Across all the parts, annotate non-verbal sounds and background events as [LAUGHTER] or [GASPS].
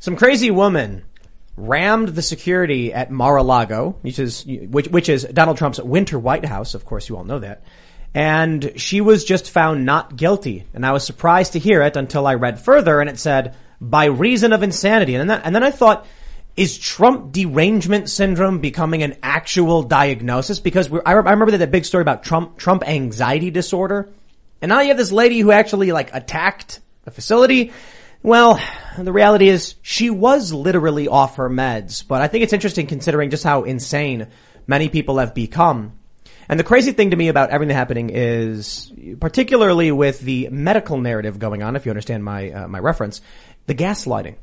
Some crazy woman rammed the security at Mar-a-Lago, which is, which, which is Donald Trump's winter White House. Of course, you all know that. And she was just found not guilty. And I was surprised to hear it until I read further and it said, by reason of insanity. And then, and then I thought, is Trump derangement syndrome becoming an actual diagnosis? Because I, remember that, big story about Trump, Trump anxiety disorder. And now you have this lady who actually like attacked a facility. Well, the reality is she was literally off her meds, but I think it's interesting considering just how insane many people have become. And the crazy thing to me about everything happening is, particularly with the medical narrative going on, if you understand my uh, my reference, the gaslighting.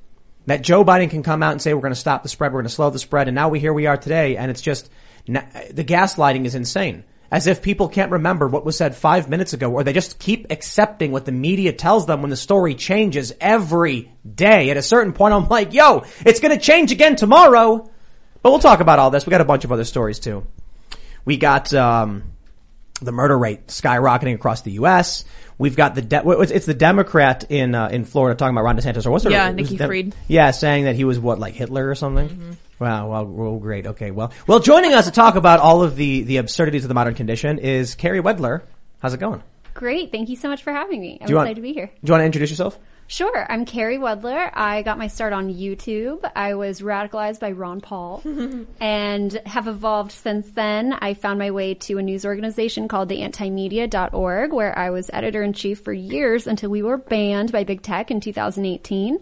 That Joe Biden can come out and say we're going to stop the spread, we're going to slow the spread, and now we here we are today, and it's just the gaslighting is insane as if people can't remember what was said five minutes ago, or they just keep accepting what the media tells them when the story changes every day. At a certain point, I'm like, yo, it's going to change again tomorrow. But we'll talk about all this. We got a bunch of other stories too. We got um, the murder rate skyrocketing across the U.S. We've got the de- it's the Democrat in uh, in Florida talking about Ron DeSantis or what's it? Yeah, Nikki Fried. Yeah, saying that he was what like Hitler or something. Mm-hmm. Wow, well, well, great. Okay, well, well, joining us to talk about all of the the absurdities of the modern condition is Carrie Wedler. How's it going? Great. Thank you so much for having me. I'm excited want, to be here. Do you want to introduce yourself? Sure. I'm Carrie Wedler. I got my start on YouTube. I was radicalized by Ron Paul [LAUGHS] and have evolved since then. I found my way to a news organization called the antimedia.org where I was editor in chief for years until we were banned by big tech in 2018.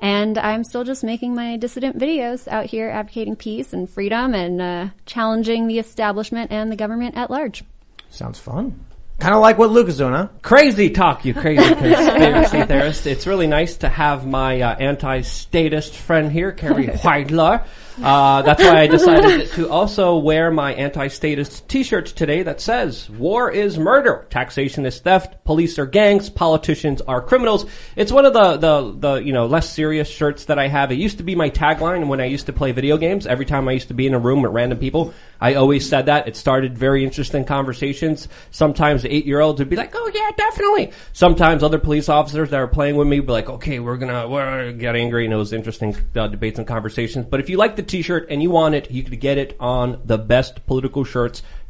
And I'm still just making my dissident videos out here advocating peace and freedom and uh, challenging the establishment and the government at large. Sounds fun. Kind of like what Luke is doing, huh? Crazy talk, you crazy [LAUGHS] conspiracy theorist. It's really nice to have my uh, anti-statist friend here, Carrie Wedler. Uh, that's why I decided [LAUGHS] to also wear my anti-statist t-shirt today that says, war is murder, taxation is theft, police are gangs, politicians are criminals. It's one of the, the, the, you know, less serious shirts that I have. It used to be my tagline when I used to play video games. Every time I used to be in a room with random people, I always said that. It started very interesting conversations. Sometimes eight year olds would be like, oh yeah, definitely. Sometimes other police officers that are playing with me would be like, okay, we're gonna, we're get angry and it was interesting uh, debates and conversations. But if you like the t-shirt and you want it, you can get it on the best.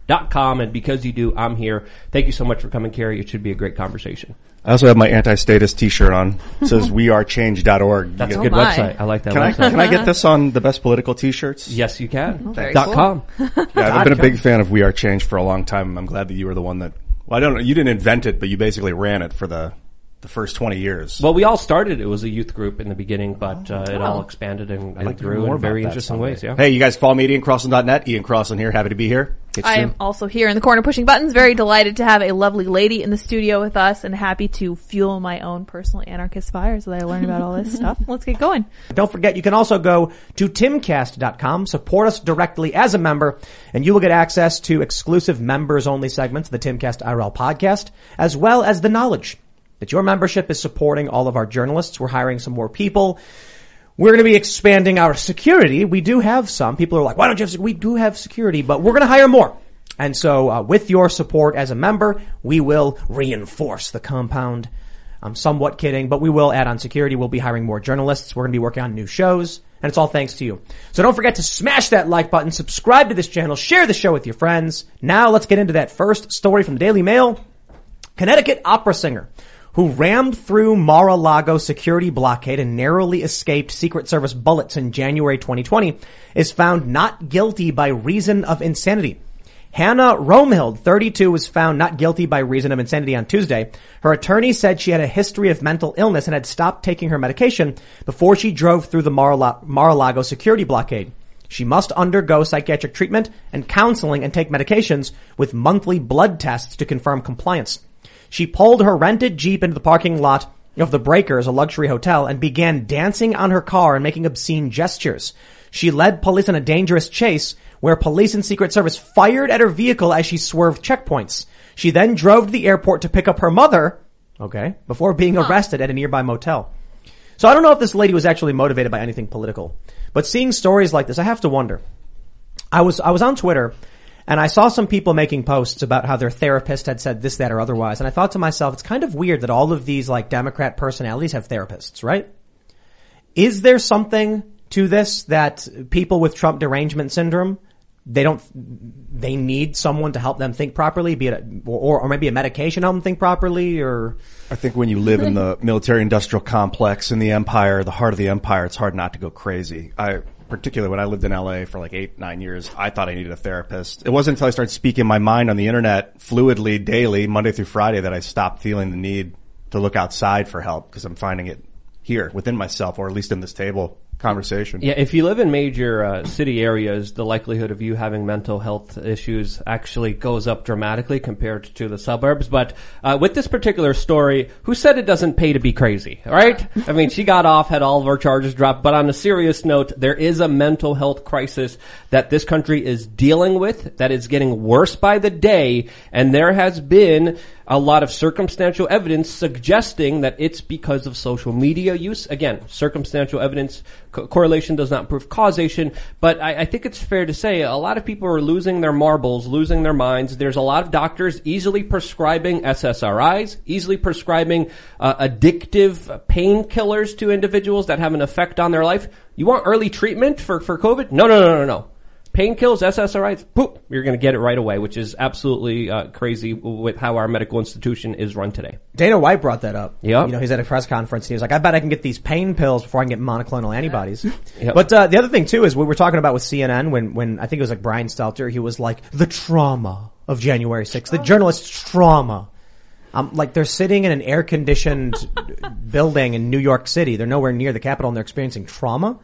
Dot com and because you do, I'm here. Thank you so much for coming, Carrie. It should be a great conversation. I also have my anti-status T-shirt on. It says [LAUGHS] wearechange.org. That's a good my. website. I like that Can I, can I get this on the best political T-shirts? yes, you can. Oh, very Dot cool. com. [LAUGHS] Yeah, I've been a big fan of We Are Change for a long time. I'm glad that you were the one that. Well, I don't know. You didn't invent it, but you basically ran it for the the first 20 years. Well, we all started. It was a youth group in the beginning, but uh, it all expanded and, and like grew in very interesting someday. ways. Yeah. Hey, you guys follow me at IanCrossland.net. Ian Crossland here. Happy to be here. Get I you. am also here in the corner pushing buttons. Very delighted to have a lovely lady in the studio with us and happy to fuel my own personal anarchist fires as I learn about all this stuff. [LAUGHS] Let's get going. Don't forget, you can also go to timcast.com, support us directly as a member, and you will get access to exclusive members only segments the Timcast IRL podcast, as well as the knowledge that your membership is supporting all of our journalists. We're hiring some more people. We're going to be expanding our security. We do have some. People are like, why don't you have, sec-" we do have security, but we're going to hire more. And so, uh, with your support as a member, we will reinforce the compound. I'm somewhat kidding, but we will add on security. We'll be hiring more journalists. We're going to be working on new shows, and it's all thanks to you. So don't forget to smash that like button, subscribe to this channel, share the show with your friends. Now let's get into that first story from the Daily Mail. Connecticut opera singer who rammed through Mar-a-Lago security blockade and narrowly escaped Secret Service bullets in January 2020 is found not guilty by reason of insanity. Hannah Roemhild, 32, was found not guilty by reason of insanity on Tuesday. Her attorney said she had a history of mental illness and had stopped taking her medication before she drove through the Mar-a-La- Mar-a-Lago security blockade. She must undergo psychiatric treatment and counseling and take medications with monthly blood tests to confirm compliance. She pulled her rented Jeep into the parking lot of the Breakers, a luxury hotel, and began dancing on her car and making obscene gestures. She led police on a dangerous chase where police and Secret Service fired at her vehicle as she swerved checkpoints. She then drove to the airport to pick up her mother, okay, before being arrested at a nearby motel. So I don't know if this lady was actually motivated by anything political, but seeing stories like this, I have to wonder. I was, I was on Twitter and I saw some people making posts about how their therapist had said this, that, or otherwise. And I thought to myself, it's kind of weird that all of these like Democrat personalities have therapists, right? Is there something to this that people with Trump derangement syndrome, they don't, they need someone to help them think properly, be it, a, or, or maybe a medication help them think properly, or I think when you live in the military industrial complex in the empire, the heart of the empire, it's hard not to go crazy. I, particularly when I lived in LA for like eight, nine years, I thought I needed a therapist. It wasn't until I started speaking my mind on the internet fluidly daily, Monday through Friday, that I stopped feeling the need to look outside for help because I'm finding it here within myself or at least in this table conversation. Yeah, if you live in major uh, city areas, the likelihood of you having mental health issues actually goes up dramatically compared to the suburbs. But uh, with this particular story, who said it doesn't pay to be crazy, right? I mean, she got off, had all of her charges dropped. But on a serious note, there is a mental health crisis that this country is dealing with that is getting worse by the day, and there has been a lot of circumstantial evidence suggesting that it's because of social media use. Again, circumstantial evidence co- correlation does not prove causation, but I, I, think it's fair to say a lot of people are losing their marbles, losing their minds. There's a lot of doctors easily prescribing SSRIs, easily prescribing uh, addictive painkillers to individuals that have an effect on their life. You want early treatment for, for COVID? No, no, no, no, no painkillers, SSRIs, poop, you're going to get it right away, which is absolutely uh, crazy with how our medical institution is run today. Dana White brought that up. Yeah, You know, he's at a press conference. He was like, I bet I can get these pain pills before I can get monoclonal antibodies. [LAUGHS] Yep. But uh, the other thing too is we were talking about with CNN when, when I think it was like Brian Stelter, he was like, the trauma of January 6th, the journalist's trauma. Um, like they're sitting in an air conditioned [LAUGHS] building in New York City. They're nowhere near the Capitol and they're experiencing trauma.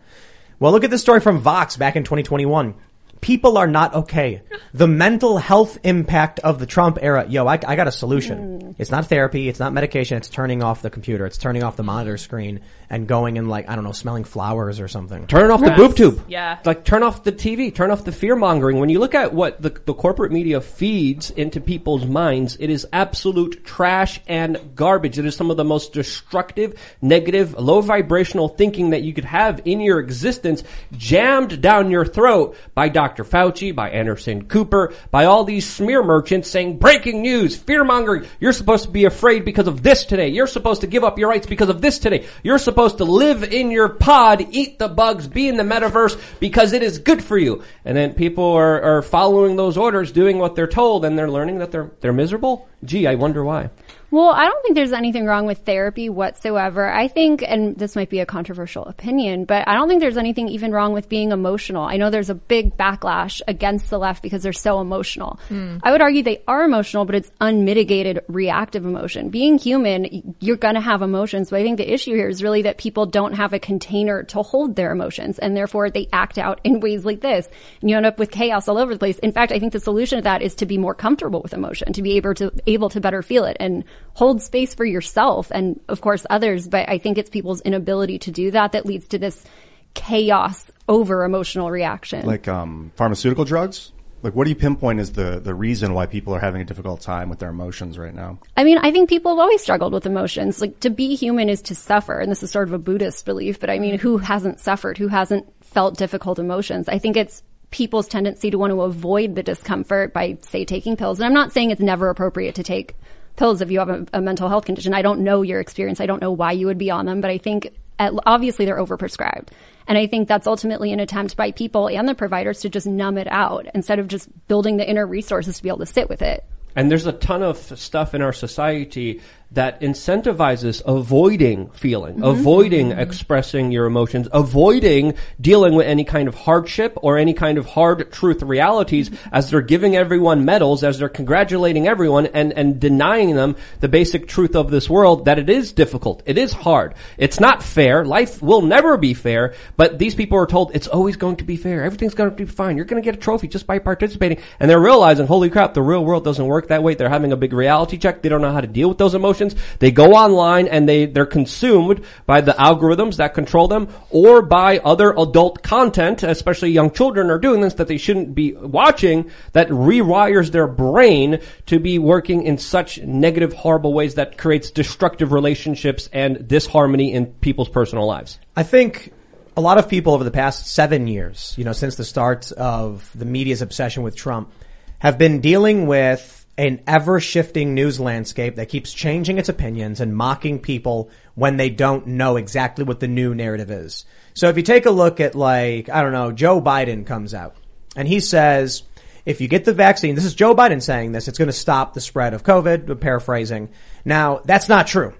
Well, look at this story from Vox back in 2021 people are not okay. The mental health impact of the Trump era. Yo, I, I got a solution. Mm. It's not therapy. It's not medication. It's turning off the computer. It's turning off the monitor screen and going and like, I don't know, smelling flowers or something. Turn off the boob tube. Yeah. Like turn off the TV. Turn off the fear mongering. When you look at what the, the corporate media feeds into people's minds, it is absolute trash and garbage. It is some of the most destructive, negative, low vibrational thinking that you could have in your existence jammed down your throat by Dr. Dr. Fauci, by Anderson Cooper, by all these smear merchants saying breaking news, fear mongering. You're supposed to be afraid because of this today. You're supposed to give up your rights because of this today. You're supposed to live in your pod, eat the bugs, be in the metaverse because it is good for you. And then people are, are following those orders, doing what they're told, and they're learning that they're, they're miserable. Gee, I wonder why. Well, I don't think there's anything wrong with therapy whatsoever. I think, and this might be a controversial opinion, but I don't think there's anything even wrong with being emotional. I know there's a big backlash against the left because they're so emotional. Mm. I would argue they are emotional, but it's unmitigated reactive emotion. Being human, you're gonna have emotions, but I think the issue here is really that people don't have a container to hold their emotions and therefore they act out in ways like this and you end up with chaos all over the place. In fact, I think the solution to that is to be more comfortable with emotion, to be able to, able to better feel it and hold space for yourself and of course others. But I think it's people's inability to do that that leads to this chaos over emotional reaction. Like um, pharmaceutical drugs? Like, what do you pinpoint as the, the reason why people are having a difficult time with their emotions right now? I mean, I think people have always struggled with emotions. Like, to be human is to suffer. And this is sort of a Buddhist belief, but I mean, who hasn't suffered? Who hasn't felt difficult emotions? I think it's people's tendency to want to avoid the discomfort by, say, taking pills. And I'm not saying it's never appropriate to take pills if you have a, a, mental health condition. I don't know your experience. I don't know why you would be on them, but I think at, obviously they're overprescribed. And I think that's ultimately an attempt by people and the providers to just numb it out instead of just building the inner resources to be able to sit with it. And there's a ton of stuff in our society that incentivizes avoiding feeling, mm-hmm. avoiding expressing your emotions, avoiding dealing with any kind of hardship or any kind of hard truth realities as they're giving everyone medals, as they're congratulating everyone and, and denying them the basic truth of this world that it is difficult. It is hard. It's not fair. Life will never be fair, but these people are told it's always going to be fair. Everything's going to be fine. You're going to get a trophy just by participating. And they're realizing, holy crap, the real world doesn't work that way. They're having a big reality check. They don't know how to deal with those emotions emotions. They go online and they, they're consumed by the algorithms that control them or by other adult content, especially young children are doing this that they shouldn't be watching that rewires their brain to be working in such negative, horrible ways that creates destructive relationships and disharmony in people's personal lives. I think a lot of people over the past seven years, you know, since the start of the media's obsession with Trump, have been dealing with an ever shifting news landscape that keeps changing its opinions and mocking people when they don't know exactly what the new narrative is. So if you take a look at like, I don't know, Joe Biden comes out and he says, if you get the vaccine, this is Joe Biden saying this, it's going to stop the spread of COVID, paraphrasing. Now, that's not true.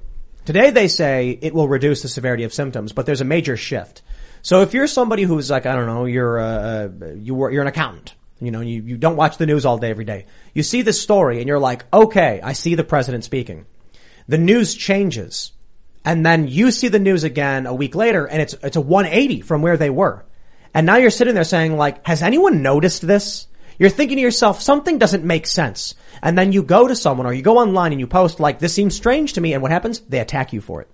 Today they say it will reduce the severity of symptoms, but there's a major shift. So if you're somebody who's like, I don't know, you're uh, you were, you're an accountant, you know, you, you don't watch the news all day every day. You see this story and you're like, okay, I see the president speaking. The news changes. And then you see the news again a week later and it's, it's a 180 from where they were. And now you're sitting there saying like, has anyone noticed this? You're thinking to yourself, something doesn't make sense. And then you go to someone or you go online and you post like, this seems strange to me. And what happens? They attack you for it.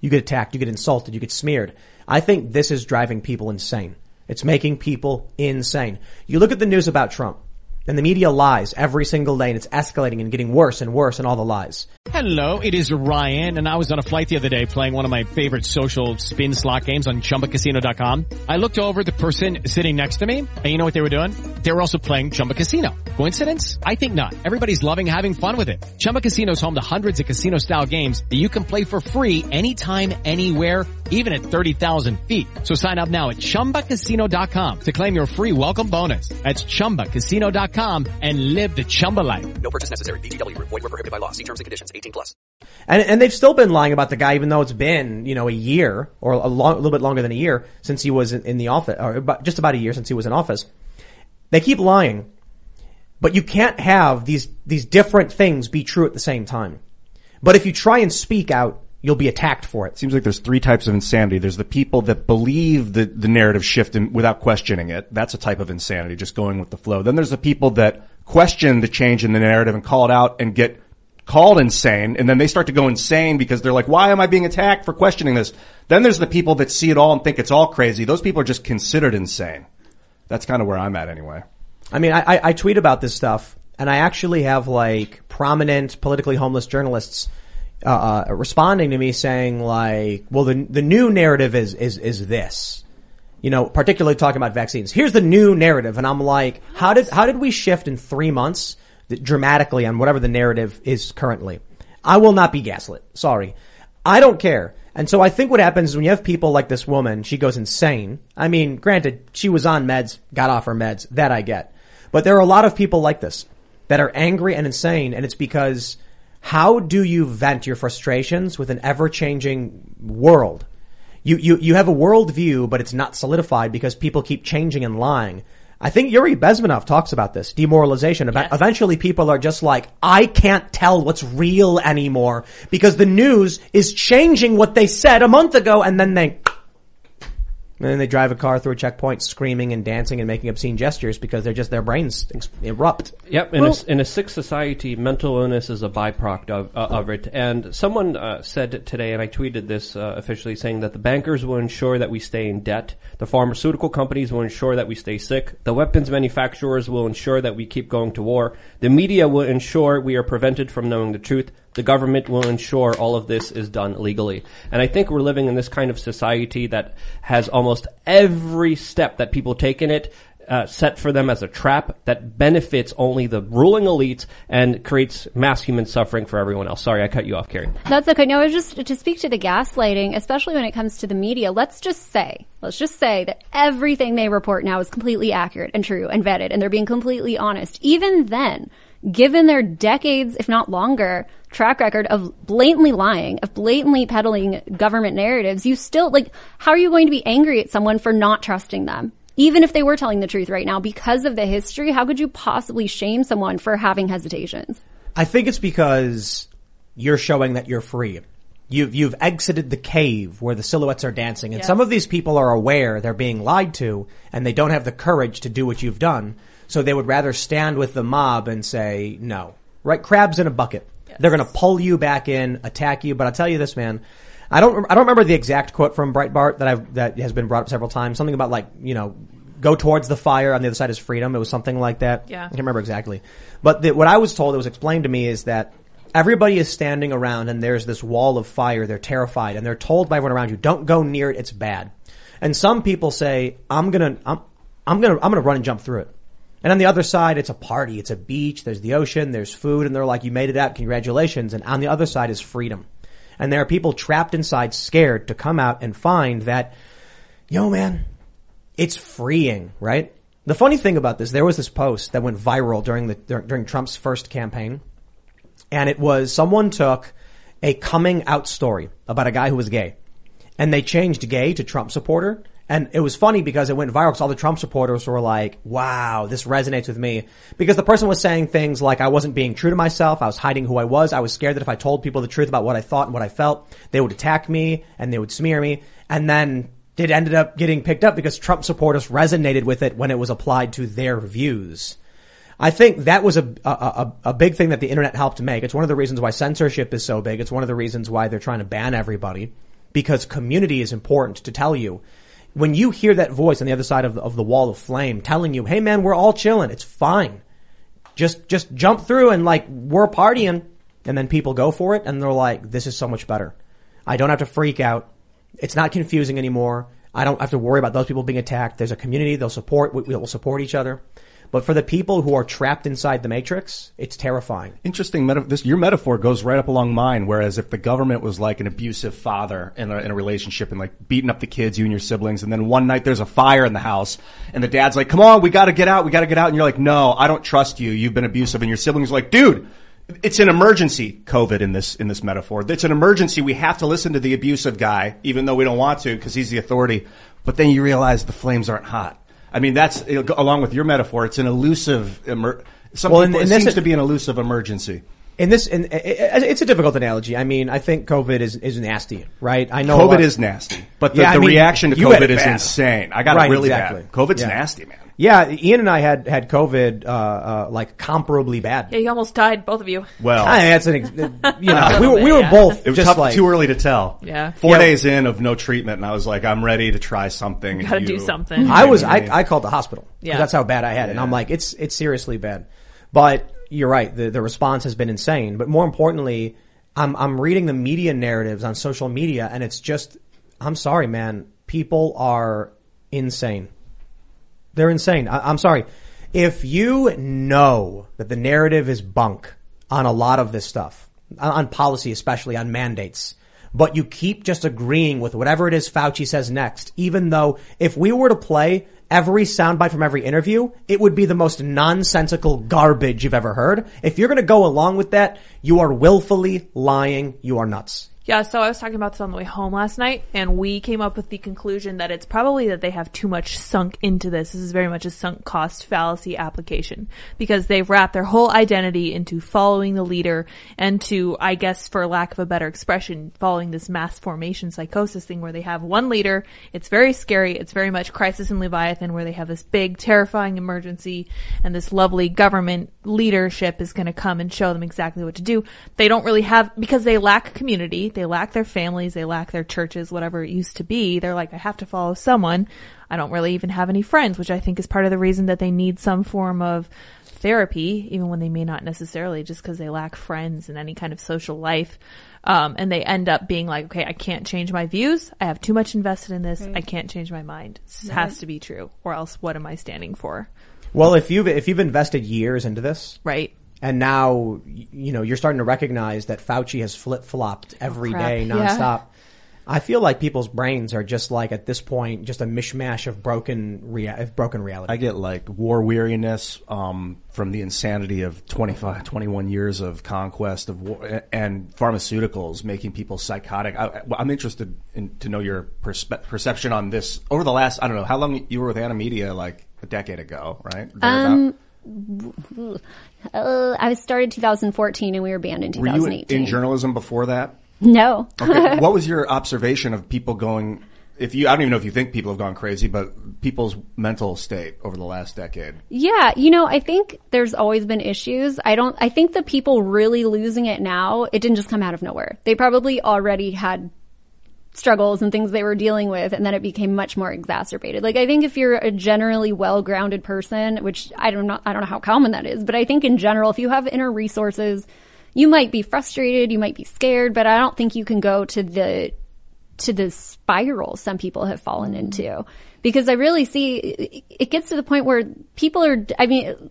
You get attacked, you get insulted, you get smeared. I think this is driving people insane. It's making people insane. You look at the news about Trump and the media lies every single day and it's escalating and getting worse and worse and all the lies. Hello, it is Ryan and I was on a flight the other day playing one of my favorite social spin slot games on chumbacasino.com. I looked over the person sitting next to me and you know what they were doing? They were also playing Chumba Casino. Coincidence? I think not. Everybody's loving having fun with it. Chumba Casino is home to hundreds of casino style games that you can play for free anytime, anywhere, even at 30,000 feet. So sign up now at chumbacasino.com to claim your free welcome bonus. That's chumbacasino.com and live the Chumba life. No purchase necessary. VGW Group. Void were prohibited by law. See terms and conditions. 18 plus. And, and they've still been lying about the guy, even though it's been, you know, a year or a, long, a little bit longer than a year since he was in, in the office, or about, just about a year since he was in office. They keep lying, but you can't have these, these different things be true at the same time. But if you try and speak out, you'll be attacked for it. Seems like there's three types of insanity. There's the people that believe the, the narrative shift in, without questioning it. That's a type of insanity, just going with the flow. Then there's the people that question the change in the narrative and call it out and get called insane. And then they start to go insane because they're like, why am I being attacked for questioning this? Then there's the people that see it all and think it's all crazy. Those people are just considered insane. That's kind of where I'm at anyway. I mean, I, I, I tweet about this stuff and I actually have like prominent politically homeless journalists uh, uh, responding to me saying like, well, the, the new narrative is, is, is this. You know, particularly talking about vaccines. Here's the new narrative. And I'm like, how did, how did we shift in three months dramatically on whatever the narrative is currently? I will not be gaslit. Sorry. I don't care. And so I think what happens is when you have people like this woman, she goes insane. I mean, granted, she was on meds, got off her meds, that I get. But there are a lot of people like this that are angry and insane, and it's because how do you vent your frustrations with an ever-changing world? You, you, you have a worldview, but it's not solidified because people keep changing and lying. I think Yuri Bezmenov talks about this, demoralization. Yes. Eventually people are just like, I can't tell what's real anymore because the news is changing what they said a month ago and then they and then they drive a car through a checkpoint screaming and dancing and making obscene gestures because they're just, their brains erupt. Yep. In, well, a, in a sick society, mental illness is a byproduct of, uh, of it. And someone uh, said today, and I tweeted this uh, officially, saying that the bankers will ensure that we stay in debt. The pharmaceutical companies will ensure that we stay sick. The weapons manufacturers will ensure that we keep going to war. The media will ensure we are prevented from knowing the truth the government will ensure all of this is done legally. And I think we're living in this kind of society that has almost every step that people take in it uh, set for them as a trap that benefits only the ruling elites and creates mass human suffering for everyone else. Sorry, I cut you off, Carrie. That's okay. No, I was just to speak to the gaslighting, especially when it comes to the media. Let's just say, let's just say that everything they report now is completely accurate and true and vetted, and they're being completely honest. Even then, given their decades, if not longer, track record of blatantly lying, of blatantly peddling government narratives, you still, like, how are you going to be angry at someone for not trusting them? Even if they were telling the truth right now, because of the history, how could you possibly shame someone for having hesitations? I think it's because you're showing that you're free. You've, you've exited the cave where the silhouettes are dancing and yes. some of these people are aware they're being lied to and they don't have the courage to do what you've done. So they would rather stand with the mob and say no. Right? Crabs in a bucket. They're going to pull you back in, attack you. But I'll tell you this, man. I don't. I don't remember the exact quote from Breitbart that I that has been brought up several times. Something about like you know, go towards the fire. On the other side is freedom. It was something like that. Yeah. I can't remember exactly. But the, what I was told, it was explained to me, is that everybody is standing around and there's this wall of fire. They're terrified and they're told by everyone around you, "Don't go near it. It's bad." And some people say, "I'm gonna, I'm, I'm gonna, I'm gonna run and jump through it." And on the other side, it's a party. It's a beach. There's the ocean. There's food. And they're like, you made it out. Congratulations. And on the other side is freedom. And there are people trapped inside scared to come out and find that, yo man, it's freeing, right? The funny thing about this, there was this post that went viral during the, during Trump's first campaign. And it was someone took a coming out story about a guy who was gay and they changed gay to Trump supporter. And it was funny because it went viral because all the Trump supporters were like, wow, this resonates with me. Because the person was saying things like, I wasn't being true to myself. I was hiding who I was. I was scared that if I told people the truth about what I thought and what I felt, they would attack me and they would smear me. And then it ended up getting picked up because Trump supporters resonated with it when it was applied to their views. I think that was a, a, a, a big thing that the internet helped make. It's one of the reasons why censorship is so big. It's one of the reasons why they're trying to ban everybody because community is important to tell you. When you hear that voice on the other side of the, of the wall of flame telling you, hey man, we're all chilling. It's fine. Just, just jump through and like, we're partying. And then people go for it and they're like, this is so much better. I don't have to freak out. It's not confusing anymore. I don't have to worry about those people being attacked. There's a community. They'll support, we- we'll support each other. But for the people who are trapped inside the matrix, it's terrifying. Interesting. Meta- this your metaphor goes right up along mine. Whereas if the government was like an abusive father in a, in a relationship and like beating up the kids, you and your siblings, and then one night there's a fire in the house, and the dad's like, "Come on, we got to get out. We got to get out," and you're like, "No, I don't trust you. You've been abusive," and your siblings are like, "Dude." It's an emergency, COVID in this, in this metaphor. It's an emergency. We have to listen to the abusive guy, even though we don't want to because he's the authority. But then you realize the flames aren't hot. I mean, that's, you know, go- along with your metaphor, it's an elusive, emer- some Well, and- people, and it this seems is- to be an elusive emergency. And this, i- it's a difficult analogy. I mean, I think COVID is, is nasty, right? I know COVID is nasty, but the, Yeah, the mean, reaction to COVID is bad. insane. I got Right, it really exactly. bad. COVID's Yeah. nasty, man. Yeah, Ian and I had had COVID, uh, uh, like comparably bad. Yeah, you almost died, both of you. Well, I mean, that's an, ex- you know, [LAUGHS] we were, we were Yeah. both it was just tough, like, too early to tell. Yeah. Four Yeah. days in of no treatment, and I was like, I'm ready to try something. Gotta do something. I was, I, I called the hospital. Yeah. That's how bad I had it. And I'm like, it's, it's seriously bad. But you're right. The, the response has been insane. But more importantly, I'm, I'm reading the media narratives on social media and it's just, I'm sorry, man. People are insane. They're insane. I, I'm sorry. If you know that the narrative is bunk on a lot of this stuff, on, policy, especially on mandates, but you keep just agreeing with whatever it is Fauci says next, even though if we were to play every soundbite from every interview, it would be the most nonsensical garbage you've ever heard. If you're going to go along with that, you are willfully lying. You are nuts. Yeah, so I was talking about this on the way home last night, and we came up with the conclusion that it's probably that they have too much sunk into this. This is very much a sunk cost fallacy application because they've wrapped their whole identity into following the leader and to, I guess, for lack of a better expression, following this mass formation psychosis thing where they have one leader. It's very scary. It's very much Crisis in Leviathan where they have this big, terrifying emergency and this lovely government leadership is going to come and show them exactly what to do. They don't really have, because they lack community, they lack their families, they lack their churches, whatever it used to be. They're like, I have to follow someone. I don't really even have any friends, which I think is part of the reason that they need some form of therapy, even when they may not necessarily, just because they lack friends and any kind of social life. Um, and they end up being like, okay, I can't change my views. I have too much invested in this. I can't change my mind. This has to be true, or else what am I standing for? Well, if you've, if you've invested years into this, Right? and now you know you're starting to recognize that Fauci has flip flopped every crap. day Yeah. nonstop. I feel like people's brains are just like at this point just a mishmash of broken rea- of broken reality. I get like war weariness um, from the insanity of 25, 21 years of conquest of war and pharmaceuticals making people psychotic. I, I'm interested in, to know your perspe- perception on this over the last, I don't know, how long you were with Anti-Media, like a decade ago, right? Um, Uh, I was started 2014 and we were banned in 2018. were you in journalism before that? No. Okay. [LAUGHS] what was your observation of people going? If you, I don't even know if you think people have gone crazy, but people's mental state over the last decade? Yeah, you know, I think there's always been issues. I don't, I think the people really losing it now, it didn't just come out of nowhere. They probably already had struggles and things they were dealing with and then it became much more exacerbated. Like I think if you're a generally well-grounded person, which I don't know I don't know how common that is, but I think in general if you have inner resources, you might be frustrated, you might be scared, but I don't think you can go to the to the spiral some people have fallen into because I really see it- gets to the point where people are, I mean,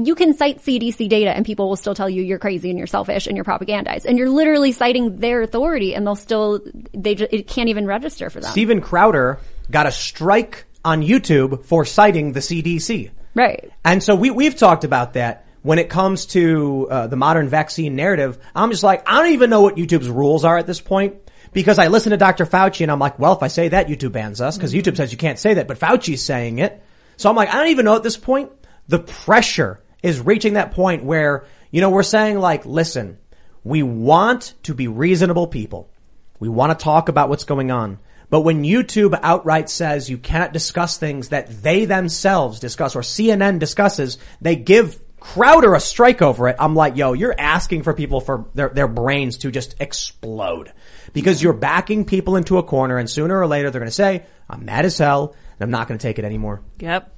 you can cite CDC data and people will still tell you you're crazy and you're selfish and you're propagandized and you're literally citing their authority and they'll still, they just, it can't even register for them. Steven Crowder got a strike on YouTube for citing the CDC. right. And so we, we've talked about that when it comes to uh, the modern vaccine narrative. I'm just like, I don't even know what YouTube's rules are at this point because I listen to Dr. Fauci and I'm like, well, if I say that, YouTube bans us because YouTube says you can't say that, but Fauci's saying it. So I'm like, I don't even know at this point. The pressure is reaching that point where, you know, we're saying like, listen, we want to be reasonable people. We want to talk about what's going on. But when YouTube outright says you cannot discuss things that they themselves discuss or CNN discusses, they give Crowder a strike over it. I'm like, yo, you're asking for people for their, their brains to just explode because you're backing people into a corner and sooner or later they're going to say, I'm mad as hell and I'm not going to take it anymore. Yep.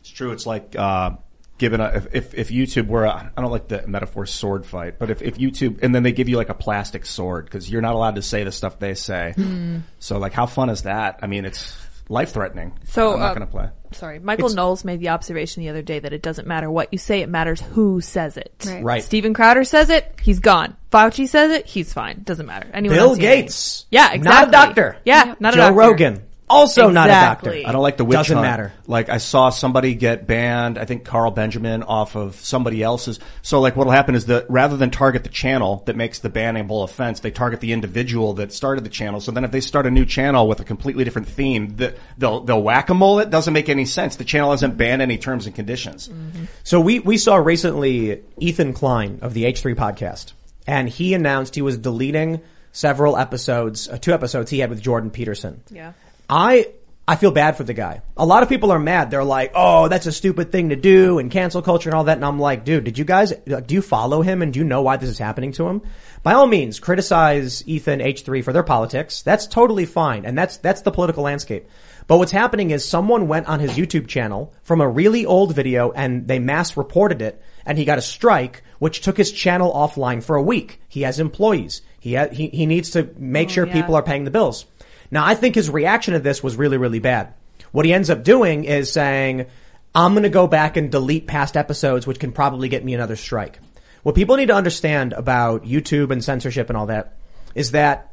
It's true. It's like uh, given a, if, if if YouTube were a, I don't like the metaphor sword fight, but if if YouTube and then they give you like a plastic sword because you're not allowed to say the stuff they say. Hmm. So like, how fun is that? I mean, it's life threatening. So, I'm not uh, going to play. Sorry, Michael Knowles made the observation the other day that it doesn't matter what you say; it matters who says it. Right. Right. Steven Crowder says it, he's gone. Fauci says it, he's fine. Doesn't matter. Anyone Bill else hearing it. Gates. Yeah, exactly. Not a doctor. Yeah, not a doctor. Joe doctor. Rogan. Also not a Exactly. doctor. I don't like the witch Doesn't hunt. matter. Like I saw somebody get banned. I think Carl Benjamin off of somebody else's. So like what'll happen is that rather than target the channel that makes the bannable offense, they target the individual that started the channel. So then if they start a new channel with a completely different theme, the, they'll they'll whack a mole it. Doesn't make any sense. The channel hasn't banned any terms and conditions. So we, we saw recently Ethan Klein of the H3 podcast, and he announced he was deleting several episodes, uh, two episodes he had with Jordan Peterson. Yeah. I, I feel bad for the guy. A lot of people are mad. They're like, oh, that's a stupid thing to do and cancel culture and all that. And I'm like, dude, did you guys, do you follow him and do you know why this is happening to him? By all means, criticize Ethan H3 for their politics. That's totally fine. And that's, that's the political landscape. But what's happening is someone went on his YouTube channel from a really old video and they mass reported it and he got a strike, which took his channel offline for a week. He has employees. He ha- he, he needs to make oh, sure yeah. people are paying the bills. Now I think his reaction to this was really, really bad. What he ends up doing is saying, I'm going to go back and delete past episodes, which can probably get me another strike. What people need to understand about YouTube and censorship and all that is that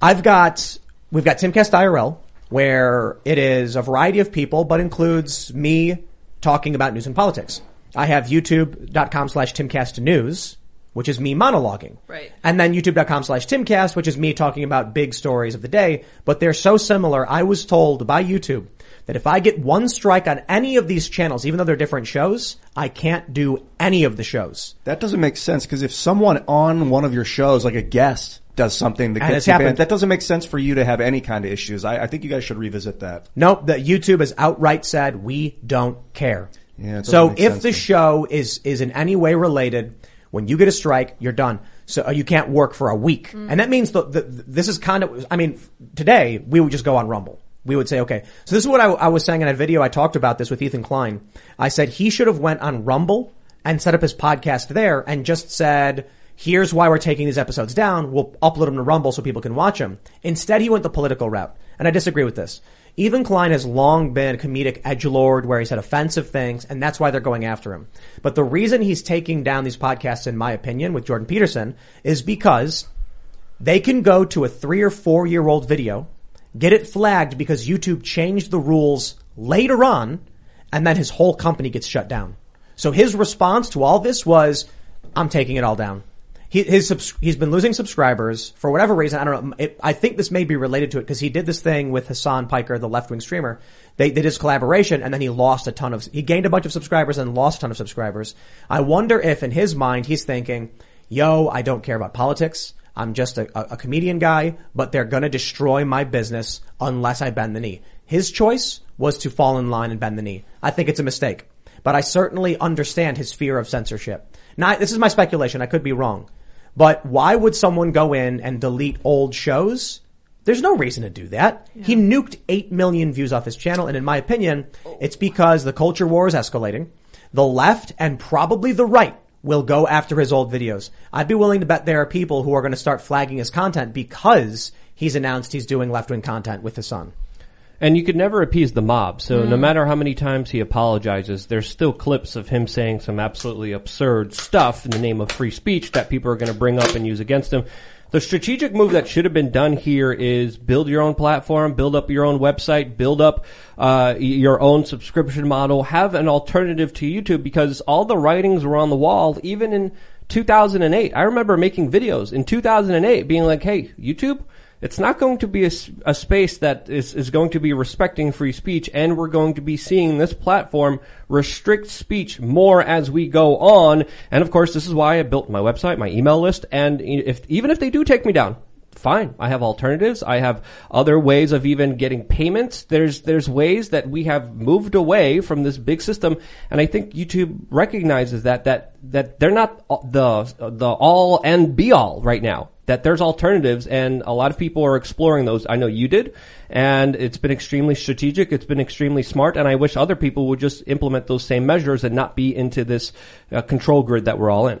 I've got, we've got Timcast IRL where it is a variety of people, but includes me talking about news and politics. I have youtube.com slash Timcast news, which is me monologuing. Right. And then youtube.com slash Timcast, which is me talking about big stories of the day, but they're so similar. I was told by YouTube that if I get one strike on any of these channels, even though they're different shows, I can't do any of the shows. That doesn't make sense because if someone on one of your shows, like a guest, does something that And gets you banned, happened. that doesn't make sense for you to have any kind of issues. I, I think you guys should revisit that. Nope, that YouTube has outright said we don't care. Yeah, so if the show is is in any way related, when you get a strike, you're done. So uh, you can't work for a week, and that means the, the, this is kind of. I mean, today we would just go on Rumble. We would say, okay, so this is what I, I was saying in a video. I talked about this with Ethan Klein. I said he should have went on Rumble and set up his podcast there and just said, here's why we're taking these episodes down. We'll upload them to Rumble so people can watch them. Instead, he went the political route. And I disagree with this. Ethan Klein has long been a comedic edgelord where he said offensive things, and that's why they're going after him. But the reason he's taking down these podcasts, in my opinion, with Jordan Peterson, is because they can go to a three or four year old video, get it flagged because YouTube changed the rules later on, and then his whole company gets shut down. So his response to all this was, I'm taking it all down. He, his he's been losing subscribers for whatever reason. I don't know. It, I think this may be related to it because he did this thing with Hassan Piker, the left wing streamer. They did his collaboration and then he lost a ton of, he gained a bunch of subscribers and lost a ton of subscribers. I wonder if in his mind he's thinking, yo, I don't care about politics. I'm just a, a, a comedian guy, but they're gonna destroy my business unless I bend the knee. His choice was to fall in line and bend the knee. I think it's a mistake. But I certainly understand his fear of censorship. Now, this is my speculation. I could be wrong. But why would someone go in and delete old shows? There's no reason to do that. He nuked 8 million views off his channel, and in my opinion, it's because the culture war is escalating. The left and probably the right will go after his old videos. I'd be willing to bet there are people who are going to start flagging his content because he's announced he's doing left-wing content with Hassan. And you could never appease the mob. So no matter how many times he apologizes, there's still clips of him saying some absolutely absurd stuff in the name of free speech that people are going to bring up and use against him. The strategic move that should have been done here is build your own platform, build up your own website, build up uh, your own subscription model, have an alternative to YouTube because all the writings were on the wall, even in 2008. I remember making videos in 2008 being like, hey, YouTube, it's not going to be a space that is, is going to be respecting free speech, and we're going to be seeing this platform restrict speech more as we go on. And of course, this is why I built my website, my email list, and if even if they do take me down, fine. I have alternatives. I have other ways of even getting payments. There's there's ways that we have moved away from this big system, and I think YouTube recognizes that that that they're not the the all and be all right now. That there's alternatives, and a lot of people are exploring those. I know you did, and it's been extremely strategic. It's been extremely smart, and I wish other people would just implement those same measures and not be into this uh, control grid that we're all in.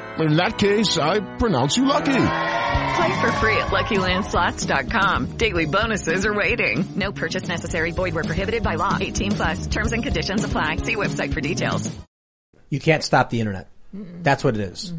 In that case, I pronounce you lucky. Play for free at LuckyLandSlots.com. Daily bonuses are waiting. No purchase necessary. Void where prohibited by law. 18 plus. Terms and conditions apply. See website for details. You can't stop the internet. That's what it is.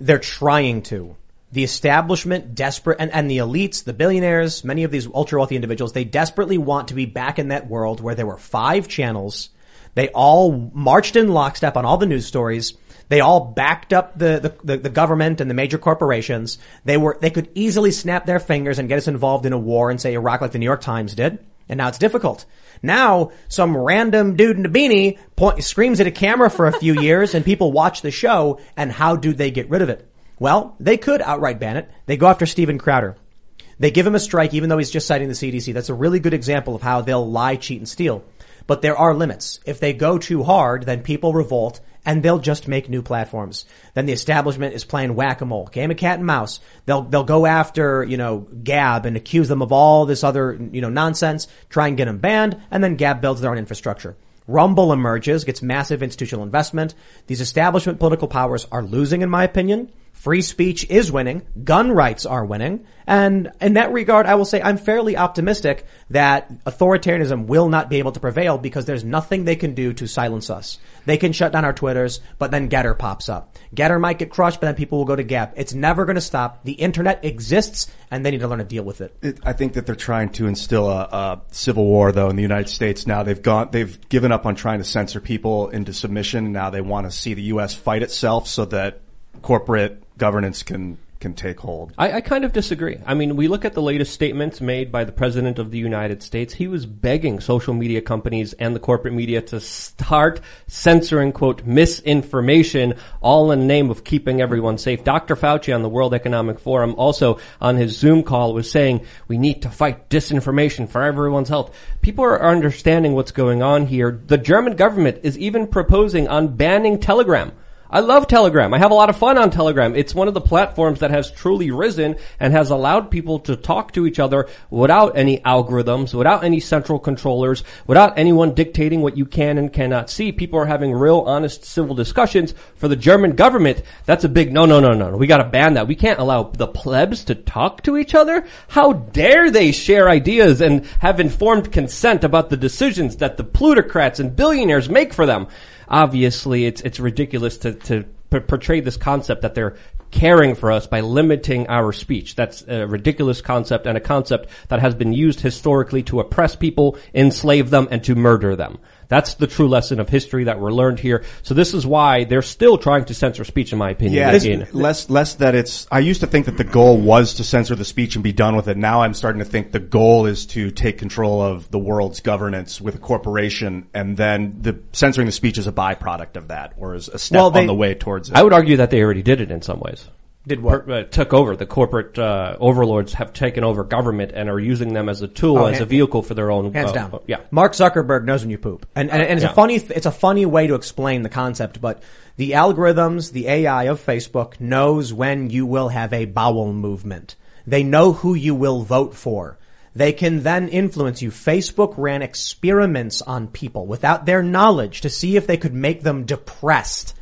They're trying to. The establishment desperate and, and the elites, the billionaires, many of these ultra wealthy individuals, they desperately want to be back in that world where there were five channels. They all marched in lockstep on all the news stories. They all backed up the, the, the, government and the major corporations. They were, they could easily snap their fingers and get us involved in a war and say Iraq like the New York Times did. And now it's difficult. Now, some random dude in a beanie point, screams at a camera for a few years and people watch the show and how do they get rid of it? Well, they could outright ban it. They go after Steven Crowder. They give him a strike even though he's just citing the CDC. That's a really good example of how they'll lie, cheat, and steal. But there are limits. If they go too hard, then people revolt and they'll just make new platforms. Then the establishment is playing whack-a-mole, game of cat and mouse. They'll, they'll go after, you know, Gab and accuse them of all this other, you know, nonsense, try and get them banned, and then Gab builds their own infrastructure. Rumble emerges, gets massive institutional investment. These establishment political powers are losing, in my opinion. Free speech is winning. Gun rights are winning. And in that regard, I will say I'm fairly optimistic that authoritarianism will not be able to prevail because there's nothing they can do to silence us. They can shut down our Twitters, but then GETTR pops up. GETTR might get crushed, but then people will go to Gab. It's never going to stop. The internet exists and they need to learn to deal with it. It, I think that they're trying to instill a, a civil war, though, in the United States. Now they've gone, they've given up on trying to censor people into submission. Now they want to see the U.S. fight itself so that corporate governance can can take hold. I, I kind of disagree. I mean, we look at the latest statements made by the President of the United States. He was begging social media companies and the corporate media to start censoring, quote, misinformation, all in the name of keeping everyone safe. Dr. Fauci on the World Economic Forum also on his Zoom call was saying we need to fight disinformation for everyone's health. People are understanding what's going on here. The German government is even proposing on banning Telegram. I love Telegram. I have a lot of fun on Telegram. It's one of the platforms that has truly risen and has allowed people to talk to each other without any algorithms, without any central controllers, without anyone dictating what you can and cannot see. People are having real, honest civil discussions. For the German government, that's a big no, no, no, no. We got to ban that. We can't allow the plebs to talk to each other. How dare they share ideas and have informed consent about the decisions that the plutocrats and billionaires make for them? Obviously, it's it's ridiculous to to p- portray this concept that they're caring for us by limiting our speech. That's a ridiculous concept and a concept that has been used historically to oppress people, enslave them, and to murder them. That's the true lesson of history that we're learned here. So this is why they're still trying to censor speech, in my opinion. Yeah, less less that it's. I used to think that the goal was to censor the speech and be done with it. Now I'm starting to think the goal is to take control of the world's governance with a corporation, and then the censoring the speech is a byproduct of that, or is a step Well, they- on the way towards it. I would argue that they already did it in some ways. Did what? Per- uh, took over. The corporate uh, overlords have taken over government and are using them as a tool, Oh, as a vehicle for their own. Hands uh, down. uh, yeah. Mark Zuckerberg knows when you poop. And, and, and it's Yeah. a funny, it's a funny way to explain the concept, but the algorithms, the AI of Facebook knows when you will have a bowel movement. They know who you will vote for. They can then influence you. Facebook ran experiments on people without their knowledge to see if they could make them depressed.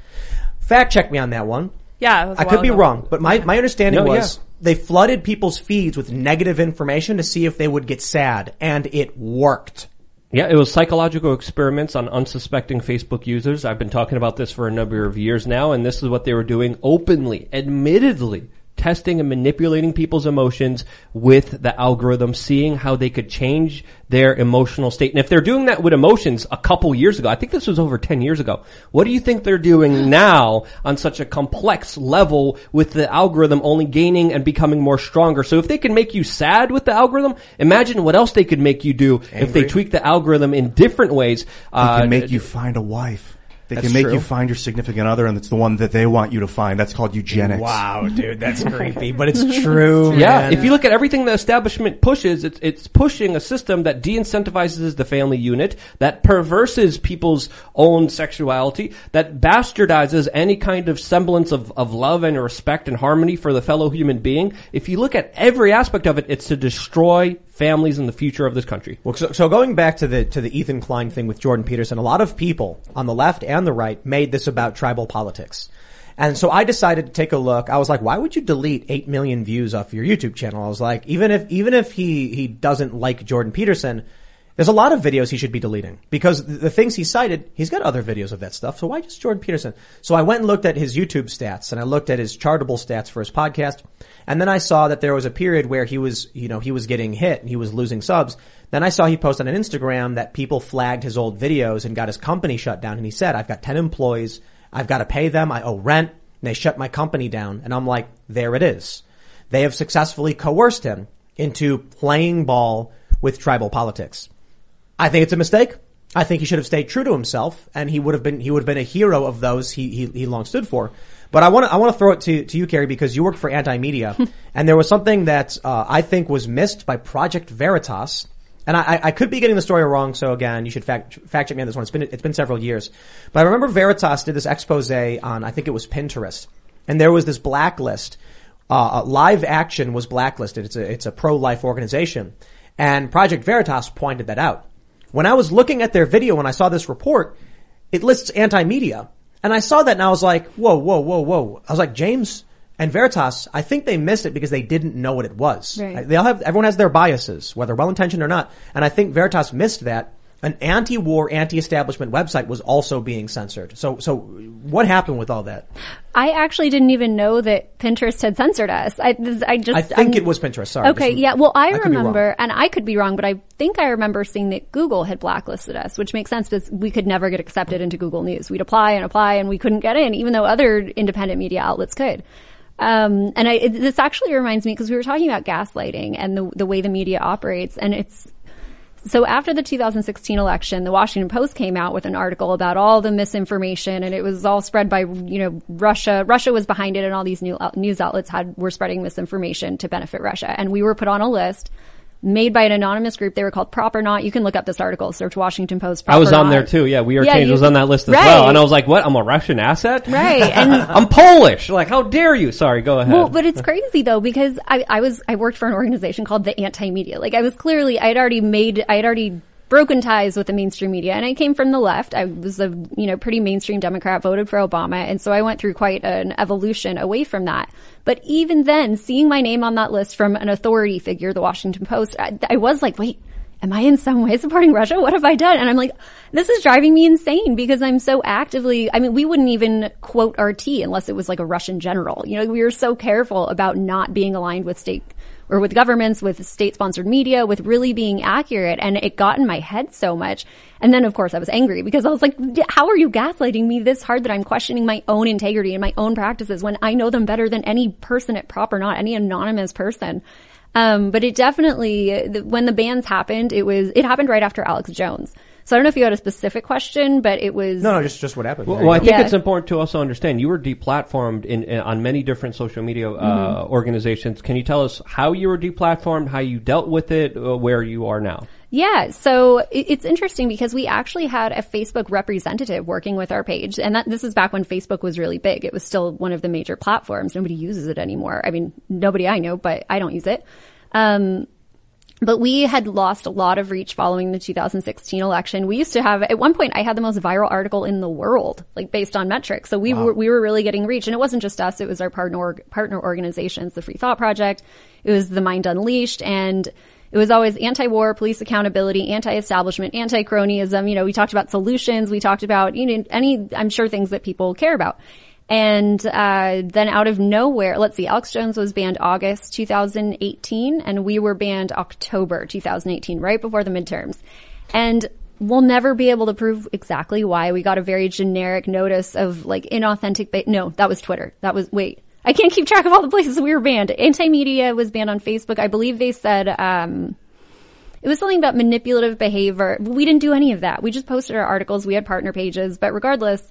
Fact check me on that one. Yeah, it was a I while could be ago. wrong, but my, my understanding No, was yeah. they flooded people's feeds with negative information to see if they would get sad, and it worked. Yeah, it was psychological experiments on unsuspecting Facebook users. I've been talking about this for a number of years now, and this is what they were doing openly, admittedly, testing and manipulating people's emotions with the algorithm, seeing how they could change their emotional state. And if they're doing that with emotions a couple years ago, I think this was over 10 years ago, what do you think they're doing now on such a complex level with the algorithm only gaining and becoming more stronger? So if they can make you sad with the algorithm, imagine what else they could make you do if they tweak the algorithm in different ways. They Uh, can make you find a wife. They That's can make true. you find your significant other, and it's the one that they want you to find. That's called eugenics. Wow, dude, that's [LAUGHS] creepy, but it's true. Yeah, man. if you look at everything the establishment pushes, it's it's pushing a system that de-incentivizes the family unit, that perverses people's own sexuality, that bastardizes any kind of semblance of, of love and respect and harmony for the fellow human being. If you look at every aspect of it, it's to destroy families and the future of this country. Well, so, so going back to the to the Ethan Klein thing with Jordan Peterson, a lot of people on the left and the right made this about tribal politics. And so I decided to take a look. I was like, why would you delete 8 million views off your YouTube channel? I was like, even if, even if he, he doesn't like Jordan Peterson, there's a lot of videos he should be deleting because the, things he cited, he's got other videos of that stuff. So why just Jordan Peterson? So I went and looked at his YouTube stats and I looked at his chartable stats for his podcast. And then I saw that there was a period where he was, you know, he was getting hit and he was losing subs. Then I saw he posted on Instagram that people flagged his old videos and got his company shut down. And he said, I've got 10 employees. I've got to pay them. I owe rent. And they shut my company down. And I'm like, there it is. They have successfully coerced him into playing ball with tribal politics. I think it's a mistake. I think he should have stayed true to himself, and he would have been he would have been a hero of those he he, he long stood for. But I want to I want to throw it to to you, Carrie, because you work for Anti Media, [LAUGHS] and there was something that uh, I think was missed by Project Veritas. And I, I- I could be getting the story wrong, so again, you should fact, fact check me on this one. It's been it's been several years, but I remember Veritas did this expose on I think it was Pinterest, and there was this blacklist. Uh, live action was blacklisted. It's a it's a pro life organization, and Project Veritas pointed that out. When I was looking at their video when I saw this report, it lists anti-media. And I saw that and I was like, whoa, whoa, whoa, whoa. I was like, James and Veritas, I think they missed it because they didn't know what it was. Right. They all have, everyone has their biases, whether well-intentioned or not. And I think Veritas missed that. An anti-war, anti-establishment website was also being censored. So, so what happened with all that? I actually didn't even know that Pinterest had censored us. I, this, I just I think I'm- it was Pinterest. Sorry. Okay, yeah. Well, I, wrong. remember, and I could be wrong, but I think I remember seeing that Google had blacklisted us, which makes sense because we could never get accepted into Google News. We'd apply and apply, and we couldn't get in, even though other independent media outlets could. Um, and I, it, this actually reminds me because we were talking about gaslighting and the the way the media operates, and it's so after the 2016 election, the Washington Post came out with an article about all the misinformation and it was all spread by, you know, Russia. Russia was behind it and all these new uh, news outlets had, were spreading misinformation to benefit Russia. And we were put on a list made by an anonymous group. They were called PropOrNot. You can look up this article, search Washington Post. I was on Not. there too. Yeah, We Are Yeah, Change was on that list as Right. well. And I was like, what? I'm a Russian asset? Right, [LAUGHS] and- I'm Polish. Like, how dare you? Sorry, go ahead. Well, but it's crazy though because I, I was I worked for an organization called the Anti Media. Like I was clearly I had already made I had already broken ties with the mainstream media, and I came from the left. I was a you know pretty mainstream Democrat, voted for Obama, and so I went through quite an evolution away from that. But even then, seeing my name on that list from an authority figure, the Washington Post, I, I was like, wait. Am I in some way supporting Russia? What have I done? And I'm like, this is driving me insane because I'm so actively, I mean, we wouldn't even quote RT unless it was like a Russian general. You know, we were so careful about not being aligned with state or with governments, with state sponsored media, with really being accurate. And it got in my head so much. And then of course I was angry because I was like, how are you gaslighting me this hard that I'm questioning my own integrity and my own practices when I know them better than any person at PropOrNot, any anonymous person? Um, but it definitely, when the bans happened, it was, it happened right after Alex Jones. So I don't know if you had a specific question, but it was. No, no, just just what happened. Well, well, I think Yeah. it's important to also understand you were deplatformed in, in on many different social media uh, Mhm. organizations. Can you tell us how you were deplatformed, how you dealt with it, uh, where you are now? Yeah, so it's interesting because we actually had a Facebook representative working with our page, and that this is back when Facebook was really big. It was still one of the major platforms. Nobody uses it anymore. I mean, nobody I know, but I don't use it. Um, but we had lost a lot of reach following the 2016 election. We used to have, at one point, I had the most viral article in the world, like based on metrics. So we were, we were really getting reach. And it wasn't just us, it was our partner, partner organizations, the Free Thought Project. It was the Mind Unleashed and it was always anti-war, police accountability, anti-establishment, anti-cronyism. You know, we talked about solutions. We talked about, you know, any, I'm sure things that people care about. And uh, then out of nowhere, let's see, Alex Jones was banned August 2018, and we were banned October 2018, right before the midterms. And we'll never be able to prove exactly why. We got a very generic notice of like inauthentic. Ba- no, that was Twitter. That was wait. I can't keep track of all the places we were banned. Anti-media was banned on Facebook. I believe they said um, it was something about manipulative behavior. We didn't do any of that. We just posted our articles. We had partner pages, but regardless,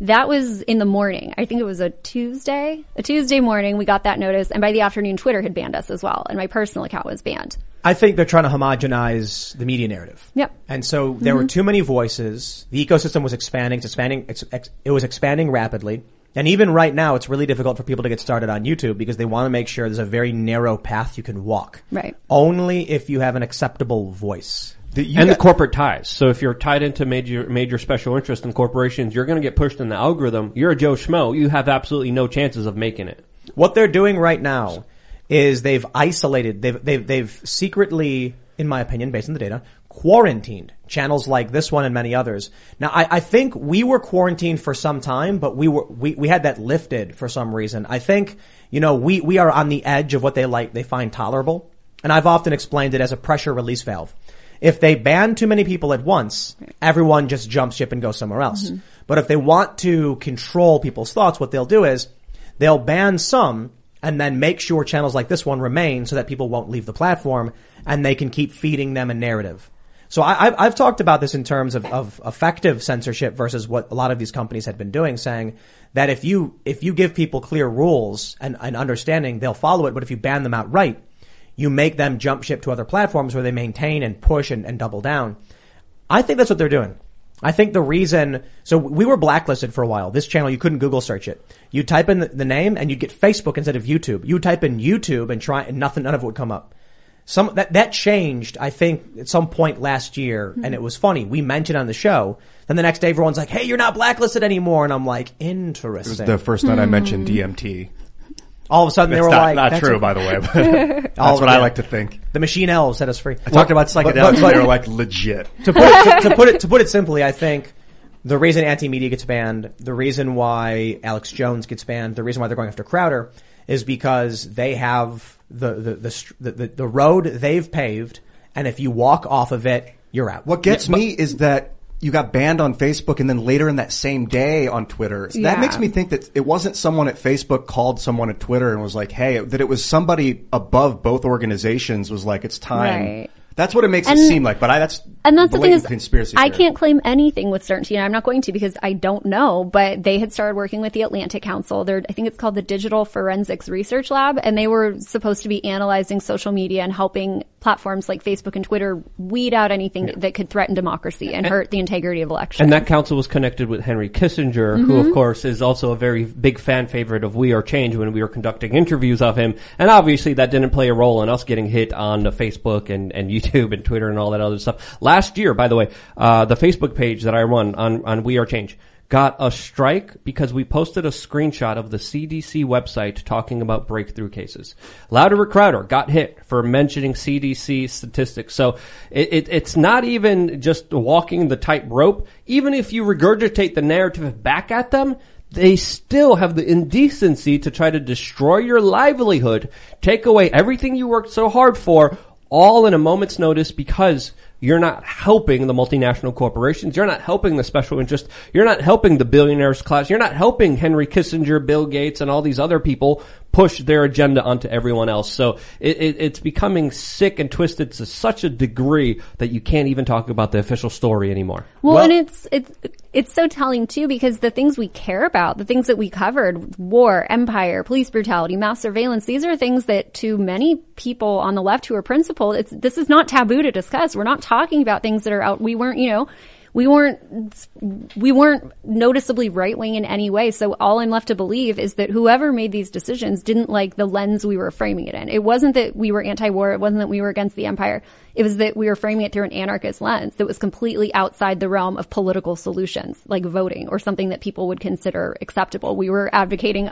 that was in the morning. I think it was a Tuesday, a Tuesday morning. We got that notice, and by the afternoon, Twitter had banned us as well, and my personal account was banned. I think they're trying to homogenize the media narrative. Yep. And so there were Mhm. too many voices. The ecosystem was expanding, it's expanding, ex, it was expanding rapidly. And even right now, it's really difficult for people to get started on YouTube because they want to make sure there's a very narrow path you can walk. Right. Only if you have an acceptable voice. And the corporate ties. So if you're tied into major major special interest in corporations, you're going to get pushed in the algorithm. You're a Joe Schmo. You have absolutely no chances of making it. What they're doing right now is they've isolated, they've, they've, they've secretly, in my opinion, based on the data, quarantined channels like this one and many others. Now, I, I think we were quarantined for some time, but we were, we, we had that lifted for some reason. I think, you know, we, we are on the edge of what they like, they find tolerable. And I've often explained it as a pressure release valve. If they ban too many people at once, everyone just jumps ship and goes somewhere else. Mhm. But if they want to control people's thoughts, what they'll do is they'll ban some and then make sure channels like this one remain so that people won't leave the platform and they can keep feeding them a narrative. So I, I've, I've talked about this in terms of, of effective censorship versus what a lot of these companies had been doing, saying that if you if you give people clear rules and, and understanding, they'll follow it. But if you ban them outright, you make them jump ship to other platforms where they maintain and push and, and double down. I think that's what they're doing. I think the reason, so we were blacklisted for a while. This channel, you couldn't Google search it. You type in the, name and you'd get Facebook instead of YouTube. You type in YouTube and try, and nothing, none of it would come up. Some, that, that changed, I think, at some point last year, hmm. and it was funny. We mentioned on the show. Then the next day everyone's like, hey, you're not blacklisted anymore. And I'm like, It was interesting. the first night I mentioned hmm. DMT. All of a sudden they It's were not- like, not that's true, a- by the way, [LAUGHS] but All that's of what I them. like to think. The machine elves set us free. I talked about But- psychedelics, but- they were like legit. [LAUGHS] to put it, to, to put it to put it simply, I think the reason anti-media gets banned, the reason why Alex Jones gets banned, the reason why they're going after Crowder is because they have the the the str- the, the, the road they've paved, and if you walk off of it, you're out. What gets Yeah, but- me is that you got banned on Facebook and then later in that same day on Twitter. So That makes me think that it wasn't someone at Facebook called someone at Twitter and was like, hey, that it was somebody above both organizations was like, it's time. Right. That's what it makes And- it seem like, but I, that's, And that's the thing is, conspiracy I theory. can't claim anything with certainty, and I'm not going to because I don't know. But they had started working with the Atlantic Council. They're, I think it's called the Digital Forensics Research Lab, and they were supposed to be analyzing social media and helping platforms like Facebook and Twitter weed out anything that could threaten democracy and, hurt the integrity of elections. And that council was connected with Henry Kissinger, who Mhm. of course is also a very big fan favorite of We Are Change when we were conducting interviews of him. And obviously that didn't play a role in us getting hit on the Facebook and, and [LAUGHS] YouTube and Twitter and all that other stuff. Last year, by the way, uh, the Facebook page that I run on, on We Are Change got a strike because we posted a screenshot of the CDC website talking about breakthrough cases. Louder Crowder got hit for mentioning CDC statistics. So it, it, it's not even just walking the tightrope. Even if you regurgitate the narrative back at them, they still have the indecency to try to destroy your livelihood, take away everything you worked so hard for, all in a moment's notice because you're not helping the multinational corporations. You're not helping the special interest. You're not helping the billionaires class. You're not helping Henry Kissinger, Bill Gates, and all these other people push their agenda onto everyone else. So it, it, it's becoming sick and twisted to such a degree that you can't even talk about the official story anymore. Well, and it's it's it's so telling too because the things we care about, the things that we covered, war, empire, police brutality, mass surveillance, these are things that to many people on the left who are principled, it's this is not taboo to discuss. We're not talking about things that are out. We weren't, you know, we weren't we weren't noticeably right wing in any way. So all I'm left to believe is that whoever made these decisions didn't like the lens we were framing it in. It wasn't that we were anti-war. It wasn't that we were against the empire. It was that we were framing it through an anarchist lens that was completely outside the realm of political solutions, like voting or something that people would consider acceptable. We were advocating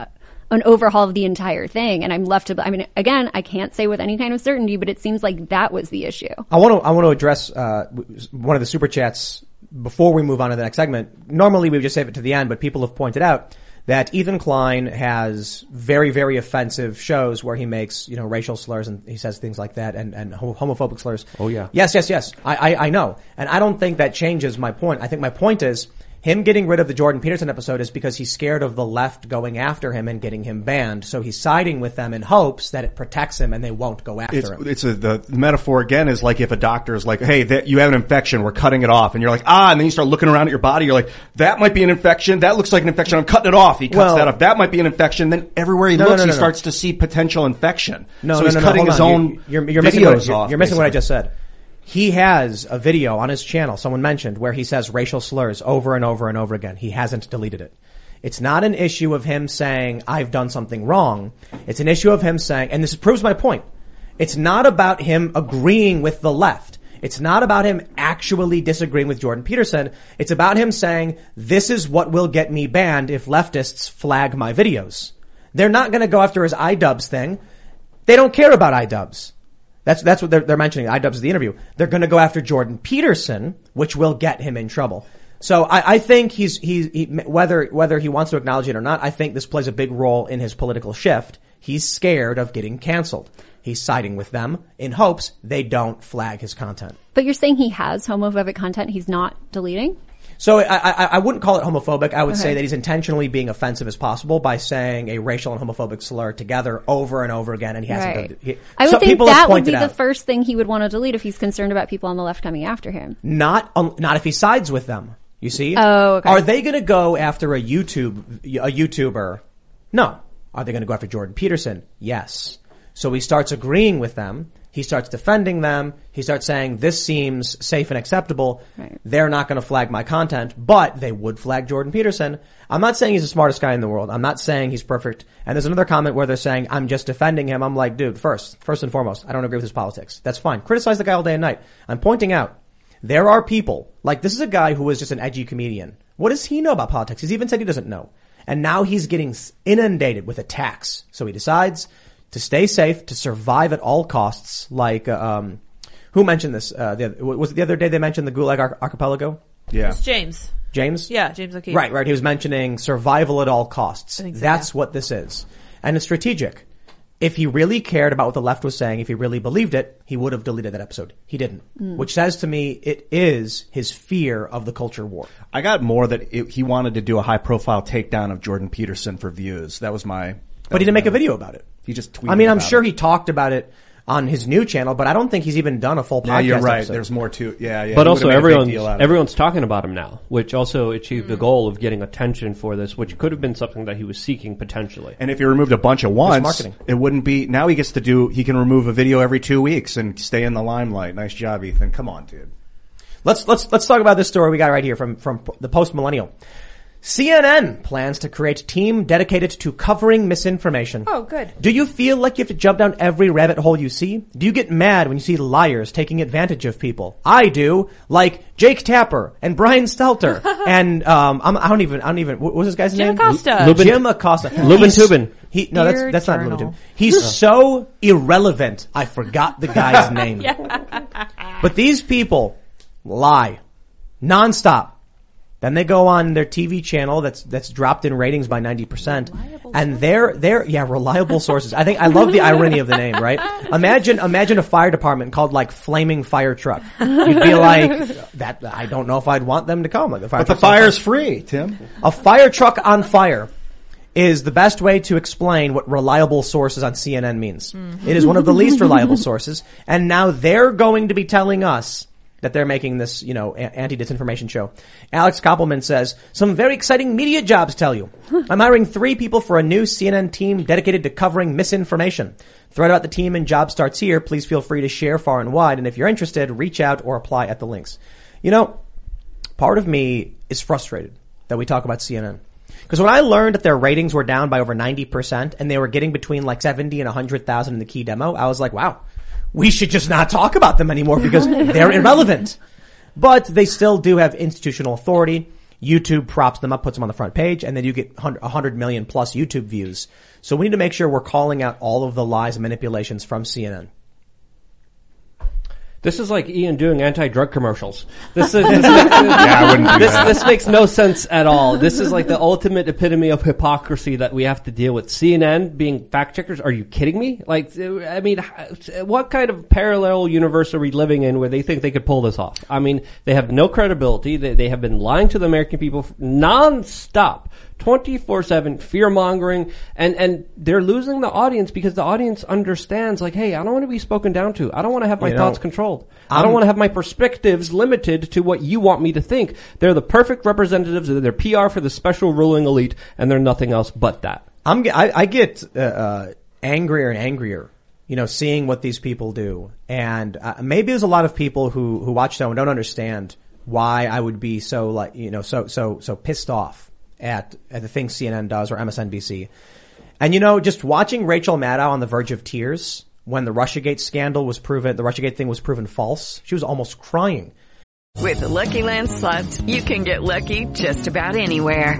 an overhaul of the entire thing. And I'm left to, I mean, again, I can't say with any kind of certainty, but it seems like that was the issue. I want to I want to address uh, one of the super chats before we move on to the next segment. Normally we would just save it to the end, but people have pointed out that Ethan Klein has very very offensive shows where he makes you know racial slurs and he says things like that and and homophobic slurs. Oh yeah. Yes, yes, yes. I, I I know, and I don't think that changes my point. I think my point is. Him getting rid of the Jordan Peterson episode is because he's scared of the left going after him and getting him banned. So he's siding with them in hopes that it protects him and they won't go after It's, him. it's a, the metaphor again is like if a doctor is like, hey, that, you have an infection, we're cutting it off. And you're like, ah, and then you start looking around at your body, you're like, that might be an infection, that looks like an infection, I'm cutting it off. He cuts Well- that off, that might be an infection. Then everywhere he No, looks, no, he no, no. starts to see potential infection. No, so no, he's cutting his on. own You- You're, you're videos missing what, you're, off. you're missing what I just said. He has a video on his channel, someone mentioned, where he says racial slurs over and over and over again. He hasn't deleted it. It's not an issue of him saying, I've done something wrong. It's an issue of him saying, and this proves my point. It's not about him agreeing with the left. It's not about him actually disagreeing with Jordan Peterson. It's about him saying, this is what will get me banned if leftists flag my videos. They're not going to go after his iDubbbz thing. They don't care about iDubbbz. That's that's what they're, they're mentioning. iDubbbz the interview. They're going to go after Jordan Peterson, which will get him in trouble. So I, I think he's he's he, whether whether he wants to acknowledge it or not. I think this plays a big role in his political shift. He's scared of getting canceled. He's siding with them in hopes they don't flag his content. But you're saying he has homophobic content he's not deleting? So I, I, I wouldn't call it homophobic. I would say that he's intentionally being offensive as possible by saying a racial and homophobic slur together over and over again, and he hasn't. Right. He, I would so think that would be the first thing he would want to delete if he's concerned about people on the left coming after him. Not um, not if he sides with them. You see? Oh, okay. Are they going to go after a YouTube a YouTuber? No. Are they going to go after Jordan Peterson? Yes. So he starts agreeing with them. He starts defending them. He starts saying this seems safe and acceptable. Right. They're not going to flag my content, but they would flag Jordan Peterson. I'm not saying he's the smartest guy in the world. I'm not saying he's perfect. And there's another comment where they're saying I'm just defending him. I'm like, dude, first, first and foremost, I don't agree with his politics. That's fine. Criticize the guy all day and night. I'm pointing out there are people like this is a guy who is just an edgy comedian. What does he know about politics? He's even said he doesn't know. And now he's getting inundated with attacks. So he decides to stay safe, to survive at all costs. Like, uh, um, who mentioned this? Uh, the, other- was it the other day they mentioned the Gulag Arch- Archipelago? Yeah. It's James. James? Yeah, James O'Keefe. Right, right. He was mentioning survival at all costs. I think so, That's what this is. And it's strategic. If he really cared about what the left was saying, if he really believed it, he would have deleted that episode. He didn't. Mm. Which says to me, it is his fear of the culture war. I got more that it, he wanted to do a high profile takedown of Jordan Peterson for views. That was my. But he didn't make a video about it. He just tweeted I mean, I'm sure it. he talked about it on his new channel, but I don't think he's even done a full podcast. Yeah, you're right. episode. There's more to yeah, yeah. but he also would've made a big everyone's deal out of it. everyone's talking about him now, which also achieved the mm. goal of getting attention for this, which could have been something that he was seeking potentially. And if he removed a bunch at once, marketing. it wouldn't be. Now he gets to do. He can remove a video every two weeks and stay in the limelight. Nice job, Ethan. Come on, dude. Let's let's let's talk about this story we got right here from from the post millennial. CNN plans to create a team dedicated to covering misinformation. Oh, good. Do you feel like you have to jump down every rabbit hole you see? Do you get mad when you see liars taking advantage of people? I do, like Jake Tapper and Brian Stelter [LAUGHS] and um I'm, I don't even I don't even what was this guy's name? Jim name? Acosta. Lubin, Jim Acosta. Lubin He's- Tubin. He no that's Dear that's not Journal. Lubin Tubin. He's [LAUGHS] so irrelevant. I forgot the guy's [LAUGHS] name. But these people lie nonstop. Then they go on their TV channel that's that's dropped in ratings by ninety percent, and they're they're yeah reliable sources. I think I love the irony of the name. Right? [LAUGHS] Imagine imagine a fire department called like Flaming Fire Truck. You'd be like that. I don't know if I'd want them to come. Like the fire But the truck's on fire's free, Tim. A fire truck on fire is the best way to explain what reliable sources on CNN means. Mm. It is one of the least reliable sources, and now they're going to be telling us that they're making this, you know, anti-disinformation show. Alex Koppelman says, some very exciting media jobs tell you. [LAUGHS] I'm hiring three people for a new CNN team dedicated to covering misinformation. Thread about the team and job starts here. Please feel free to share far and wide. And if you're interested, reach out or apply at the links. You know, part of me is frustrated that we talk about CNN. Because when I learned that their ratings were down by over 90% and they were getting between like 70 and 100,000 in the key demo, I was like, wow, we should just not talk about them anymore because [LAUGHS] they're irrelevant. But they still do have institutional authority. YouTube props them up, puts them on the front page, and then you get 100 100 million plus YouTube views. So we need to make sure we're calling out all of the lies and manipulations from CNN. This is like Ian doing anti-drug commercials. This is, [LAUGHS] this, I wouldn't do this, that. this makes no sense at all. This is like the ultimate epitome of hypocrisy that we have to deal with. CNN being fact checkers. Are you kidding me? Like, I mean, what kind of parallel universe are we living in where they think they could pull this off? I mean, they have no credibility. They, they have been lying to the American people non-stop. 24-7 fear mongering and and they're losing the audience because the audience understands like hey i don't want to be spoken down to. I don't want to have my You know, thoughts controlled. I I'm- don't want to have my perspectives limited to what you want me to think. They're the perfect representatives. They're pr for the special ruling elite and they're nothing else but that. I'm I, I get uh, uh, angrier and angrier, you know, seeing what these people do, and uh, maybe there's a lot of people who who watch them and don't understand why I would be so like you know so so so pissed off at at the things CNN does or MSNBC, and you know, just watching Rachel Maddow on the verge of tears when the RussiaGate scandal was proven, the RussiaGate thing was proven false. She was almost crying. With the Lucky Land slots, you can get lucky just about anywhere.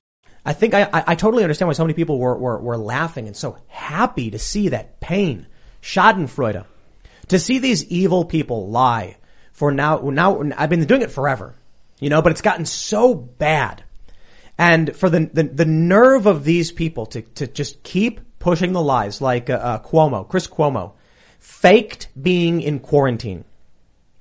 I think I, I, I totally understand why so many people were, were, were laughing and so happy to see that pain, Schadenfreude, to see these evil people lie for now, now, I've been doing it forever, you know, but it's gotten so bad. And for the, the, the nerve of these people to, to just keep pushing the lies, like uh, uh, Cuomo, Chris Cuomo, faked being in quarantine.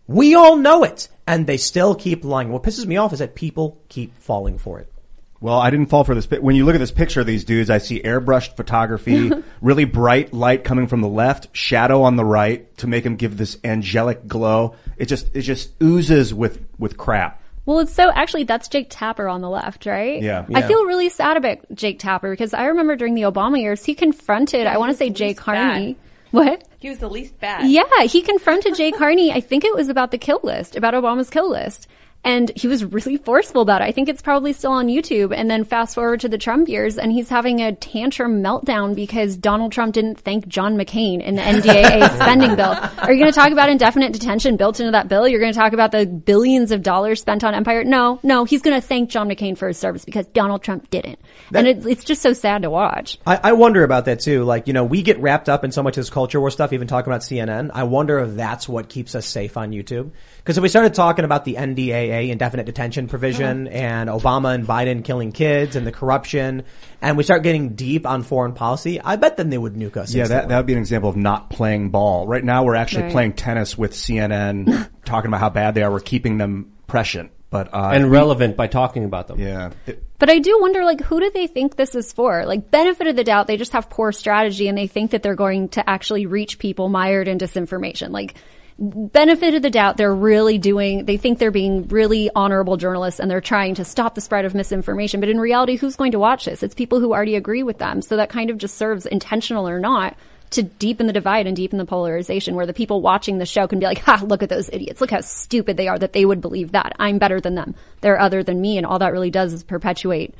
We all know it, and they still keep lying. What pisses me off is that people keep falling for it. Well, I didn't fall for this. Bit. When you look at this picture of these dudes, I see airbrushed photography, [LAUGHS] really bright light coming from the left, shadow on the right to make them give this angelic glow. It just, it just oozes with, with crap. Well, it's so actually that's Jake Tapper on the left, right? Yeah. I feel really sad about Jake Tapper because I remember during the Obama years he confronted I want to say Jay Carney. What? He was the least bad. Yeah, he confronted Jay Carney. I think it was about the kill list, about Obama's kill list. And he was really forceful about it. I think it's probably still on YouTube. And then fast forward to the Trump years and he's having a tantrum meltdown because Donald Trump didn't thank John McCain in the NDAA [LAUGHS] spending bill. Are you going to talk about indefinite detention built into that bill? You're going to talk about the billions of dollars spent on Empire? No, no, he's going to thank John McCain for his service because Donald Trump didn't. and it's, it's just so sad to watch. I, I wonder about that too. Like, you know, we get wrapped up in so much of this culture war stuff, even talking about CNN. I wonder if that's what keeps us safe on YouTube. Because if we started talking about the NDAA, indefinite detention provision, and Obama and Biden killing kids and the corruption, and we start getting deep on foreign policy, I bet then they would nuke us. Yeah, that, that would be an example of not playing ball. Right now, we're actually Right. playing tennis with CNN, [LAUGHS] talking about how bad they are. We're keeping them prescient, but uh, and relevant by talking about them. Yeah, It- But I do wonder, like, who do they think this is for? Like, benefit of the doubt, they just have poor strategy and they think that they're going to actually reach people mired in disinformation. Like, benefit of the doubt, they're really doing, they think they're being really honorable journalists and they're trying to stop the spread of misinformation. But in reality, who's going to watch this? It's people who already agree with them. So that kind of just serves, intentional or not, to deepen the divide and deepen the polarization where the people watching the show can be like, ha, look at those idiots. Look how stupid they are that they would believe that. I'm better than them. They're other than me. And all that really does is perpetuate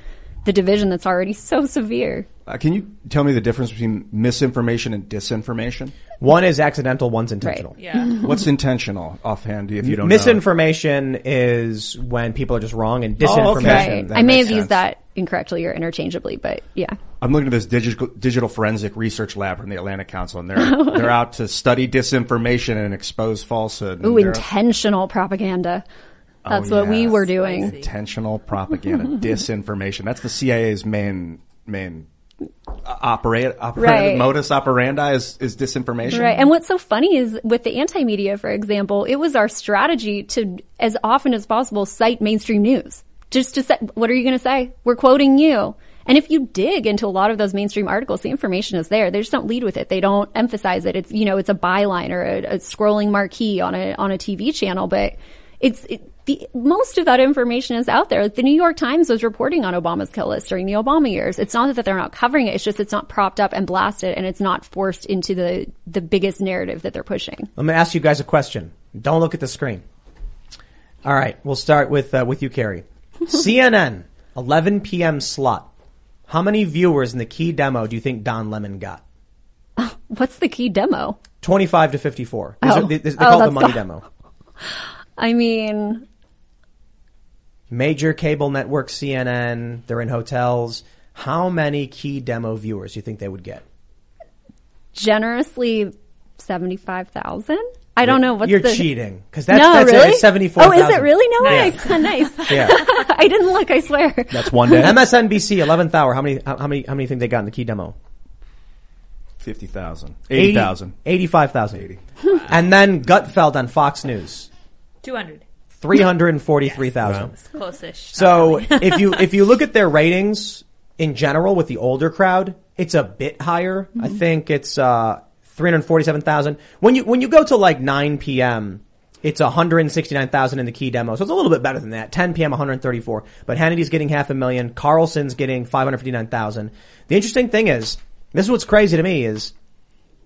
the division that's already so severe. uh, can you tell me the difference between misinformation and disinformation? One is accidental, one's intentional. Yeah. [LAUGHS] What's intentional offhand if you don't know? Misinformation is when people are just wrong, and disinformation. Oh, okay. Right. I may makes have used that incorrectly or interchangeably, but yeah. I'm looking at this digital digital forensic research lab from the Atlantic Council, and they're [LAUGHS] they're out to study disinformation and expose falsehood. Ooh, they're- intentional propaganda. Oh, That's Oh, what we were doing. intentional propaganda, [LAUGHS] disinformation. That's the CIA's main main operate, operate Right. modus operandi is is disinformation. Right. And what's so funny is with the anti-media, for example, it was our strategy to, as often as possible, cite mainstream news. Just to say, what are you going to say? We're quoting you. And if you dig into a lot of those mainstream articles, the information is there. They just don't lead with it. They don't emphasize it. It's, you know, it's a byline or a, a scrolling marquee on a, on a TV channel, but it's, it, the, most of that information is out there. The New York Times was reporting on Obama's kill list during the Obama years. It's not that they're not covering it. It's just it's not propped up and blasted and it's not forced into the, the biggest narrative that they're pushing. Let me ask you guys a question. Don't look at the screen. All right, we'll start with uh, with you, Carrie. [LAUGHS] CNN, 11 p.m. slot. How many viewers in the key demo do you think Don Lemon got? [LAUGHS] What's the key demo? 25 to 54. These Oh. are, they, they Oh, call it the money not- [LAUGHS] demo. I mean, Major cable network CNN, they're in hotels. How many key demo viewers do you think they would get? generously 75,000? I don't know what's You're the cheating because that's no, that's really? it. It's 74. Oh, is it really? No, Yeah. [LAUGHS] nice. nice. [LAUGHS] Yeah. I didn't look, I swear. That's one day. MSNBC, 11th hour. How many? How how many? How many think they got in the key demo? Fifty thousand, eighty thousand. 85,000. 80. and then Gutfeld on Fox News, 200. 343,000. It's close-ish. So [LAUGHS] if you [LAUGHS] if you look at their ratings in general with the older crowd, it's a bit higher. I think it's uh 347,000. When you when you go to like 9 p.m., it's 169,000 in the key demo. So it's a little bit better than that. 10 p.m. 134. But Hannity's getting half a million. Carlson's getting 559,000. The interesting thing is, this is what's crazy to me is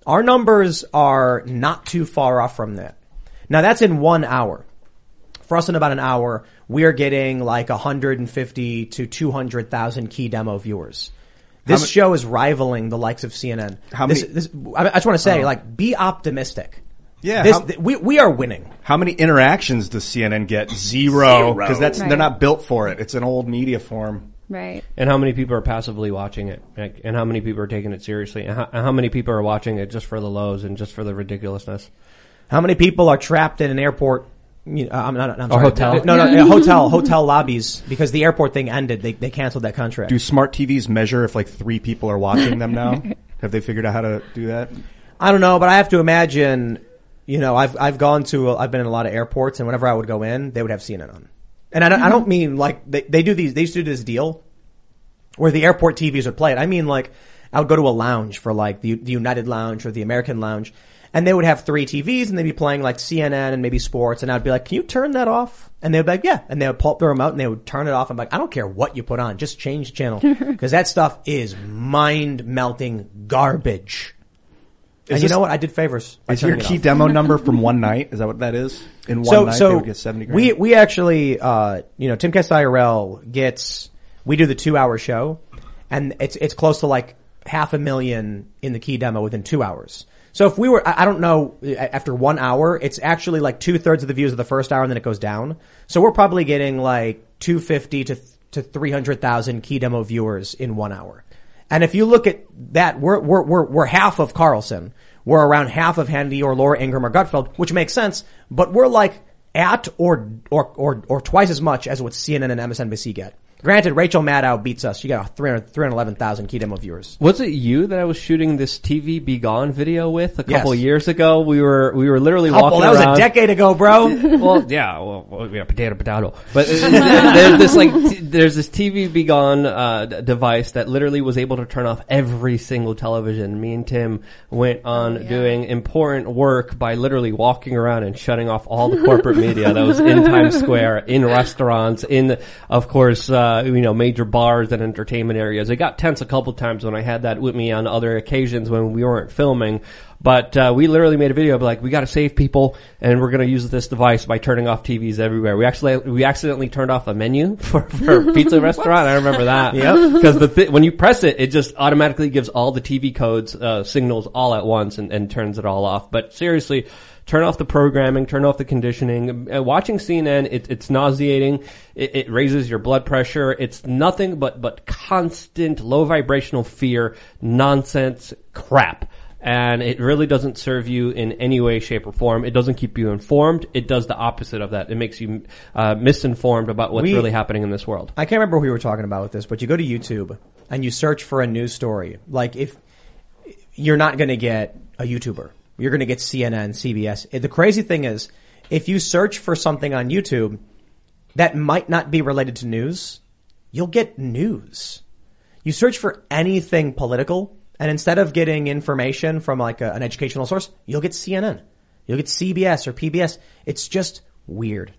our numbers are not too far off from that. Now that's in one hour. For us in about an hour, we are getting like 150 to 200,000 key demo viewers. This ma- show is rivaling the likes of CNN. How This- many- this- I I just want to say, Oh. like, be optimistic. Yeah, This, how- th- we, we are winning. How many interactions does CNN get? Zero. Because that's Right. they're not built for it. It's an old media form. Right. And how many people are passively watching it? Like, and how many people are taking it seriously? And how, and how many people are watching it just for the lows and just for the ridiculousness? How many people are trapped in an airport? You know, I'm not, I'm A sorry. hotel? No, no, [LAUGHS] a hotel, hotel lobbies because the airport thing ended. They, they canceled that contract. Do smart TVs measure if like three people are watching them now? [LAUGHS] Have they figured out how to do that? I don't know, but I have to imagine, you know, I've, I've gone to, I've been in a lot of airports and whenever I would go in, they would have CNN on. And I don't, I don't mean like, they, they do these, they used to do this deal where the airport TVs would play it. I mean like, I would go to a lounge for like the, the United Lounge or the American Lounge and they would have three TVs and they'd be playing like CNN and maybe sports and I'd be like, can you turn that off? And they'd be like, yeah. And they would pull up the remote and they would turn it off. I'm like, I don't care what you put on, just change the channel. [LAUGHS] Cause that stuff is mind melting garbage. and Is you this- know what? I did favors. Is your key demo [LAUGHS] number from one night? Is that what that is? In one so, night, so they would get seventy grand. we we actually, uh, you know, Timcast IRL gets. We do the two hour show, and it's it's close to like half a million in the key demo within two hours. So if we were, I don't know, after one hour, it's actually like two thirds of the views of the first hour, and then it goes down. So we're probably getting like two fifty to to three hundred thousand key demo viewers in one hour. And if you look at that, we're we're we're, we're half of Carlson. We're around half of Hannity or Laura Ingraham or Gutfeld, which makes sense. But we're like at or or or or twice as much as what CNN and MSNBC get. Granted, Rachel Maddow beats us. She got 300 311,000 key demo viewers. Was it you that I was shooting this TV Be Gone video with a couple Yes. years ago? We were we were literally Couple, walking that was around. a decade ago, bro. [LAUGHS] well, yeah, well, well, yeah, potato, potato. But uh, there's this like, t- there's this TV Be Gone uh, device that literally was able to turn off every single television. Me and Tim went on doing important work by literally walking around and shutting off all the corporate media that was in Times Square, in restaurants, in, of course, uh, you know, major bars and entertainment areas. It got tense a couple times when I had that with me on other occasions when we weren't filming. But uh, we literally made a video of like, we got to save people, and we're going to use this device by turning off TVs everywhere. We actually we accidentally turned off a menu [LAUGHS] for, for a pizza [LAUGHS] restaurant. I remember that. Yep. [LAUGHS] Because the th- when you press it, it just automatically gives all the TV codes uh, signals all at once and, and turns it all off. But seriously. Turn off the programming, turn off the conditioning. Uh, watching CNN, it, it's nauseating. It, it raises your blood pressure. It's nothing but, but constant low vibrational fear, nonsense crap and it really doesn't serve you in any way, shape, or form. It doesn't keep you informed. It does the opposite of that. It makes you uh, misinformed about what's We- really happening in this world. I can't remember who we were talking about with this, but you go to YouTube and you search for a news story. Like if you're not going to get a YouTuber, you're going to get CNN, CBS. Eh, the crazy thing is, if you search for something on YouTube that might not be related to news, you'll get news. You search for anything political, and instead of getting information from like a, an educational source, you'll get CNN. You'll get CBS or PBS. It's just weird.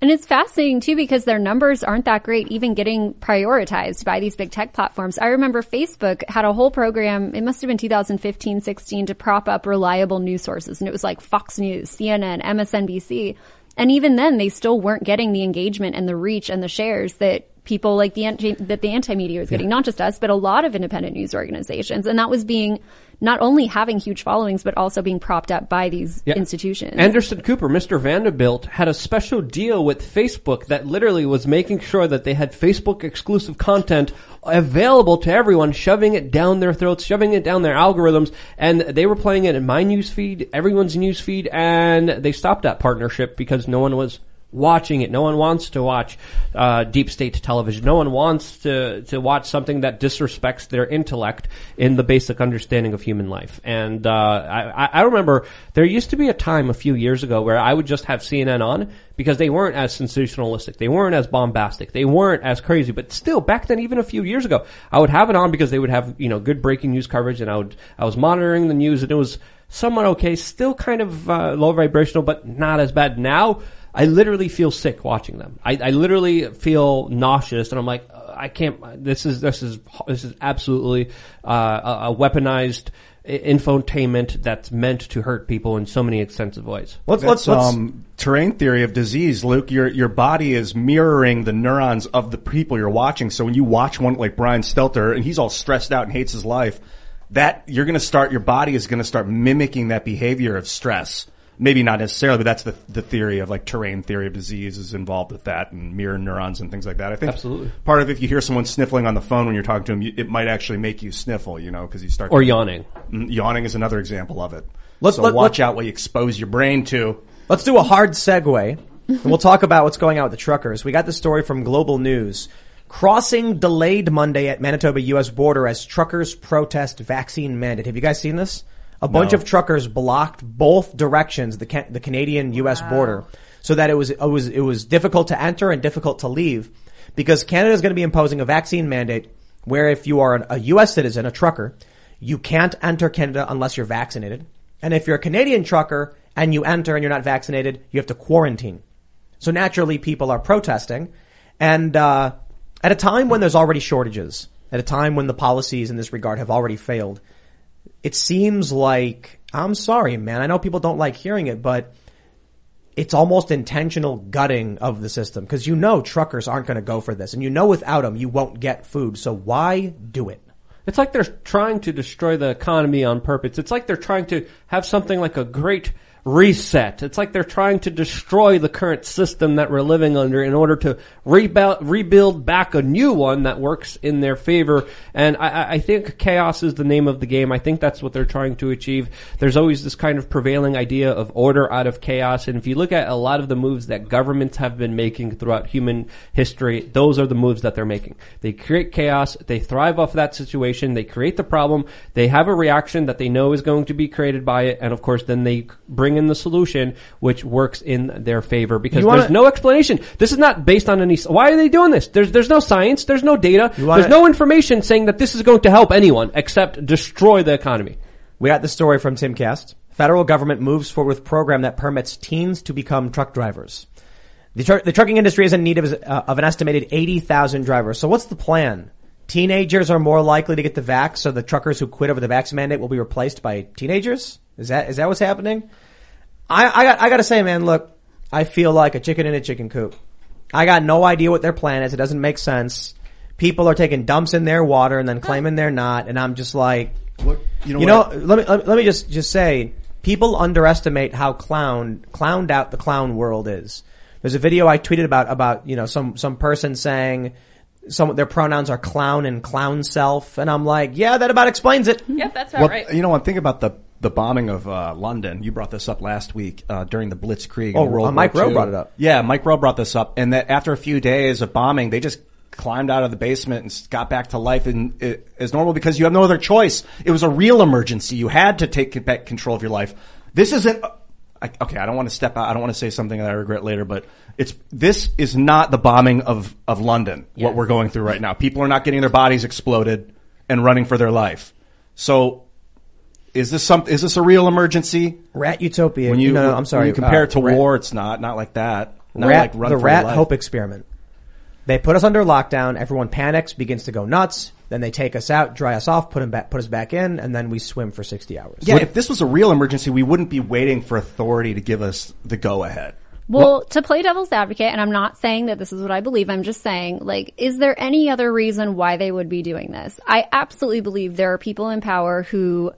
And it's fascinating too because their numbers aren't that great, even getting prioritized by these big tech platforms. I remember Facebook had a whole program, it must have been 2015, 16 to prop up reliable news sources. And it was like Fox News, CNN, MSNBC. And even then, they still weren't getting the engagement and the reach and the shares that people like the anti, that the anti-media was getting, not just us, but a lot of independent news organizations. And that was being not only having huge followings, but also being propped up by these Yeah. institutions. Anderson Cooper, Mr. Vanderbilt, had a special deal with Facebook that literally was making sure that they had Facebook exclusive content available to everyone, shoving it down their throats, shoving it down their algorithms, and they were playing it in my newsfeed, everyone's newsfeed, and they stopped that partnership because no one was watching it. No one wants to watch uh, deep state television. No one wants to to watch something that disrespects their intellect in the basic understanding of human life. And uh, I, I- remember there used to be a time a few years ago where I would just have CNN on because they weren't as sensationalistic, they weren't as bombastic, they weren't as crazy. But still, back then, even a few years ago, I would have it on because they would have you know good breaking news coverage, and I would I was monitoring the news, and it was somewhat okay, still kind of uh, low vibrational, but not as bad now. I literally feel sick watching them. I, I literally feel nauseous, and I'm like, uh, I can't. This is this is this is absolutely uh, a, a weaponized infotainment that's meant to hurt people in so many extensive ways. That's, um, terrain theory of disease, Luke. Your your body is mirroring the neurons of the people you're watching. So when you watch one like Brian Stelter and he's all stressed out and hates his life, that you're going to start. Your body is going to start mimicking that behavior of stress. Maybe not necessarily, but that's the the theory of like terrain theory of disease is involved with that and mirror neurons and things like that. I think Absolutely. part of if you hear someone sniffling on the phone when you're talking to them, you, it might actually make you sniffle. You know, because you start Or to- yawning. Mm, Yawning is another example of it. Let's- so let- watch let- out what you expose your brain to. Let's do a hard segue. and we'll talk about what's going on with the truckers. We got the story from Global News. Crossing delayed Monday at Manitoba U.S. border as truckers protest vaccine mandate. Have you guys seen this? A bunch No. of truckers blocked both directions, the, Ca- the Canadian U.S. border, so that it was, it was, it was difficult to enter and difficult to leave because Canada is going to be imposing a vaccine mandate where if you are an- a U.S. citizen, a trucker, you can't enter Canada unless you're vaccinated. And if you're a Canadian trucker and you enter and you're not vaccinated, you have to quarantine. So naturally, people are protesting, and uh, at a time when there's already shortages, at a time when the policies in this regard have already failed, it seems like, I'm sorry, man. I know people don't like hearing it, but it's almost intentional gutting of the system because you know truckers aren't going to go for this and you know without them you won't get food. So why do it? It's like they're trying to destroy the economy on purpose. It's like they're trying to have something like a great reset. It's like they're trying to destroy the current system that we're living under in order to rebuild, rebuild back a new one that works in their favor. And I, I think chaos is the name of the game. I think that's what they're trying to achieve. There's always this kind of prevailing idea of order out of chaos. And if you look at a lot of the moves that governments have been making throughout human history, those are the moves that they're making. They create chaos. They thrive off that situation. They create the problem. They have a reaction that they know is going to be created by it. And of course, then they bring in the solution which works in their favor because wanna- there's no explanation. This is not based on any, why are they doing this? There's, there's no science. There's no data. wanna- there's no information saying that this is going to help anyone except destroy the economy. We got the story from Timcast. Federal government moves forward with program that permits teens to become truck drivers. The, tr- the trucking industry is in need of, uh, of an estimated 80,000 drivers. So what's the plan? Teenagers are more likely to get the vax, so the truckers who quit over the vax mandate will be replaced by teenagers? Is that, is that what's happening? I, I got, I gotta say, man, look, I feel like a chicken in a chicken coop. I got no idea what their plan is. It doesn't make sense. People are taking dumps in their water and then claiming they're not, and I'm just like, you know you know, what? let me let me- let me just just say, people underestimate how clown clowned out the clown world is. There's a video I tweeted about about you know some some person saying some their pronouns are clown and clown self, and I'm like, yeah, that about explains it. Yep, that's Well, You know, one thing about the the bombing of uh, London. You brought this up last week uh, during the Blitzkrieg. Oh, World uh, Mike Rowe brought it up. Yeah, Mike Rowe brought this up, and that after a few days of bombing, they just climbed out of the basement and got back to life and uh, as normal because you have no other choice. It was a real emergency. You had to take back control of your life. This isn't. I, okay, I don't want to step out. I don't want to say something that I regret later, but it's this is not the bombing of of London. What we're going through right now. People are not getting their bodies exploded and running for their life. So, is this some? Is this a real emergency? Rat utopia. When you, no, no, I'm sorry. When you compare uh, it to rat- war, it's not not like that. Not rat, like run the rat your life. hope experiment. They put us under lockdown. Everyone panics, begins to go nuts. Then they take us out, dry us off, put 'em back, put us back in, and then we swim for 60 hours. Yeah, if this was a real emergency, we wouldn't be waiting for authority to give us the go ahead. Well, to play devil's advocate, and I'm not saying that this is what I believe, I'm just saying, like, is there any other reason why they would be doing this? I absolutely believe there are people in power who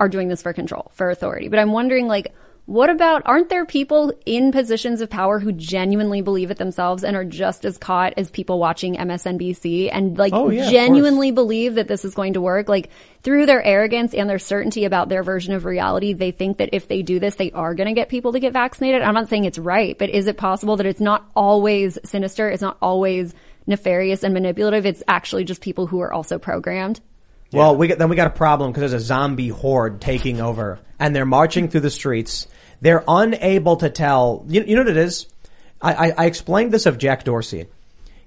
are doing this for control, for authority. But I'm wondering, like, what about, aren't there people in positions of power who genuinely believe it themselves and are just as caught as people watching MSNBC and, like, Oh, yeah, genuinely believe that this is going to work? Like, through their arrogance and their certainty about their version of reality, they think that if they do this, they are going to get people to get vaccinated. I'm not saying it's right, but is it possible that it's not always sinister? It's not always nefarious and manipulative. It's actually just people who are also programmed. Well, we got, then we got a problem because there's a zombie horde taking over, and they're marching through the streets. They're unable to tell. You, you know what it is? I, I, I explained this of Jack Dorsey.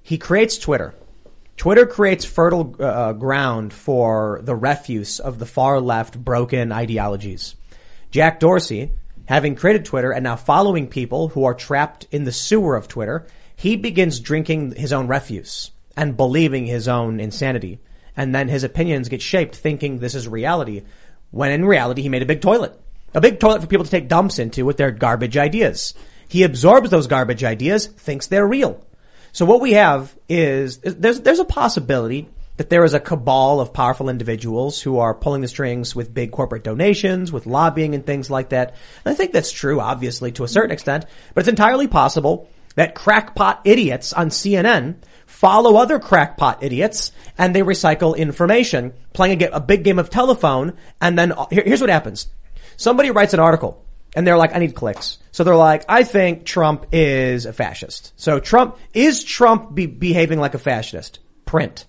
He creates Twitter. Twitter creates fertile uh, ground for the refuse of the far left broken ideologies. Jack Dorsey, having created Twitter and now following people who are trapped in the sewer of Twitter, he begins drinking his own refuse and believing his own insanity. And then his opinions get shaped thinking this is reality, when in reality he made a big toilet. A big toilet for people to take dumps into with their garbage ideas. He absorbs those garbage ideas, thinks they're real. So what we have is, there's there's a possibility that there is a cabal of powerful individuals who are pulling the strings with big corporate donations, with lobbying and things like that. And I think that's true, obviously, to a certain extent, but it's entirely possible that crackpot idiots on CNN follow other crackpot idiots and they recycle information, playing a, a big game of telephone, and then uh, here- here's what happens. Somebody writes an article and they're like, I need clicks. So they're like, I think Trump is a fascist. So Trump, is Trump be- behaving like a fascist? Print.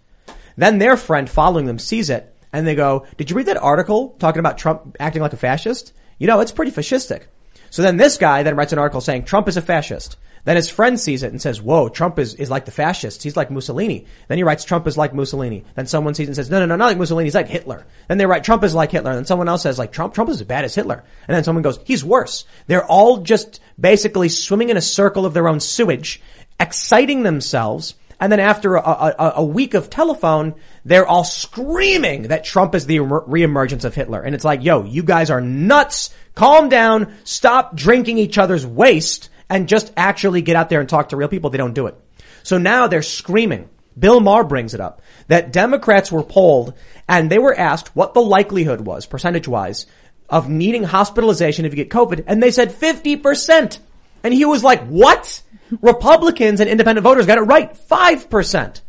Then their friend following them sees it and they go, did you read that article talking about Trump acting like a fascist? You know, it's pretty fascistic. So then this guy then writes an article saying Trump is a fascist. Then his friend sees it and says, whoa, Trump is, is like the fascists. He's like Mussolini. Then he writes Trump is like Mussolini. Then someone sees it and says, no, no, no, not like Mussolini. He's like Hitler. Then they write Trump is like Hitler. Then someone else says like Trump, Trump is as bad as Hitler. And then someone goes, he's worse. They're all just basically swimming in a circle of their own sewage, exciting themselves And then after a, a, a week of telephone, they're all screaming that Trump is the reemergence of Hitler. And it's like, yo, you guys are nuts. Calm down. Stop drinking each other's waste and just actually get out there and talk to real people. They don't do it. So now they're screaming. Bill Maher brings it up that Democrats were polled and they were asked what the likelihood was percentage wise of needing hospitalization if you get COVID. And they said 50%. And he was like, what? Republicans and independent voters got it right. 5%.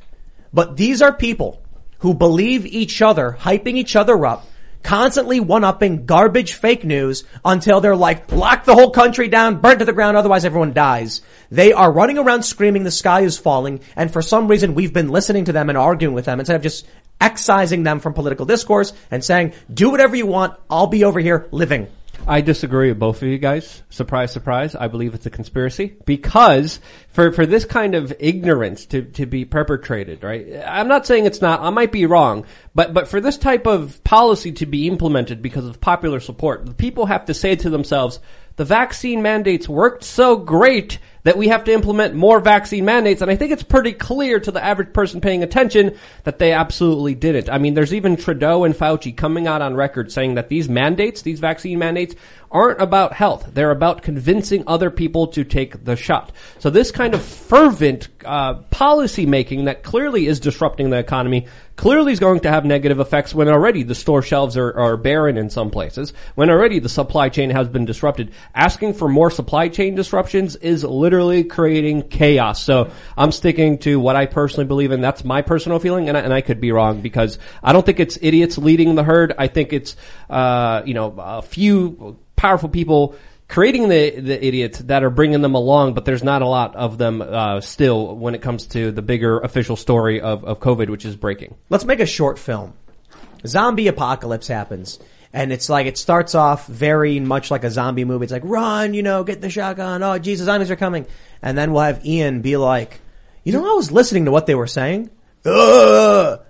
But these are people who believe each other, hyping each other up, constantly one-upping garbage fake news until they're like, lock the whole country down, burn to the ground, otherwise everyone dies. They are running around screaming the sky is falling, and for some reason we've been listening to them and arguing with them instead of just excising them from political discourse and saying, do whatever you want, I'll be over here living. I disagree with both of you guys. Surprise, surprise. I believe it's a conspiracy because for, for this kind of ignorance to, to be perpetrated, right? I'm not saying it's not, I might be wrong, but, but for this type of policy to be implemented because of popular support, the people have to say to themselves, the vaccine mandates worked so great that we have to implement more vaccine mandates. And I think it's pretty clear to the average person paying attention that they absolutely didn't. I mean, there's even Trudeau and Fauci coming out on record saying that these mandates, these vaccine mandates, aren't about health. They're about convincing other people to take the shot. So this kind of fervent uh, policy making that clearly is disrupting the economy clearly is going to have negative effects when already the store shelves are, are barren in some places, when already the supply chain has been disrupted. Asking for more supply chain disruptions is literally creating chaos. So I'm sticking to what I personally believe in. That's my personal feeling, and I, and I could be wrong because I don't think it's idiots leading the herd. I think it's, uh, you know, a few powerful people creating the the idiots that are bringing them along, but there's not a lot of them uh, still when it comes to the bigger official story of, of COVID, which is breaking. Let's make a short film. Zombie apocalypse happens. And it's like, it starts off very much like a zombie movie. It's like, run, you know, get the shotgun. Oh, Jesus, zombies are coming. And then we'll have Ian be like, you know, I was listening to what they were saying. Ugh.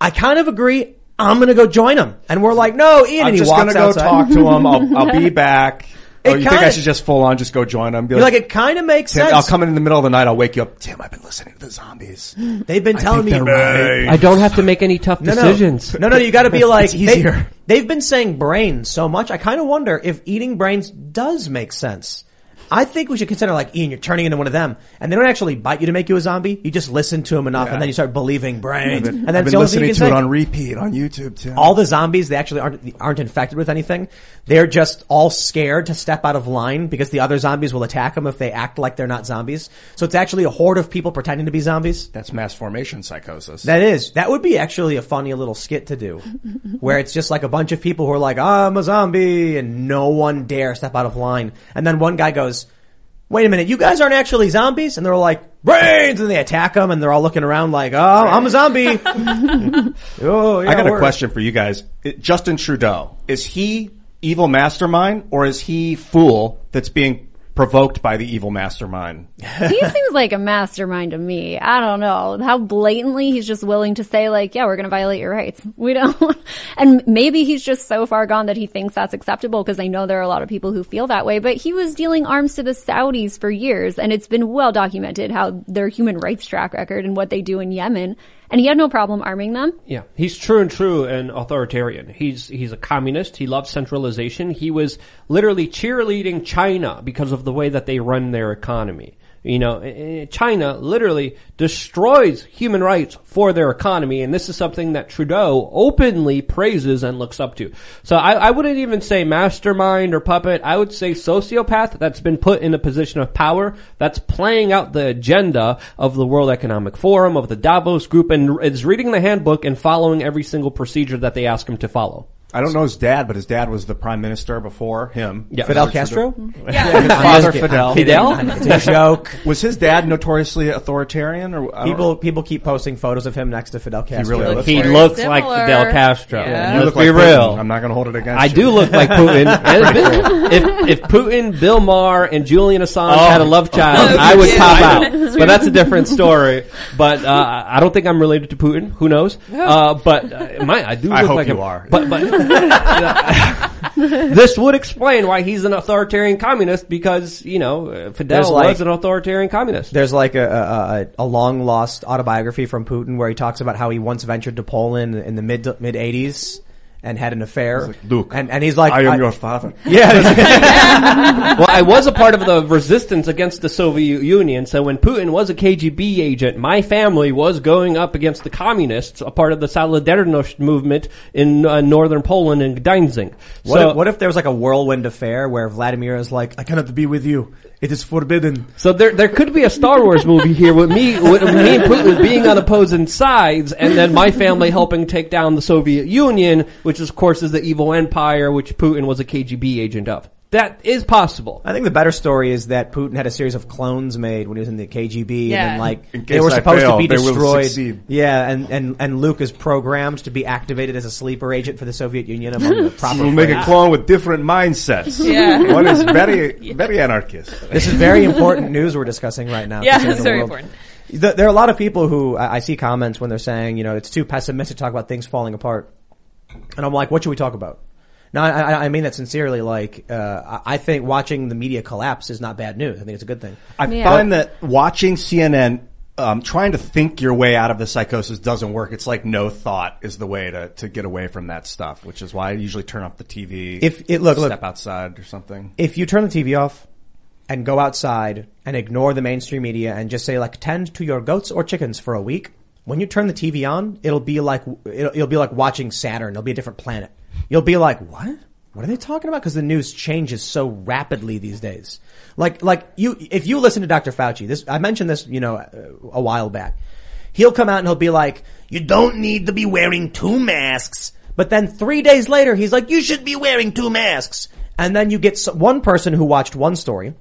I kind of agree. I'm gonna go join them. And we're like, no, Ian, I'm and he just walks gonna go outside. talk to him. I'll, I'll be [LAUGHS] back. Oh, it or you think I should just full on just go join them? Be You're like, it kind of makes Tim, sense. I'll come in in the middle of the night. I'll wake you up. Tim, I've been listening to the zombies. [GASPS] They've been telling me think right. I don't have to make any tough No, no. decisions. No, no, you got to be [LAUGHS] like It's easier. They, have been saying brains so much. I kind of wonder if eating brains does make sense. I think we should consider like Ian, you're turning into one of them, and they don't actually bite you to make you a zombie. You just listen to them enough, Yeah. and then you start believing brains, I've been, and I've that's been the listening you to can it on repeat on YouTube, too. all the zombies, they actually aren't aren't infected with anything. They're just all scared to step out of line because the other zombies will attack them if they act like they're not zombies. So it's actually a horde of people pretending to be zombies. That's mass formation psychosis. That is. That would be actually a funny little skit to do. [LAUGHS] where it's just like a bunch of people who are like, I'm a zombie and no one dare step out of line. And then one guy goes, wait a minute, you guys aren't actually zombies? And they're like, brains! And they attack them and they're all looking around like, oh, I'm a zombie. [LAUGHS] oh, yeah, I got a we're- question for you guys. It- Justin Trudeau, is he evil mastermind or is he fool that's being provoked by the evil mastermind? he seems like a mastermind to me. I don't know how blatantly he's just willing to say like, yeah, we're going to violate your rights. We don't, [LAUGHS] and maybe he's just so far gone that he thinks that's acceptable because I know there are a lot of people who feel that way, but he was dealing arms to the Saudis for years and it's been well documented how their human rights track record and what they do in Yemen. And he had no problem arming them. Yeah, he's true and true and authoritarian. He's he's a communist. He loves centralization. He was literally cheerleading China because of the way that they run their economy. You know, eh, eh, China literally destroys human rights for their economy, and this is something that Trudeau openly praises and looks up to. So I, I wouldn't even say mastermind or puppet. I would say sociopath that's been put in a position of power that's playing out the agenda of the World Economic Forum, of the Davos Group, and is reading the handbook and following every single procedure that they ask him to follow. I don't know his dad, but his dad was the prime minister before him. Yeah. Fidel Castro? Trudeau. Yeah. his father I'm Fidel. kidding. I'm kidding. It's a joke. Was his dad notoriously authoritarian or I don't People people keep posting photos of him next to Fidel Castro. really looks He like- looks like similar. Fidel Castro. Yeah. You Let's look be like real. Putin. I'm not going to hold it against you. I you. do look like Putin. [LAUGHS] And if, if Putin, Bill Maher, and Julian Assange had a love child, I would pop out. [LAUGHS] But that's a different story. But uh, I don't think I'm related to Putin. Who knows? Uh, but uh, my, I do I look hope like you him. are. But but [LAUGHS] this would explain why he's an authoritarian communist because you know Fidel There's like- was an authoritarian communist. There's like a, a, a, a long lost autobiography from Putin where he talks about how he once ventured to Poland in the mid mid 80s and had an affair. Luke, and and he's like, I am your father. [LAUGHS] Yeah. [LAUGHS] well, I was a part of the resistance against the Soviet Union, so when Putin was a KGB agent, my family was going up against the communists, a part of the Solidarność movement in uh, northern Poland and Gdańsk. What, so, if, what if there was like a whirlwind affair where Vladimir is like, I cannot be with you. It is forbidden. So there, there could be a Star Wars movie here with me, with me and Putin being on opposing sides, and then my family helping take down the Soviet Union, which of course is the evil empire, which Putin was a KGB agent of. That is possible. I think the better story is that Putin had a series of clones made when he was in the KGB, Yeah. and then like they were I supposed fail, to be they destroyed. succeed. Yeah, and, and and Luke is programmed to be activated as a sleeper agent for the Soviet Union among the [LAUGHS] proper. We'll make a clone with different mindsets. [LAUGHS] Yeah. One is very, [LAUGHS] very anarchist. This is very important news we're discussing right now. Yeah, it's very world. important. Th- There are a lot of people who I I see comments when they're saying, you know, it's too pessimistic to talk about things falling apart, and I'm like, what should we talk about? No, I, I- I mean that sincerely. Like, uh, I I think watching the media collapse is not bad news. I think it's a good thing. I find that watching CNN, um, trying to think your way out of the psychosis doesn't work. It's like no thought is the way to, to get away from that stuff, which is why I usually turn off the TV. If it- look, look. step outside or something. if you turn the TV off and go outside and ignore the mainstream media and just say like tend to your goats or chickens for a week, when you turn the TV on, it'll be like it'll, it'll be like watching Saturn. It'll be a different planet. You'll be like, what? What are they talking about? Because the news changes so rapidly these days. Like like you, if you listen to Dr. Fauci, this I mentioned this, you know, a while back. He'll come out and he'll be like, you don't need to be wearing two masks. But then three days later, he's like, you should be wearing two masks. And then you get one person who watched one story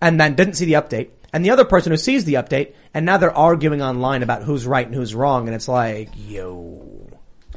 and then didn't see the update and the other person who sees the update and now they're arguing online about who's right and who's wrong. And it's like, yo.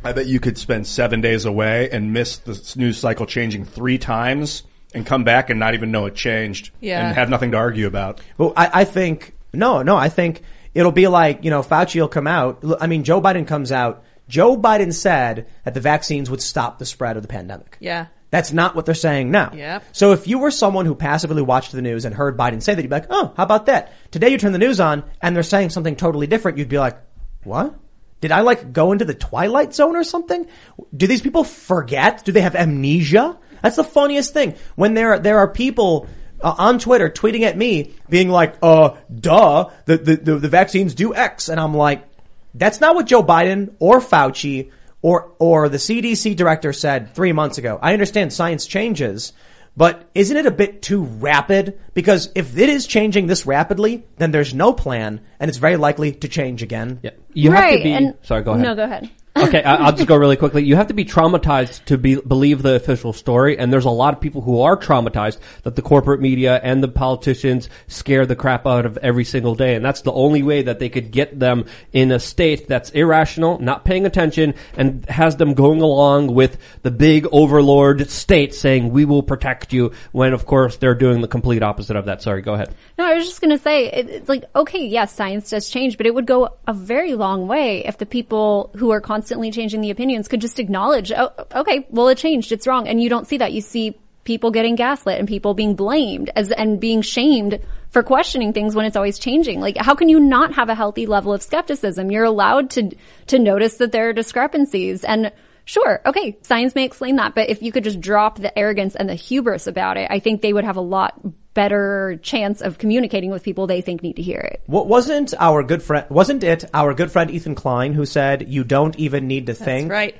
I bet you could spend seven days away and miss the news cycle changing three times and come back and not even know it changed Yeah. and have nothing to argue about. Well, I, I think no, no. I think it'll be like you know Fauci will come out. I mean, Joe Biden comes out. Joe Biden said that the vaccines would stop the spread of the pandemic. Yeah. That's not what they're saying now. Yep. So if you were someone who passively watched the news and heard Biden say that, you'd be like, oh, how about that? Today you turn the news on and they're saying something totally different. You'd be like, what? Did I like go into the twilight zone or something? Do these people forget? Do they have amnesia? That's the funniest thing. When there, there are people uh, on Twitter tweeting at me being like, uh, duh, the, the, the, the vaccines do X. And I'm like, that's not what Joe Biden or Fauci or, or the CDC director said three months ago. I understand science changes, but isn't it a bit too rapid? Because if it is changing this rapidly, then there's no plan and it's very likely to change again. Yeah. You have to be. and, sorry, go ahead. No, go ahead. Okay, I- I'll just go really quickly. You have to be traumatized to be, believe the official story, and there's a lot of people who are traumatized that the corporate media and the politicians scare the crap out of every single day, and that's the only way that they could get them in a state that's irrational, not paying attention, and has them going along with the big overlord state saying, we will protect you, when of course they're doing the complete opposite of that. Sorry, go ahead. No, I was just to say, it, it's like, okay, yes, science does change, but it would go a very long way if the people who are constantly changing the opinions could just acknowledge, oh, okay, well, it changed, it's wrong. And you don't see that. You see people getting gaslit and people being blamed as, and being shamed for questioning things when it's always changing. Like, how can you not have a healthy level of skepticism? You're allowed to, to notice that there are discrepancies and Sure. Okay. Science may explain that, but if you could just drop the arrogance and the hubris about it, I think they would have a lot better chance of communicating with people they think need to hear it. What wasn't our good friend? Wasn't it our good friend Ethan Klein who said you don't even need to think? right.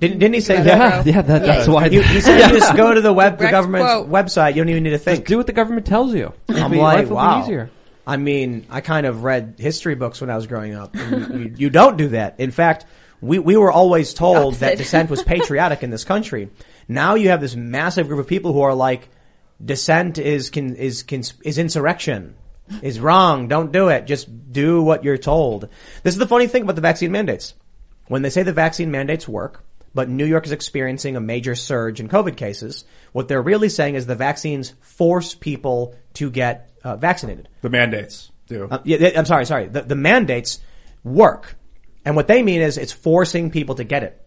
Didn't, didn't he say Yeah, that? yeah, that- that's why- He, he said you just go to the web, the government's quote. website. You don't even need to think. Just do what the government tells you. I'm like, wow. easier. I mean, I kind of read history books when I was growing up. And you, you don't do that. In fact, we, we were always told that dissent was patriotic in this country. Now you have this massive group of people who are like, dissent is can, is can, is insurrection. Is wrong. Don't do it. Just do what you're told. This is the funny thing about the vaccine mandates. When they say the vaccine mandates work, but New York is experiencing a major surge in COVID cases, what they're really saying is the vaccines force people to get uh, vaccinated. The mandates do. Uh, yeah, I'm sorry, sorry. The, the mandates work. And what they mean is it's forcing people to get it.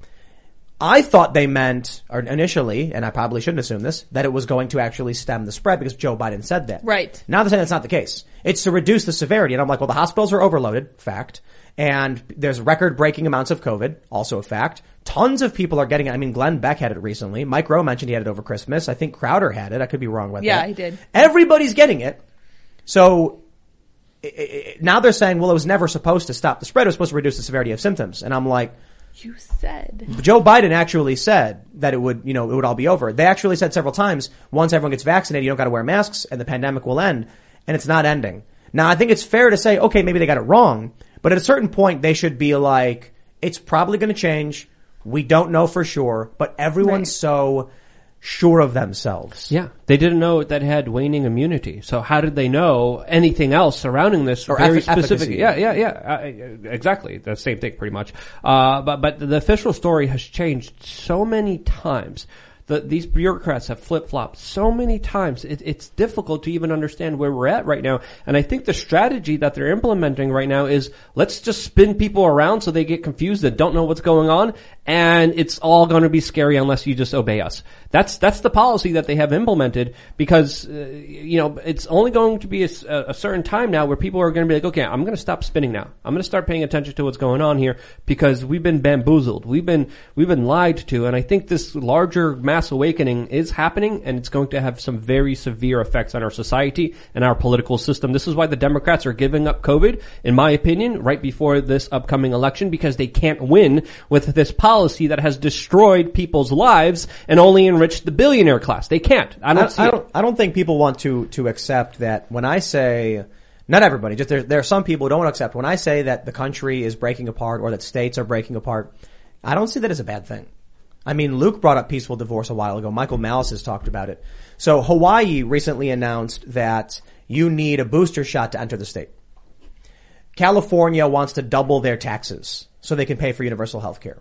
I thought they meant, or initially, and I probably shouldn't assume this, that it was going to actually stem the spread because Joe Biden said that. Right. Now they're saying that's not the case. It's to reduce the severity. And I'm like, well, the hospitals are overloaded, fact. And there's record breaking amounts of COVID, also a fact. Tons of people are getting it. I mean, Glenn Beck had it recently. Mike Rowe mentioned he had it over Christmas. I think Crowder had it. I could be wrong about Yeah, that. Yeah, he did. Everybody's getting it. So i- i- now they're saying, well, it was never supposed to stop the spread. It was supposed to reduce the severity of symptoms. And I'm like, You said. Joe Biden actually said that it would, you know, it would all be over. They actually said several times, once everyone gets vaccinated, you don't got to wear masks and the pandemic will end. And it's not ending. Now, I think it's fair to say, okay, maybe they got it wrong, but at a certain point, they should be like, it's probably going to change. We don't know for sure, but everyone's so sure of themselves. Yeah, they didn't know that it had waning immunity. So how did they know anything else surrounding this Or very effi- specific? efficacy. Yeah, yeah, yeah, uh, exactly. The same thing, pretty much. Uh, but but the official story has changed so many times. The, these bureaucrats have flip flopped so many times. It, it's difficult to even understand where we're at right now. And I think the strategy that they're implementing right now is let's just spin people around so they get confused and don't know what's going on, and it's all going to be scary unless you just obey us. That's that's the policy that they have implemented because uh, you know it's only going to be a certain time now where people are going to be like, okay, I'm going to stop spinning now. I'm going to start paying attention to what's going on here because we've been bamboozled, we've been we've been lied to, and I think this larger mass awakening is happening, and it's going to have some very severe effects on our society and our political system. This is why the Democrats are giving up COVID, in my opinion, right before this upcoming election because they can't win with this policy that has destroyed people's lives and only enriched the billionaire class. They can't. I don't see I don't, I don't think people want to, to accept that when I say, not everybody, just there, there are some people who don't want to accept when I say that the country is breaking apart or that states are breaking apart. I don't see that as a bad thing. I mean, Luke brought up peaceful divorce a while ago. Michael Malice has talked about it. So Hawaii recently announced that you need a booster shot to enter the state. California wants to double their taxes so they can pay for universal health care.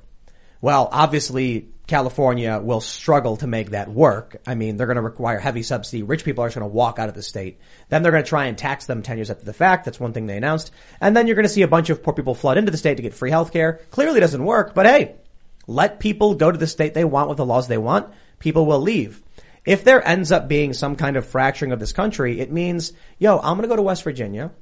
Well, obviously, California will struggle to make that work. I mean, they're going to require heavy subsidy. Rich people are just going to walk out of the state. Then they're going to try and tax them 10 years after the fact. That's one thing they announced. And then you're going to see a bunch of poor people flood into the state to get free health care. Clearly doesn't work, but hey, let people go to the state they want with the laws they want. People will leave. If there ends up being some kind of fracturing of this country, it means, yo, I'm going to go to West Virginia.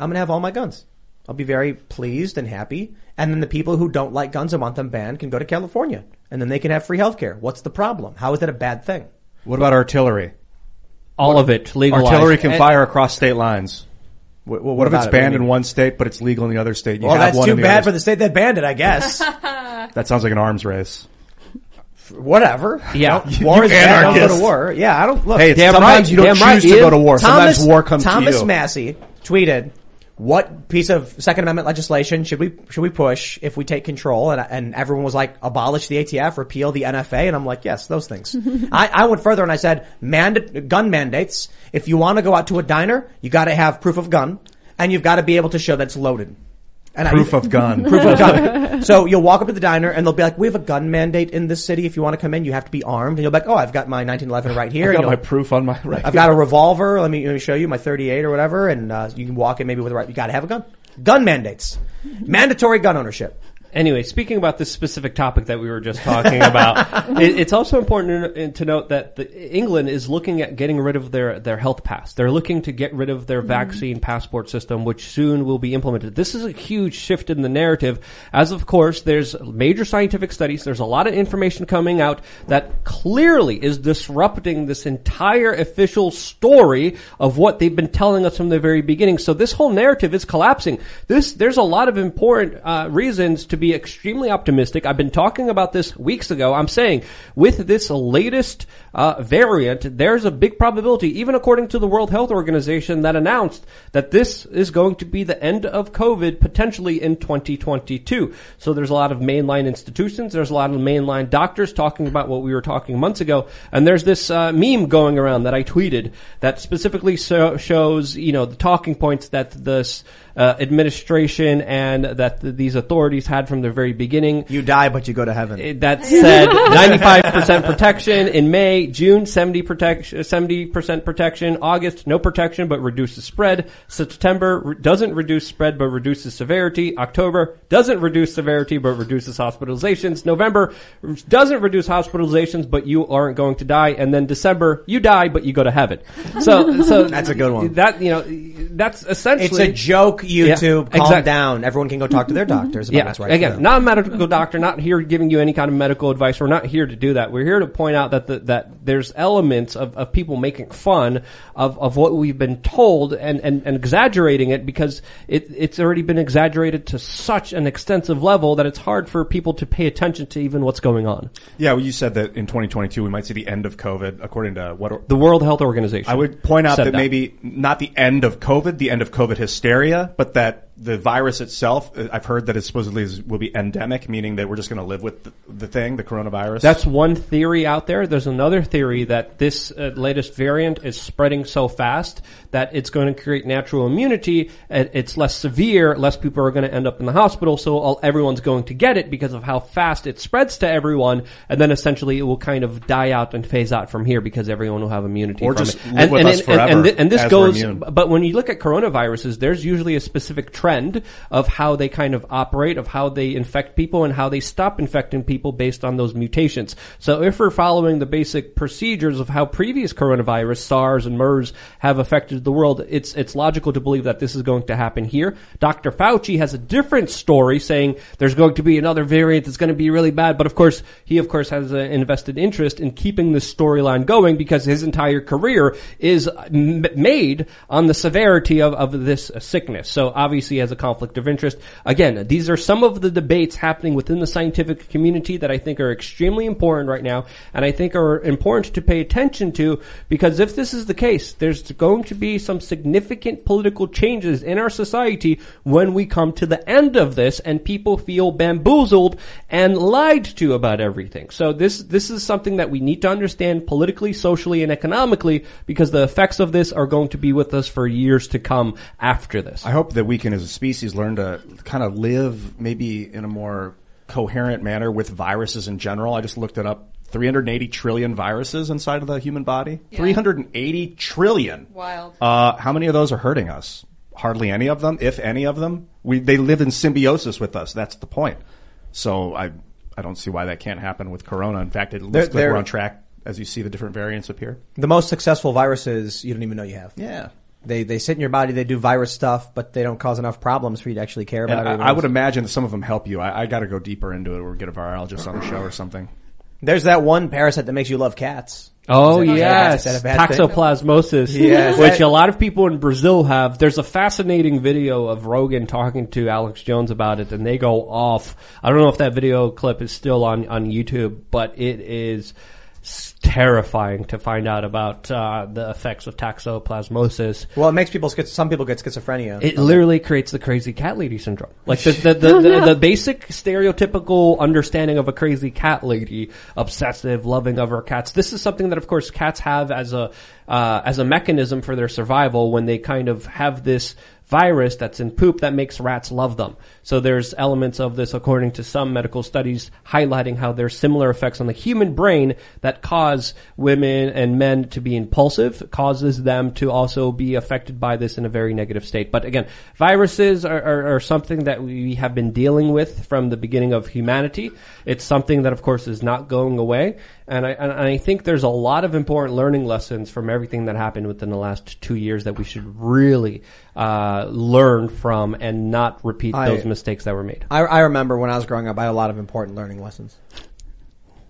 I'm going to have all my guns. I'll be very pleased and happy. And then the people who don't like guns and want them banned can go to California. And then they can have free healthcare. What's the problem? How is that a bad thing? What about artillery? All of it legalized. Artillery can And- fire across state lines. What, What, if about it's it? What do you banned in one state, but it's legal in the other state? You Well, have that's one too bad for the state that banned it, I guess. [LAUGHS] That sounds like an arms race. Whatever. Yeah. War is bad. Don't go to war. Yeah, I don't look. Hey, it's, sometimes right, you don't damn choose right, to go to war. Thomas, sometimes war comes Thomas to you. Thomas Massie tweeted, "What piece of Second Amendment legislation should we should we push if we take control?" And, and everyone was like, "Abolish the ATF, repeal the NFA." And I'm like, "Yes, those things." [LAUGHS] I, I went further and I said, "Manda- gun mandates. If you want to go out to a diner, you got to have proof of gun, and you've got to be able to show that it's loaded." And Proof I, of gun. proof of gun. [LAUGHS] [LAUGHS] So you'll walk up to the diner and they'll be like, "We have a gun mandate in this city. If you want to come in, you have to be armed." And you'll be like, "Oh, I've got my 1911 right here." I And got my proof on my right. I've got a revolver. Let me let me show you my 38 or whatever, and uh, you can walk in maybe with the right. You got to have a gun. Gun mandates, mandatory gun ownership. Anyway, speaking about this specific topic that we were just talking about, [LAUGHS] it, it's also important to, note that the, England is looking at getting rid of their, their health pass. They're looking to get rid of their vaccine passport system, which soon will be implemented. This is a huge shift in the narrative, as of course there's major scientific studies. There's a lot of information coming out that clearly is disrupting this entire official story of what they've been telling us from the very beginning. So this whole narrative is collapsing. This there's a lot of important uh, reasons to be extremely optimistic. I've been talking about this weeks ago. I'm saying with this latest uh, variant, there's a big probability, even according to the World Health Organization, that announced that this is going to be the end of COVID potentially in 2022. So there's a lot of mainline institutions. There's a lot of mainline doctors talking about what we were talking months ago. And there's this uh, meme going around that I tweeted that specifically so- shows, you know, the talking points that this uh, administration and that th- these authorities had from the very beginning. You die, but you go to heaven. That said, [LAUGHS] 95% protection in May, June 70 protection, 70% protection, August no protection but reduces spread, September re- doesn't reduce spread but reduces severity, October doesn't reduce severity but reduces hospitalizations, November doesn't reduce hospitalizations but you aren't going to die, and then December you die but you go to heaven. So, so That's a good one. That you know, that's essentially It's a joke, YouTube. Yeah, Calm exact- down. Everyone can go talk to their mm-hmm. doctors about yeah, what's right. again, them. not a medical doctor, not here giving you any kind of medical advice. We're not here to do that. We're here to point out that the, that there's elements of, of people making fun of, of what we've been told and, and, and exaggerating it because it, it's already been exaggerated to such an extensive level that it's hard for people to pay attention to even what's going on. Yeah, well, you said that in 2022 we might see the end of COVID, according to what The World Health Organization. I would point out said that, maybe not the end of COVID, the end of COVID hysteria, but that the virus itself, I've heard that it supposedly is, will be endemic, meaning that we're just going to live with the, the thing, the coronavirus. That's one theory out there. There's another theory that this uh, latest variant is spreading so fast that it's going to create natural immunity. It's less severe. Less people are going to end up in the hospital. So all, everyone's going to get it because of how fast it spreads to everyone. And then essentially it will kind of die out and phase out from here because everyone will have immunity Or from just it. live and, with and, us and- and forever thi- and this goes, but when you look at coronaviruses, there's usually a specific trend of how they kind of operate, of how they infect people and how they stop infecting people based on those mutations. So if we're following the basic procedures of how previous coronavirus, SARS and MERS have affected the world, it's, it's logical to believe that this is going to happen here. Dr. Fauci has a different story saying there's going to be another variant that's going to be really bad, but of course, he of course has an invested interest in keeping this storyline going because his entire career is made on the severity of, of this sickness. So obviously has a conflict of interest. Again, these are some of the debates happening within the scientific community that I think are extremely important right now and I think are important to pay attention to because if this is the case, there's going to be some significant political changes in our society when we come to the end of this and people feel bamboozled and lied to about everything. So this, this is something that we need to understand politically, socially, and economically because the effects of this are going to be with us for years to come after this. I hope that we can, as a species, learn to kind of live maybe in a more coherent manner with viruses in general. I just looked it up. 380 trillion viruses inside of the human body. 380 trillion. Wild. Uh, how many of those are hurting us? Hardly any of them, if any of them. We, they live in symbiosis with us. That's the point. So I, I don't see why that can't happen with Corona. In fact, it looks They're- like they're- we're on track as you see the different variants appear. The most successful viruses you don't even know you have. Yeah. They they sit in your body. They do virus stuff, but they don't cause enough problems for you to actually care And about it. I, I would imagine that some of them help you. I, I got to go deeper into it or get a virologist on the show or something. There's that one parasite that makes you love cats. Oh Is that- yes, that a bad thing? toxoplasmosis, [LAUGHS] Yes. which a lot of people in Brazil have. There's a fascinating video of Rogan talking to Alex Jones about it, and they go off. I don't know if that video clip is still on on YouTube, but it is s- terrifying to find out about uh, the effects of toxoplasmosis. Well, it makes people schiz- some people get schizophrenia. It literally creates the crazy cat lady syndrome. Like the the, the, [LAUGHS] the, the basic stereotypical understanding of a crazy cat lady, obsessive, loving of her cats. This is something that, of course, cats have as a uh, as a mechanism for their survival when they kind of have this virus that's in poop that makes rats love them. So there's elements of this, according to some medical studies, highlighting how there's similar effects on the human brain that cause women and men to be impulsive, causes them to also be affected by this in a very negative state. But again, viruses are, are, are something that we have been dealing with from the beginning of humanity. It's something that, of course, is not going away. And I, and I think there's a lot of important learning lessons from everything that happened within the last two years that we should really uh, Uh, learn from and not repeat I- those mistakes that were made. I, I remember when I was growing up, I had a lot of important learning lessons.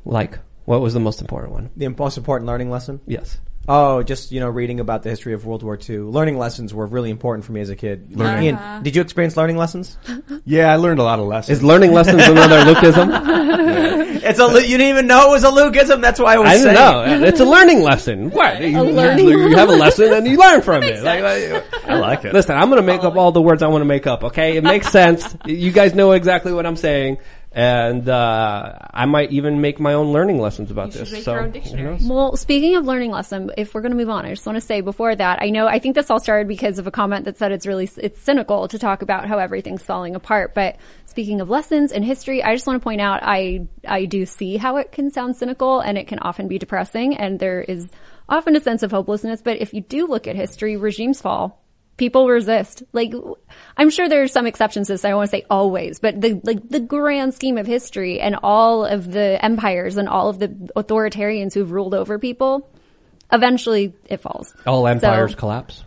Like, what was the most important one? The most important learning lesson? Yes. Oh, just you know, reading about the history of World War II. Learning lessons were really important for me as a kid. Learning. Ian, Uh-huh. did you experience learning lessons? [LAUGHS] Yeah, I learned a lot of lessons. Is learning lessons [LAUGHS] another Lukeism? [LAUGHS] It's a Lu- you didn't even know it was a Lukeism. That's why I was I saying. don't know. It's a learning lesson. What? You, learning you, you have a lesson and you learn from it. Like, like- I like it. Listen, I'm going to make up all the words I want to make up. Okay, it makes sense. You guys know exactly what I'm saying. And uh, I might even make my own learning lessons about should this. make so, your own who dictionary. Well, speaking of learning lesson, if we're going to move on, I just want to say before that, I know I think this all started because of a comment that said it's really it's cynical to talk about how everything's falling apart. But speaking of lessons in history, I just want to point out I I do see how it can sound cynical and it can often be depressing, and there is often a sense of hopelessness. But if you do look at history, regimes fall. People resist. Like, I'm sure there are some exceptions to this. I don't want to say always, but the, like, the grand scheme of history and all of the empires and all of the authoritarians who've ruled over people, eventually it falls. All empires So, collapse.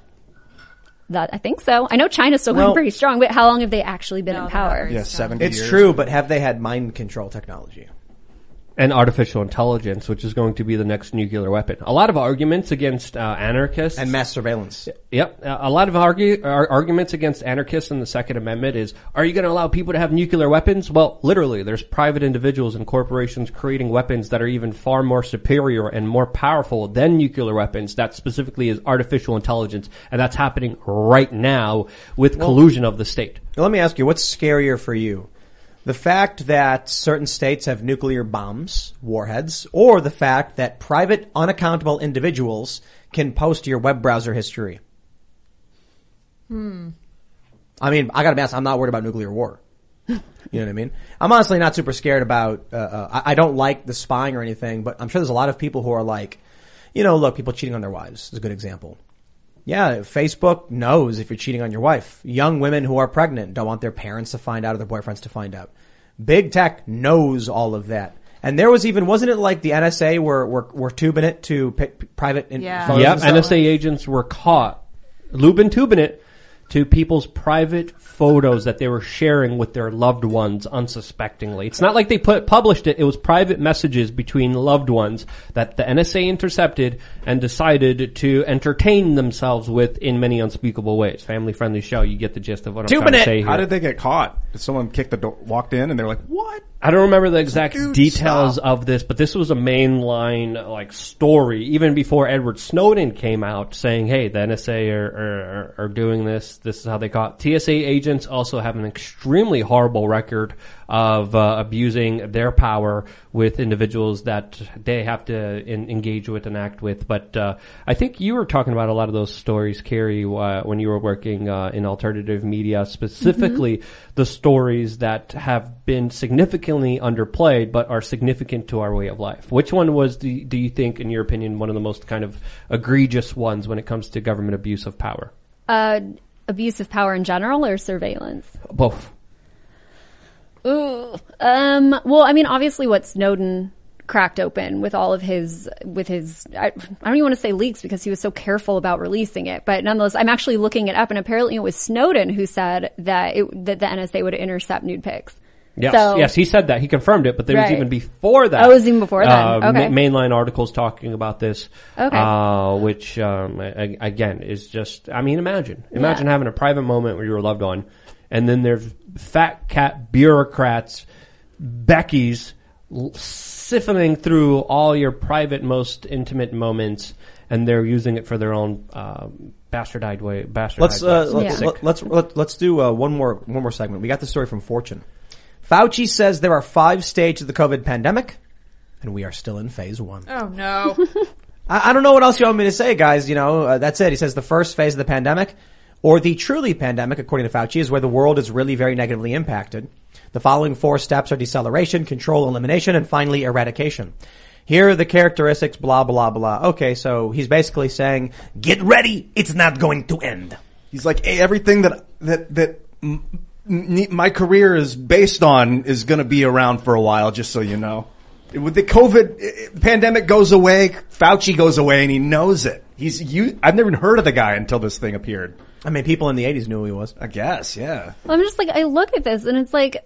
that, I think so. I know China's still Well- going pretty strong, but how long have they actually been in power? Yeah, 70 It's years. true, but have they had mind control technology? And artificial intelligence, which is going to be the next nuclear weapon. A lot of arguments against uh, anarchists And mass surveillance. Yep, Uh, a lot of argue, arguments against anarchists in the Second Amendment is: Are you going to allow people to have nuclear weapons? Well, literally, there's private individuals and corporations creating weapons that are even far more superior and more powerful than nuclear weapons. That specifically is artificial intelligence, and that's happening right now with collusion of the state. Let me ask you, what's scarier for you? The fact that certain states have nuclear bombs, warheads, or the fact that private, unaccountable individuals can post your web browser history? Hmm. I mean, I gotta be honest, I'm not worried about nuclear war. You know what I mean? I'm honestly not super scared about, uh, uh, I, I don't like the spying or anything, but I'm sure there's a lot of people who are like, you know, look, people cheating on their wives is a good example. Yeah, Facebook knows if you're cheating on your wife. Young women who are pregnant don't want their parents to find out or their boyfriends to find out. Big tech knows all of that. And there was even, wasn't it like the NSA were, were, were tubing it to p- p- private in- Yeah. photos Yep, and stuff? NSA agents were caught lubing tubing it to people's private photos that they were sharing with their loved ones unsuspectingly. It's not like they put published it. It was private messages between loved ones that the NSA intercepted and decided to entertain themselves with in many unspeakable ways. Family friendly show. You get the gist of what I'm Tubing trying to it. say here. How did they get caught? Did someone kick the door, walked in, and they're like, "What?" I don't remember the exact Dude, details stop. of this, but this was a mainline like story even before Edward Snowden came out saying, "Hey, the NSA are, are are doing this. This is how they caught." TSA agents also have an extremely horrible record of uh, abusing their power with individuals that they have to in, engage with and act with. But uh, I think you were talking about a lot of those stories, Carrie, uh, when you were working uh, in alternative media, specifically the stories that have been significantly underplayed but are significant to our way of life. Which one was, the, do you think, in your opinion, one of the most kind of egregious ones when it comes to government abuse of power? Uh, abuse of power in general or surveillance? Both. Ooh. Um, well, I mean, obviously what Snowden cracked open with all of his, with his, I, I don't even want to say leaks because he was so careful about releasing it, but nonetheless, I'm actually looking it up and apparently it was Snowden who said that it, that the NSA would intercept nude pics. Yes, So- yes, he said that. He confirmed it, but there was even before that. Oh, it was even before that. uh, Okay. ma- mainline articles talking about this. Okay. Uh, which, um, a- again, is just, I mean, imagine. Imagine having a private moment where you're loved one, and then there's fat cat bureaucrats, Becky's, siphoning through all your private, most intimate moments, and they're using it for their own, um, bastardized way, bastardized Let's uh, let's, Yeah. let, let's let, let's do uh, one more one more segment. We got the story from Fortune. Fauci says there are five stages of the COVID pandemic, and we are still in phase one. Oh no. [LAUGHS] I, I don't know what else you want me to say, guys. You know, uh, that's it. He says the first phase of the pandemic, or the truly pandemic, according to Fauci, is where the world is really very negatively impacted. The following four steps are deceleration, control, elimination, and finally eradication. Here are the characteristics, blah, blah, blah. Okay, so he's basically saying, get ready, it's not going to end. He's like, hey, everything that that that m- my career is based on is going to be around for a while. Just so you know, with the COVID pandemic goes away, Fauci goes away, and he knows it. He's you. I've never even heard of the guy until this thing appeared. I mean, people in the 80s knew who he was. I guess, yeah. I'm just like, I look at this and it's like,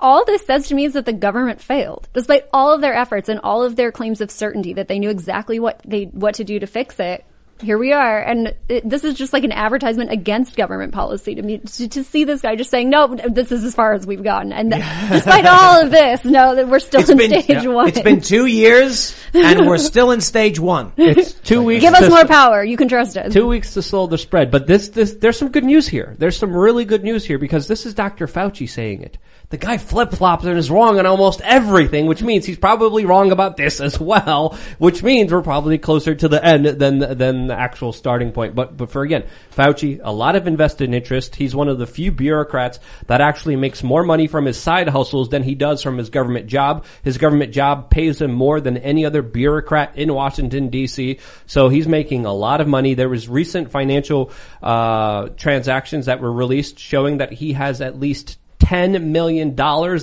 all this says to me is that the government failed. Despite all of their efforts and all of their claims of certainty that they knew exactly what they, what to do to fix it. Here we are. And it, this is just like an advertisement against government policy to me, to, to see this guy just saying, no, this is as far as we've gotten. And despite all of this, no, that we're still in stage one. It's been two years, and we're still in stage one. [LAUGHS] It's two weeks. Give us more power. You can trust us. Two weeks to slow the spread. But this, this, there's some good news here. There's some really good news here because this is Dr. Fauci saying it. The guy flip flops and is wrong on almost everything, which means he's probably wrong about this as well, which means we're probably closer to the end than than the actual starting point. But but for again, Fauci, a lot of invested interest. He's one of the few bureaucrats that actually makes more money from his side hustles than he does from his government job. His government job pays him more than any other bureaucrat in Washington D.C. So he's making a lot of money. There was recent financial uh, transactions that were released showing that he has at least $10 million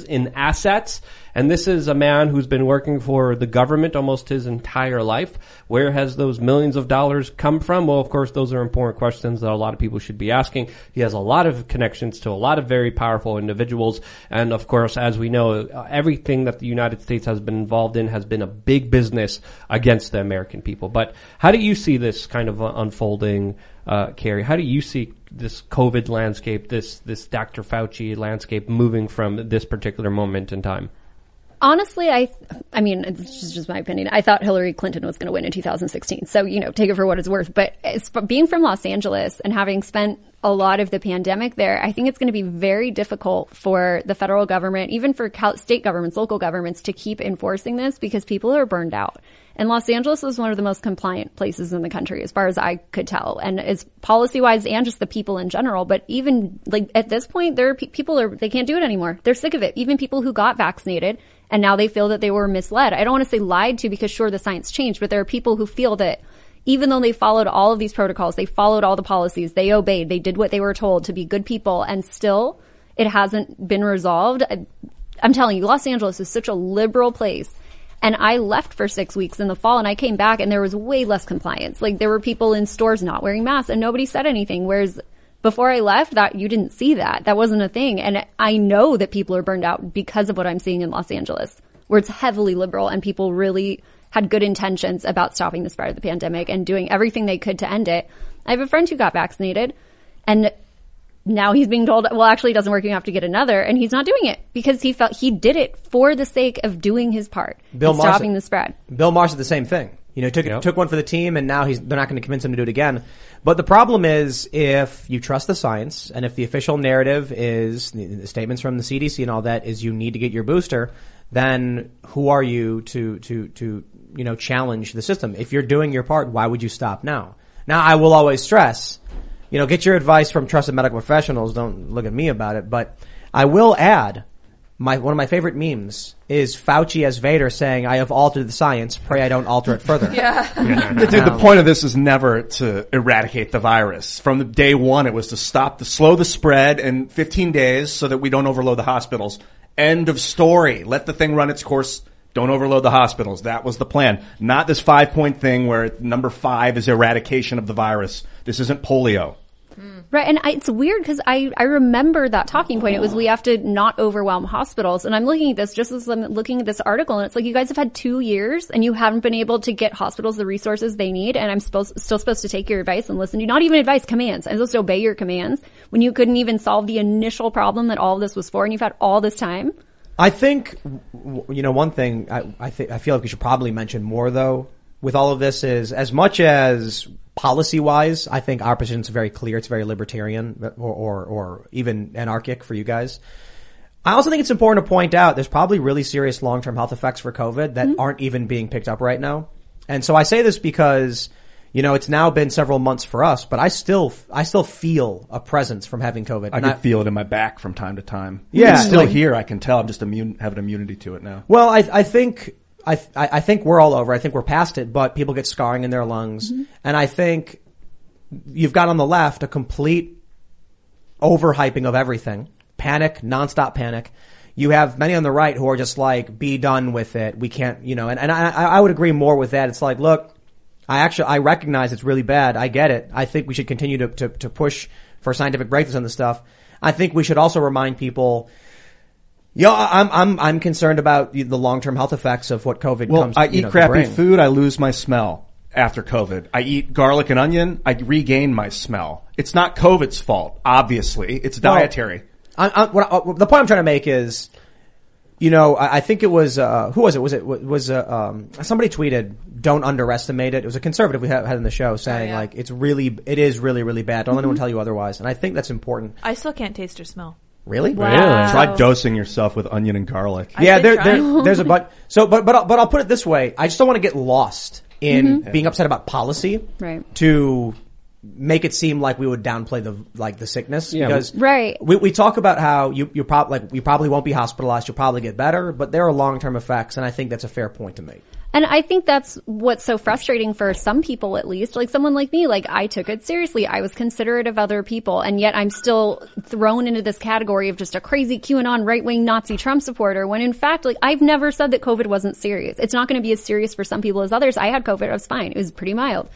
in assets. And this is a man who's been working for the government almost his entire life. Where has those millions of dollars come from? Well, of course, those are important questions that a lot of people should be asking. He has a lot of connections to a lot of very powerful individuals. And of course, as we know, everything that the United States has been involved in has been a big business against the American people. But how do you see this kind of unfolding, uh, Carrie? How do you see this COVID landscape, this this Dr. Fauci landscape moving from this particular moment in time? Honestly, I, I mean, it's just, just my opinion. I thought Hillary Clinton was going to win in 2016. So, you know, take it for what it's worth. But being from Los Angeles and having spent a lot of the pandemic there, I think it's going to be very difficult for the federal government, even for state governments, local governments to keep enforcing this because people are burned out. And Los Angeles is one of the most compliant places in the country, as far as I could tell. And it's policy wise and just the people in general. But even like at this point, there are pe- people are, they can't do it anymore. They're sick of it. Even people who got vaccinated and now they feel that they were misled. I don't want to say lied to because sure, the science changed, but there are people who feel that even though they followed all of these protocols, they followed all the policies, they obeyed, they did what they were told to be good people and still it hasn't been resolved. I'm telling you, Los Angeles is such a liberal place and I left for six weeks in the fall and I came back and there was way less compliance. Like there were people in stores not wearing masks and nobody said anything. Whereas before I left that you didn't see that. That wasn't a thing. And I know that people are burned out because of what I'm seeing in Los Angeles where it's heavily liberal and people really had good intentions about stopping the spread of the pandemic and doing everything they could to end it. I have a friend who got vaccinated and now he's being told, well, actually it doesn't work. You have to get another. And he's not doing it because he felt he did it for the sake of doing his part. Bill and Maher stopping the spread. Bill Maher said the same thing. You know, took took one for the team, and now he's they're not going to convince him to do it again. But the problem is, if you trust the science, and if the official narrative is the, the statements from the CDC and all that is you need to get your booster, then who are you to to to you know challenge the system? If you're doing your part, why would you stop now? Now, I will always stress, you know, get your advice from trusted medical professionals. Don't look at me about it, but I will add my one of my favorite memes is Fauci as Vader saying, "I have altered the science. Pray I don't alter it further." [LAUGHS] Yeah. Dude, the point of this is never to eradicate the virus. From the day one, it was to stop the slow the spread in 15 days so that we don't overload the hospitals. End of story. Let the thing run its course. Don't overload the hospitals. That was the plan. Not this five point thing where number five is eradication of the virus. This isn't polio. Right. And I, it's weird because I, I remember that talking point. It was we have to not overwhelm hospitals. And I'm looking at this just as I'm looking at this article and it's like you guys have had two years and you haven't been able to get hospitals the resources they need. And I'm supposed, still supposed to take your advice and listen to you. Not even advice, commands. I'm supposed to obey your commands when you couldn't even solve the initial problem that all of this was for and you've had all this time. I think, you know, one thing I, I think I feel like we should probably mention more though with all of this is as much as policy wise, I think our position is very clear. It's very libertarian uh, or, or, or even anarchic for you guys. I also think it's important to point out there's probably really serious long-term health effects for COVID that mm-hmm. aren't even being picked up right now. And so I say this because, you know, it's now been several months for us, but I still, I still feel a presence from having COVID. I And can feel it in my back from time to time. Yeah, it's still like- here. I can tell. I'm just immune, have an immunity to it now. Well, I, I think I, I I think we're all over. I think we're past it, but people get scarring in their lungs, mm-hmm. and I think you've got on the left a complete overhyping of everything, panic, nonstop panic. You have many on the right who are just like, be done with it. We can't, you know, and, and I, I would agree more with that. It's like, look, I actually, I recognize it's really bad. I get it. I think we should continue to, to, to push for scientific breakthroughs on this stuff. I think we should also remind people, yeah, I'm, I'm, I'm concerned about the the long-term health effects of what COVID Well, comes, I eat know, crappy food. I lose my smell after COVID. I eat garlic and onion. I regain my smell. It's not COVID's fault. Obviously, it's Well, dietary. I, I, what I, the point I'm trying to make is, you know, I, I think it was uh, who was it? Was it was uh, um, somebody tweeted, "Don't underestimate it." It was a conservative we had, had in the show saying like it's really, it is really, really bad. Don't let anyone tell you otherwise. And I think that's important. I still can't taste or smell. Really? Really? Try dosing yourself with onion and garlic. yeah, there, there, [LAUGHS] there's a but. So, but but I'll, but I'll put it this way: I just don't want to get lost in Mhm. being upset about policy Right. to make it seem like we would downplay the like the sickness Yeah. because Right. we, we talk about how you you probably like you probably won't be hospitalized, you'll probably get better, but there are long term effects, and I think that's a fair point to make. And I think that's what's so frustrating for some people at least. Like someone like me, like I took it seriously. I was considerate of other people and yet I'm still thrown into this category of just a crazy QAnon right-wing Nazi Trump supporter when in fact, like I've never said that COVID wasn't serious. It's not going to be as serious for some people as others. I had COVID. I was fine. It was pretty mild.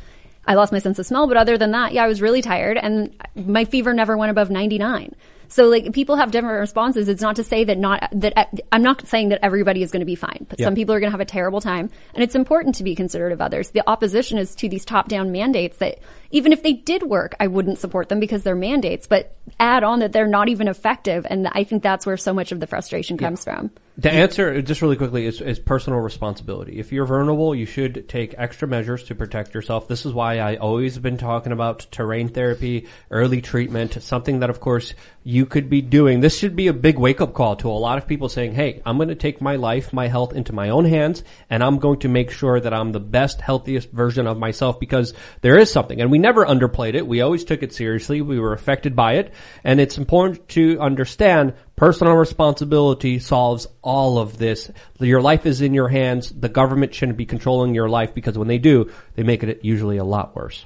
I lost my sense of smell, but other than that, yeah, I was really tired and my fever never went above 99. So like people have different responses. It's not to say that not, that I'm not saying that everybody is going to be fine, but Yeah. some people are going to have a terrible time. And it's important to be considerate of others. The opposition is to these top down mandates that even if they did work, I wouldn't support them because they're mandates, but add on that they're not even effective. And I think that's where so much of the frustration comes from. The answer, just really quickly, is, is personal responsibility. If you're vulnerable, you should take extra measures to protect yourself. This is why I always been talking about terrain therapy, early treatment, something that, of course, you could be doing. This should be a big wake up call to a lot of people saying, hey, I'm going to take my life, my health into my own hands, and I'm going to make sure that I'm the best, healthiest version of myself because there is something. And we never underplayed it. We always took it seriously. We were affected by it. And it's important to understand personal responsibility solves all of this. Your life is in your hands. The government shouldn't be controlling your life because when they do, they make it usually a lot worse.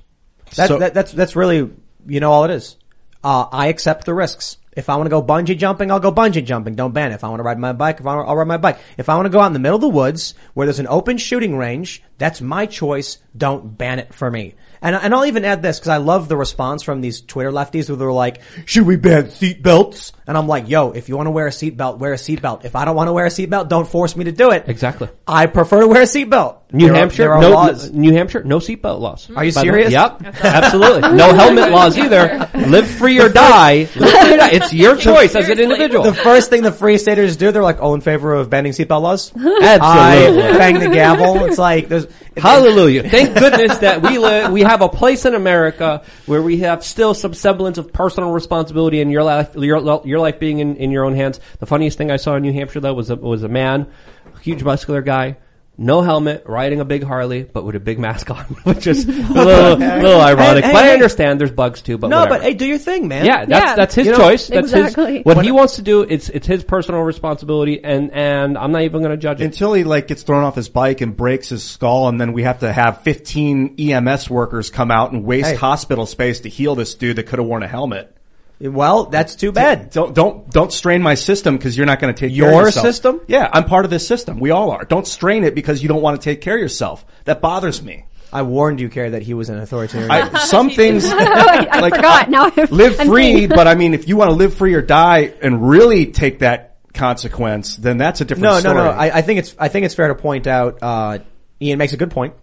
That, that, that's that's really you know all it is. Uh, I accept the risks. If I want to go bungee jumping, I'll go bungee jumping. Don't ban it. If I want to ride my bike, if I want, I'll ride my bike. If I want to go out in the middle of the woods where there's an open shooting range, that's my choice. Don't ban it for me. And, and I'll even add this because I love the response from these Twitter lefties where they're like, should we ban seat belts? And I'm like, yo, if you want to wear a seatbelt, wear a seatbelt. If I don't want to wear a seatbelt, don't force me to do it. Exactly. I prefer to wear a seatbelt. New There are- Hampshire, there are no, laws. New Hampshire, no seatbelt laws. Are you By the serious? Yep, absolutely. No helmet laws either. Live free or die. [LAUGHS] Live free or die. It's your choice as an individual. The first thing the free staters do, they're like, "Oh, in favor of banning seatbelt laws." Absolutely. I bang the gavel. It's like there's Hallelujah. Thank [LAUGHS] goodness that we live, we have a place in America where we have still some semblance of personal responsibility in your life, your, your life being in, in your own hands. The funniest thing I saw in New Hampshire though was a, was a man, a huge muscular guy, no helmet, riding a big Harley, but with a big mask on, [LAUGHS] which is a [LAUGHS] little, little ironic. Hey, but I hey, understand there's bugs too, but no, whatever. but hey, do your thing, man. Yeah, that's that's his You know, choice. That's exactly. his what When- he wants to do. It's it's his personal responsibility, and and I'm not even going to judge it. Until he like gets thrown off his bike and breaks his skull, and then we have to have 15 EMS workers come out and waste Hey. hospital space to heal this dude that could have worn a helmet. Well, that's too bad. Don't don't don't strain my system because you're not going to take care Your of yourself. system? Yeah, I'm part of this system. We all are. Don't strain it because you don't want to take care of yourself. That bothers me. I warned you, Carrie, that he was an authoritarian. I, [LAUGHS] some [LAUGHS] things I, I like, forgot. Now I'm, live I'm free, but I mean, if you want to live free or die and really take that consequence, then that's a different no, story. no, no. I, I think it's I think it's fair to point out. Uh, Ian makes a good point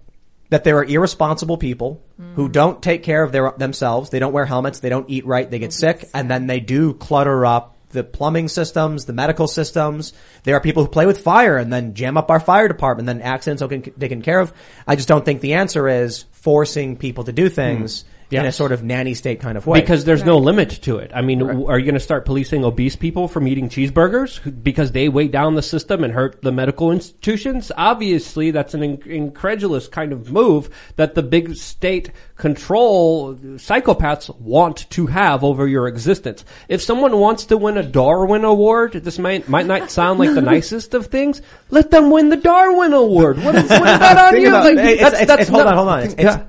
that there are irresponsible people who don't take care of their themselves. They don't wear helmets. They don't eat right. They get sick, and then they do clutter up the plumbing systems, the medical systems. There are people who play with fire and then jam up our fire department. Then accidents are taken care of. I just don't think the answer is forcing people to do things in a sort of nanny state kind of way. Because there's no limit to it. I mean, w are you going to start policing obese people from eating cheeseburgers because they weigh down the system and hurt the medical institutions? Obviously, that's an in- incredulous kind of move that the big state control psychopaths want to have over your existence. If someone wants to win a Darwin Award, this might might not sound like the [LAUGHS] nicest of things. Let them win the Darwin Award. What is, what is that [LAUGHS] on you? about- Like, it's- that's- it's- that's it's- hold not- on, hold on. It's, Yeah.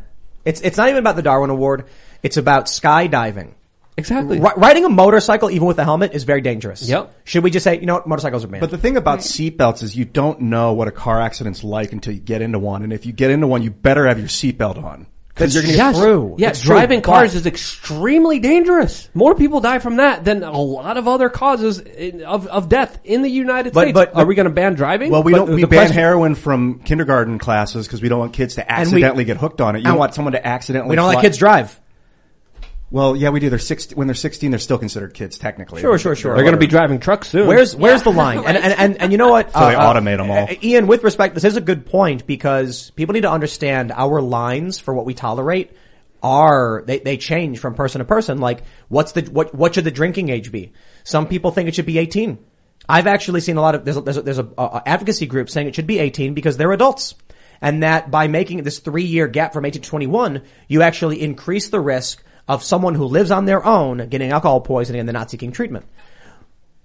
It's, it's, it's not even about the Darwin Award. It's about skydiving. Exactly. Ri- riding a motorcycle, even with a helmet, is very dangerous. Yep. Should we just say, you know what, motorcycles are banned? But the thing about seatbelts is you don't know what a car accident's like until you get into one. And if you get into one, you better have your seatbelt on. Because you're going to yes. get through. Yeah, It's true, driving but- cars is extremely dangerous. More people die from that than a lot of other causes in, of, of death in the United But- States. but- Are we going to ban driving? Well, we But don't. We ban question- heroin from kindergarten classes because we don't want kids to And we- accidentally get hooked on it. You don't want someone to accidentally. we don't let fly- kids drive. Well, yeah, we do. They're six when they're sixteen. They're still considered kids technically. Sure, sure, sure. They're going to be driving trucks soon. Where's where's the line? And, and and and you know what? [LAUGHS] So they automate them all. uh, Ian, with respect, this is a good point because people need to understand our lines for what we tolerate are they, they change from person to person. Like, what's the what what should the drinking age be? Some people think it should be 18. I've actually seen a lot of, there's a, there's a, there's a, a advocacy group saying it should be 18 because they're adults. And that by making this three year gap from 18 to 21, you actually increase the risk of someone who lives on their own getting alcohol poisoning and they're not seeking treatment.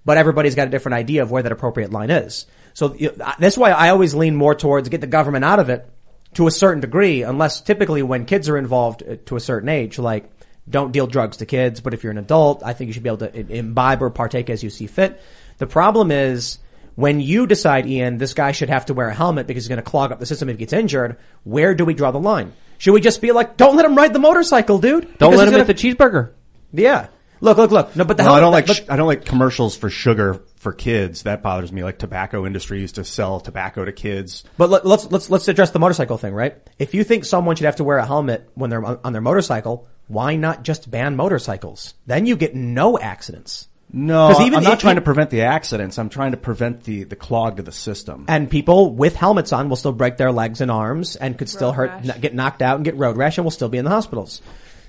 But everybody's got a different idea of where that appropriate line is. So you know, that's why I always lean more towards get the government out of it to a certain degree, unless typically when kids are involved uh, to a certain age, like don't deal drugs to kids. But if you're an adult, I think you should be able to imbibe or partake as you see fit. The problem is when you decide, Ian, this guy should have to wear a helmet because he's going to clog up the system if he gets injured. Where do we draw the line? Should we just be like, don't let him ride the motorcycle, dude? Don't let he's him gonna- get the cheeseburger. Yeah. Look, look, look. No, but the No, I don't like but- sh- I don't like commercials for sugar for kids. That bothers me. Like tobacco industry used to sell tobacco to kids. But let, let's let's let's address the motorcycle thing, right? If you think someone should have to wear a helmet when they're on on their motorcycle, why not just ban motorcycles? Then you get no accidents. No, 'Cause even I'm not if- trying to prevent the accidents. I'm trying to prevent the the clog to the system. And people with helmets on will still break their legs and arms and could still hurt, n- get knocked out and get road rash and will still be in the hospitals.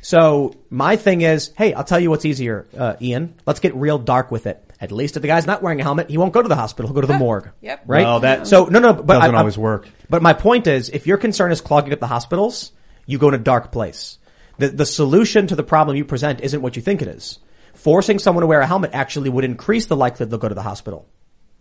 So my thing is, hey, I'll tell you what's easier, uh, Ian. Let's get real dark with it. At least if the guy's not wearing a helmet, he won't go to the hospital. He'll go to the [LAUGHS] morgue. Yep. Right? Well, that so no, no, but doesn't I- I- always work. But my point is, if your concern is clogging up the hospitals, you go in a dark place. The, the solution to the problem you present isn't what you think it is. Forcing someone to wear a helmet actually would increase the likelihood they'll go to the hospital.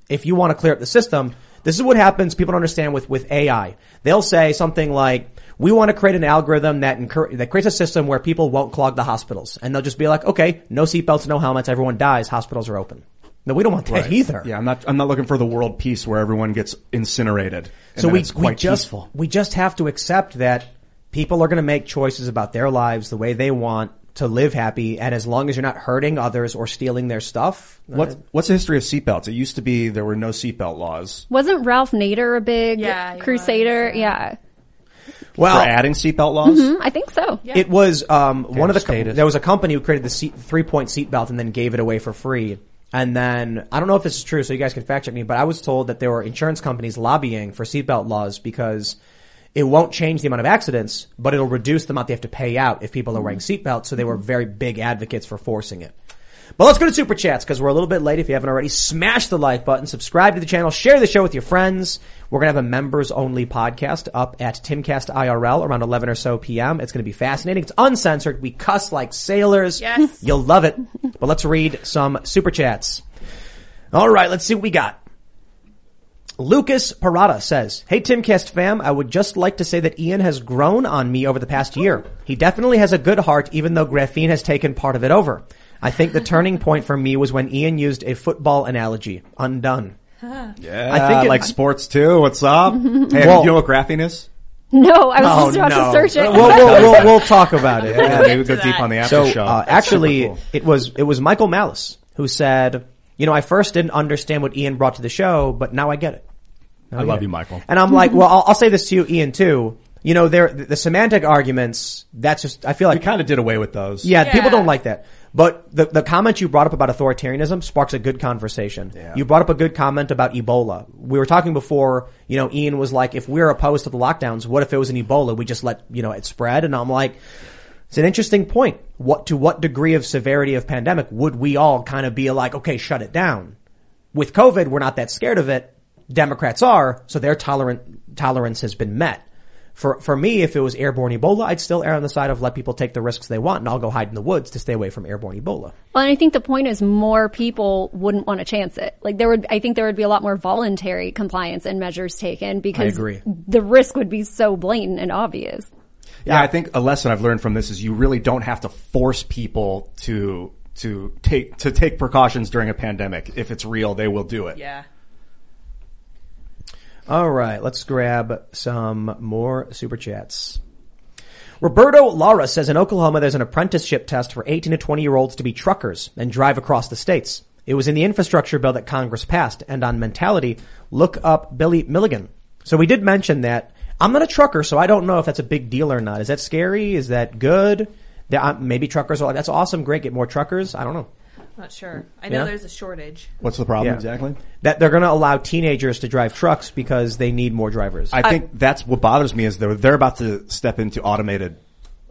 If you want to clear up the system, this is what happens. People don't understand with, with AI. They'll say something like, we want to create an algorithm that encourage, that creates a system where people won't clog the hospitals. And they'll just be like, okay, no seatbelts, no helmets, everyone dies, hospitals are open. No, we don't want that Right. either. Yeah, I'm not. I'm not looking for the world peace where everyone gets incinerated. So we, we quite just peaceful. we just have to accept that people are going to make choices about their lives the way they want to live happy, and as long as you're not hurting others or stealing their stuff, What's what's the history of seatbelts? It used to be there were no seatbelt laws. Wasn't Ralph Nader a big Yeah, crusader? was, yeah. well, for adding seatbelt laws. Mhm, I think so. It was um, one of the co- status. there was a company who created the seat, three point seatbelt and then gave it away for free. And then I don't know if this is true, so you guys can fact check me. But I was told that there were insurance companies lobbying for seatbelt laws because it won't change the amount of accidents, but it'll reduce the amount they have to pay out if people are wearing mm-hmm. seatbelts. So they were very big advocates for forcing it. But let's go to super chats because we're a little bit late. If you haven't already, smash the like button, subscribe to the channel, share the show with your friends. We're gonna have a members only podcast up at Timcast IRL around 11 or so p.m. It's gonna be fascinating. It's uncensored. We cuss like sailors. Yes. You'll love it. But let's read some super chats. All right, let's see what we got. Lucas Parada says, Hey Timcast fam, I would just like to say that Ian has grown on me over the past year. He definitely has a good heart even though graphene has taken part of it over. I think the turning point for me was when Ian used a football analogy. Undone. [LAUGHS] Yeah, I think it- like sports too. What's up? [LAUGHS] hey, Well- you know what graphene is? No, I was Oh, just about no. to search it. We'll, we'll, we'll, we'll talk about it. Yeah, maybe we'll go deep on the after So show. uh, actually, cool. it was it was Michael Malice who said, "You know, I first didn't understand what Ian brought to the show, but now I get it." Now I love you. Michael. And I'm like, well, I'll, I'll say this to you, Ian, too. You know, there the, the semantic arguments. That's just I feel like we kind of did away with those. yeah, Yeah. people don't like that. But the the comment you brought up about authoritarianism sparks a good conversation. Yeah. You brought up a good comment about Ebola. We were talking before, you know, Ian was like, if we're opposed to the lockdowns, what if it was an Ebola? We just let, you know, it spread. And I'm like, it's an interesting point. What, to what degree of severity of pandemic would we all kind of be like, okay, shut it down? With COVID, we're not that scared of it. Democrats are, so their tolerant, tolerance has been met. For, for me, if it was airborne Ebola, I'd still err on the side of let people take the risks they want and I'll go hide in the woods to stay away from airborne Ebola. Well, and I think the point is more people wouldn't want to chance it. Like there would, I think there would be a lot more voluntary compliance and measures taken because agree. the risk would be so blatant and obvious. Yeah, I think a lesson I've learned from this is you really don't have to force people to to take to take precautions during a pandemic. If it's real, they will do it. Yeah. All right, let's grab some more super chats. Roberto Lara says in Oklahoma there's an apprenticeship test for 18 to 20 year olds to be truckers and drive across the states. It was in the infrastructure bill that Congress passed. And on mentality, look up Billy Milligan. So we did mention that. I'm not a trucker, so I don't know if that's a big deal or not. Is that scary? Is that good? Uh, maybe truckers are like, that's awesome, great, get more truckers. I don't know. Not sure. I know Yeah? there's a shortage. What's the problem Yeah. exactly? That they're going to allow teenagers to drive trucks because they need more drivers. I think that's what bothers me is they're they're about to step into automated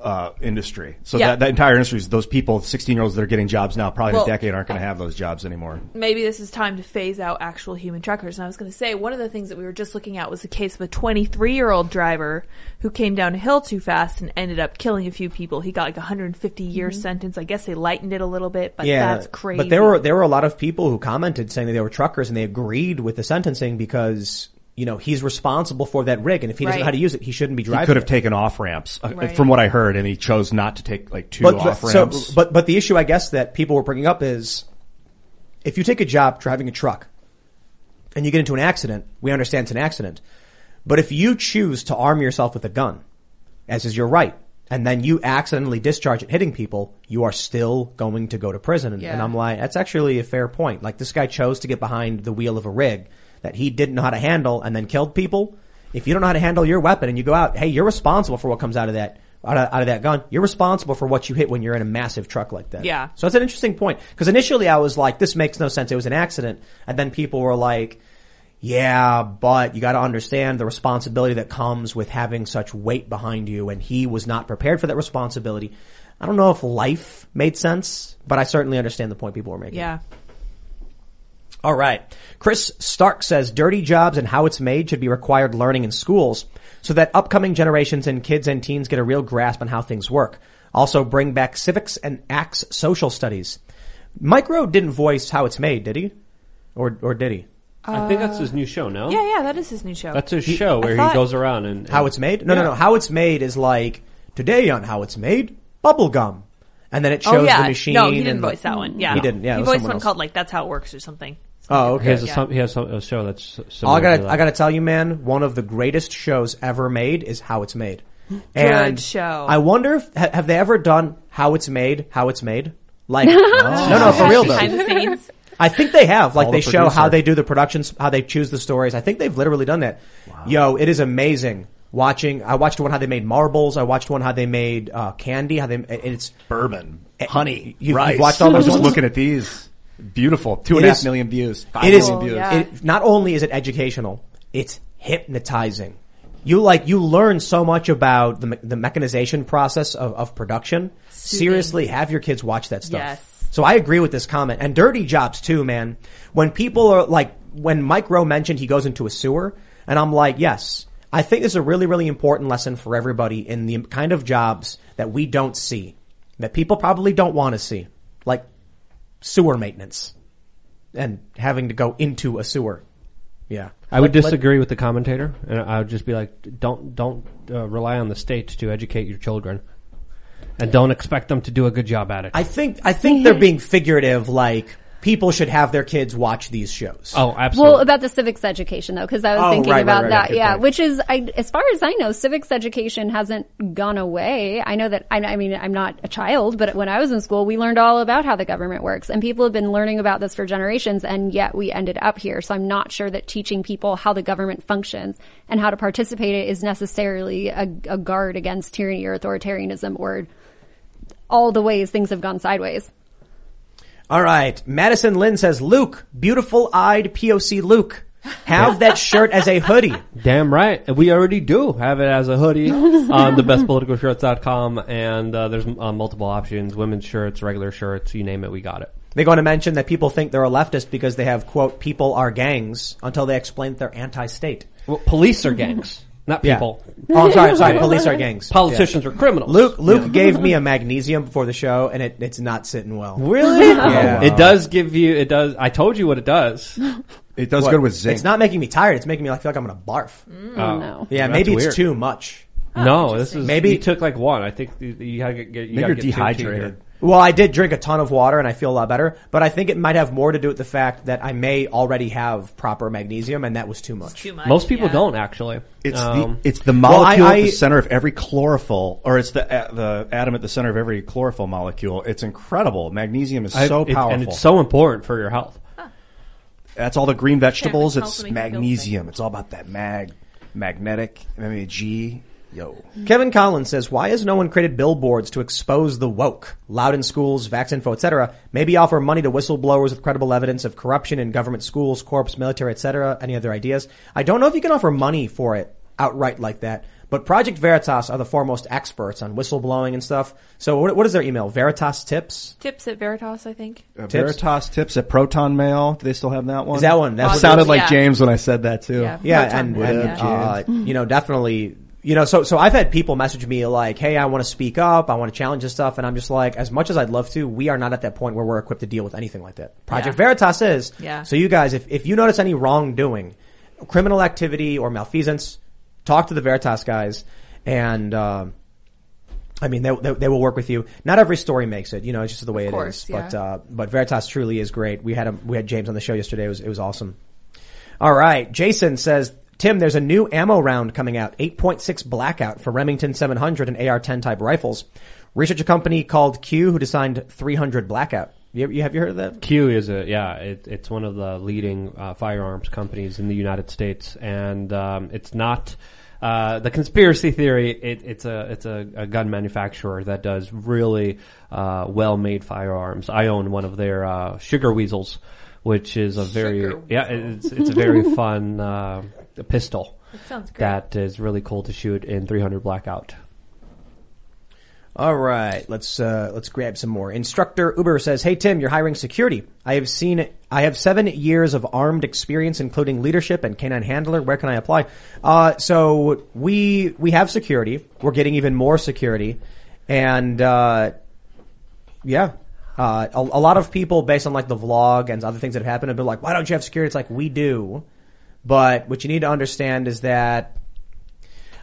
uh, industry. So Yeah. that, that entire industry is those people, 16 year olds that are getting jobs now, probably Well, in a decade aren't going to have those jobs anymore. maybe this is time to phase out actual human truckers. And I was going to say, one of the things that we were just looking at was the case of a 23 year old driver who came down a hill too fast and ended up killing a few people. He got like a 150 year sentence. I guess they lightened it a little bit, but that's crazy. But there were there were a lot of people who commented saying that they were truckers and they agreed with the sentencing because you know he's responsible for that rig and if he doesn't know Right. how to use it, he shouldn't be driving. He driving. could have it. taken off ramps, uh, Right. from what I heard, and he chose not to take like two but, off but, so, ramps. but but the issue I guess that people were bringing up is if you take a job driving a truck and you get into an accident, we understand it's an accident. But if you choose to arm yourself with a gun, as is your right, and then you accidentally discharge it hitting people, you are still going to go to prison. And, and Yeah. I'm like, that's actually a fair point. Like this guy chose to get behind the wheel of a rig that he didn't know how to handle and then killed people. If you don't know how to handle your weapon and you go out, hey, you're responsible for what comes out of that, out of, out of that gun. You're responsible for what you hit when you're in a massive truck like that. Yeah. So it's an interesting point. Cause initially I was like, this makes no sense. It was an accident. And then people were like, yeah, but you got to understand the responsibility that comes with having such weight behind you, and he was not prepared for that responsibility. I don't know if life made sense, but I certainly understand the point people were making. yeah. All right. Chris Stark says dirty jobs and how it's made should be required learning in schools so that upcoming generations and kids and teens get a real grasp on how things work. Also bring back civics and acts social studies. Mike Rowe didn't voice how it's made, did he? Or, or did he? I think that's his new show. No, Yeah, yeah, that is his new show. that's his show I where thought- he goes around and, and How it's made? No, no, Yeah. no. How it's made is like today on how it's made, bubble gum, and then it oh, shows oh yeah, the machine. no, he didn't and voice that one. Yeah, he didn't. Yeah, it he was voiced someone one else. called like "That's How It Works" or something. Oh, He okay. has a, Yeah. some, he has some, a show that's s- I similar to gotta, that. I gotta tell you, man. One of the greatest shows ever made is How It's Made. And show. I wonder if ha- have they ever done How It's Made? How It's Made? Like, [LAUGHS] no, no, for real though. Behind the scenes. I think they have. Like Call they the show how producer. they do the productions, how they choose the stories. I think they've literally done that. Yo, it is amazing watching. I watched one how they made marbles. I watched one how they made uh, candy. How they and it's Bourbon, honey, you- you've rice. watched all those I'm just ones? looking at these. Beautiful. Two and It a half is- million views. Five it is. million views. yeah. It, not only is it educational, it's hypnotizing. You like you learn so much about the me- the mechanization process of, of production. Seriously, have your kids watch that stuff. Yes. So I agree with this comment and dirty jobs too, man. When people are like, when Mike Rowe mentioned he goes into a sewer, and I'm like, yes, I think this is a really, really important lesson for everybody in the kind of jobs that we don't see, that people probably don't want to see, like sewer maintenance and having to go into a sewer. Yeah. I would Let- let- disagree with the commentator, and I would just be like, don't don't uh, rely on the state to educate your children, and don't expect them to do a good job at it. I think I think they're being figurative. Like people should have their kids watch these shows. oh, absolutely. Well, about the civics education though, because I was Oh, thinking right, right, about right, that. yeah, point. which is, I, as far as I know, civics education hasn't gone away. I know that. I, I mean, I'm not a child, but when I was in school, we learned all about how the government works, and people have been learning about this for generations, and yet we ended up here. So I'm not sure that teaching people how the government functions and how to participate in it is necessarily a, a guard against tyranny or authoritarianism or all the ways things have gone sideways. All right. Madison Lynn says, Luke, beautiful eyed POC Luke. Have that shirt as a hoodie. [LAUGHS] Damn right. We already do have it as a hoodie [LAUGHS] on thebestpoliticalshirts.com and uh, there's uh, multiple options, women's shirts, regular shirts, you name it, we got it. They're going to mention that people think they're a leftist because they have, quote, people are gangs until they explain that they're anti-state. Well, police are gangs, not Yeah. people. Oh, I'm sorry, I'm sorry. [LAUGHS] Police are gangs. Politicians are criminals. Luke, Luke gave me a magnesium before the show and it, it's not sitting well. Really? Yeah. [LAUGHS] It does give you, it does, I told you what it does. It does What? good with zinc. It's not making me tired. It's making me like, feel like I'm going to barf. Mm, oh, no. Yeah, That's maybe weird. it's too much. Oh, no, this is, Maybe- maybe you took like one. I think you, you gotta get, get you Maybe gotta you're get two, two dehydrated. Here. Well, I did drink a ton of water and I feel a lot better, but I think it might have more to do with the fact that I may already have proper magnesium and that was too much. Too much. Most people yeah. don't actually. It's Um, the it's the Well, I- molecule at I- the center of every chlorophyll, or it's the a- the atom at the center of every chlorophyll molecule. It's incredible. Magnesium is I- so it- powerful. and it's so important for your health. That's all the green vegetables. It's also makes you feel magnesium. It's all about that mag, magnetic, MAG. Yo, Kevin Collins says, why has no one created billboards to expose the woke? Loud in schools, Vax Info, etc. Maybe offer money to whistleblowers with credible evidence of corruption in government schools, corps, military, etc. Any other ideas? I don't know if you can offer money for it. outright like that. But Project Veritas are the foremost experts on whistleblowing and stuff. So what, what is their email? Veritas Tips? Tips at Veritas, I think. Uh, Veritas tips at Proton Mail. Do they still have that one? Is that one? That sounded like Yeah. James when I said that too. Yeah. Yeah, Proton and, and yeah. uh, you know, definitely, you know, so so I've had people message me like, "Hey, I want to speak up, I want to challenge this stuff," and I'm just like, as much as I'd love to, we are not at that point where we're equipped to deal with anything like that. Project Yeah. Veritas is. Yeah. So you guys, if if you notice any wrongdoing, criminal activity or malfeasance, talk to the Veritas guys, and. Um, I mean, they, they they will work with you. Not every story makes it, you know. It's just the way Of it is. course, But uh, but Veritas truly is great. We had a, we had James on the show yesterday. It was it was awesome. All right. Jason says, Tim, there's a new ammo round coming out, 8.6 blackout for Remington 700 and AR-10 type rifles. Research a company called Q who designed 300 blackout. You, you have you heard of that? Q is a yeah, it, it's one of the leading uh, firearms companies in the United States, and um, it's not uh, the conspiracy theory. It, it's a it's a, a gun manufacturer that does really uh, well made firearms. I own one of their uh, Sugar Weasels, which is a very yeah, it's it's a very [LAUGHS] fun uh, pistol. That sounds great. That is really cool to shoot in 300 blackout. All right, let's uh, let's grab some more. Instructor Uber says, "Hey Tim, you're hiring security. I have seen. I have seven years of armed experience, including leadership and canine handler. Where can I apply? Uh, so we we have security. We're getting even more security, and uh, yeah, uh, a, a lot of people based on like the vlog and other things that have happened have been like, "Why don't you have security?" It's like we do, but what you need to understand is that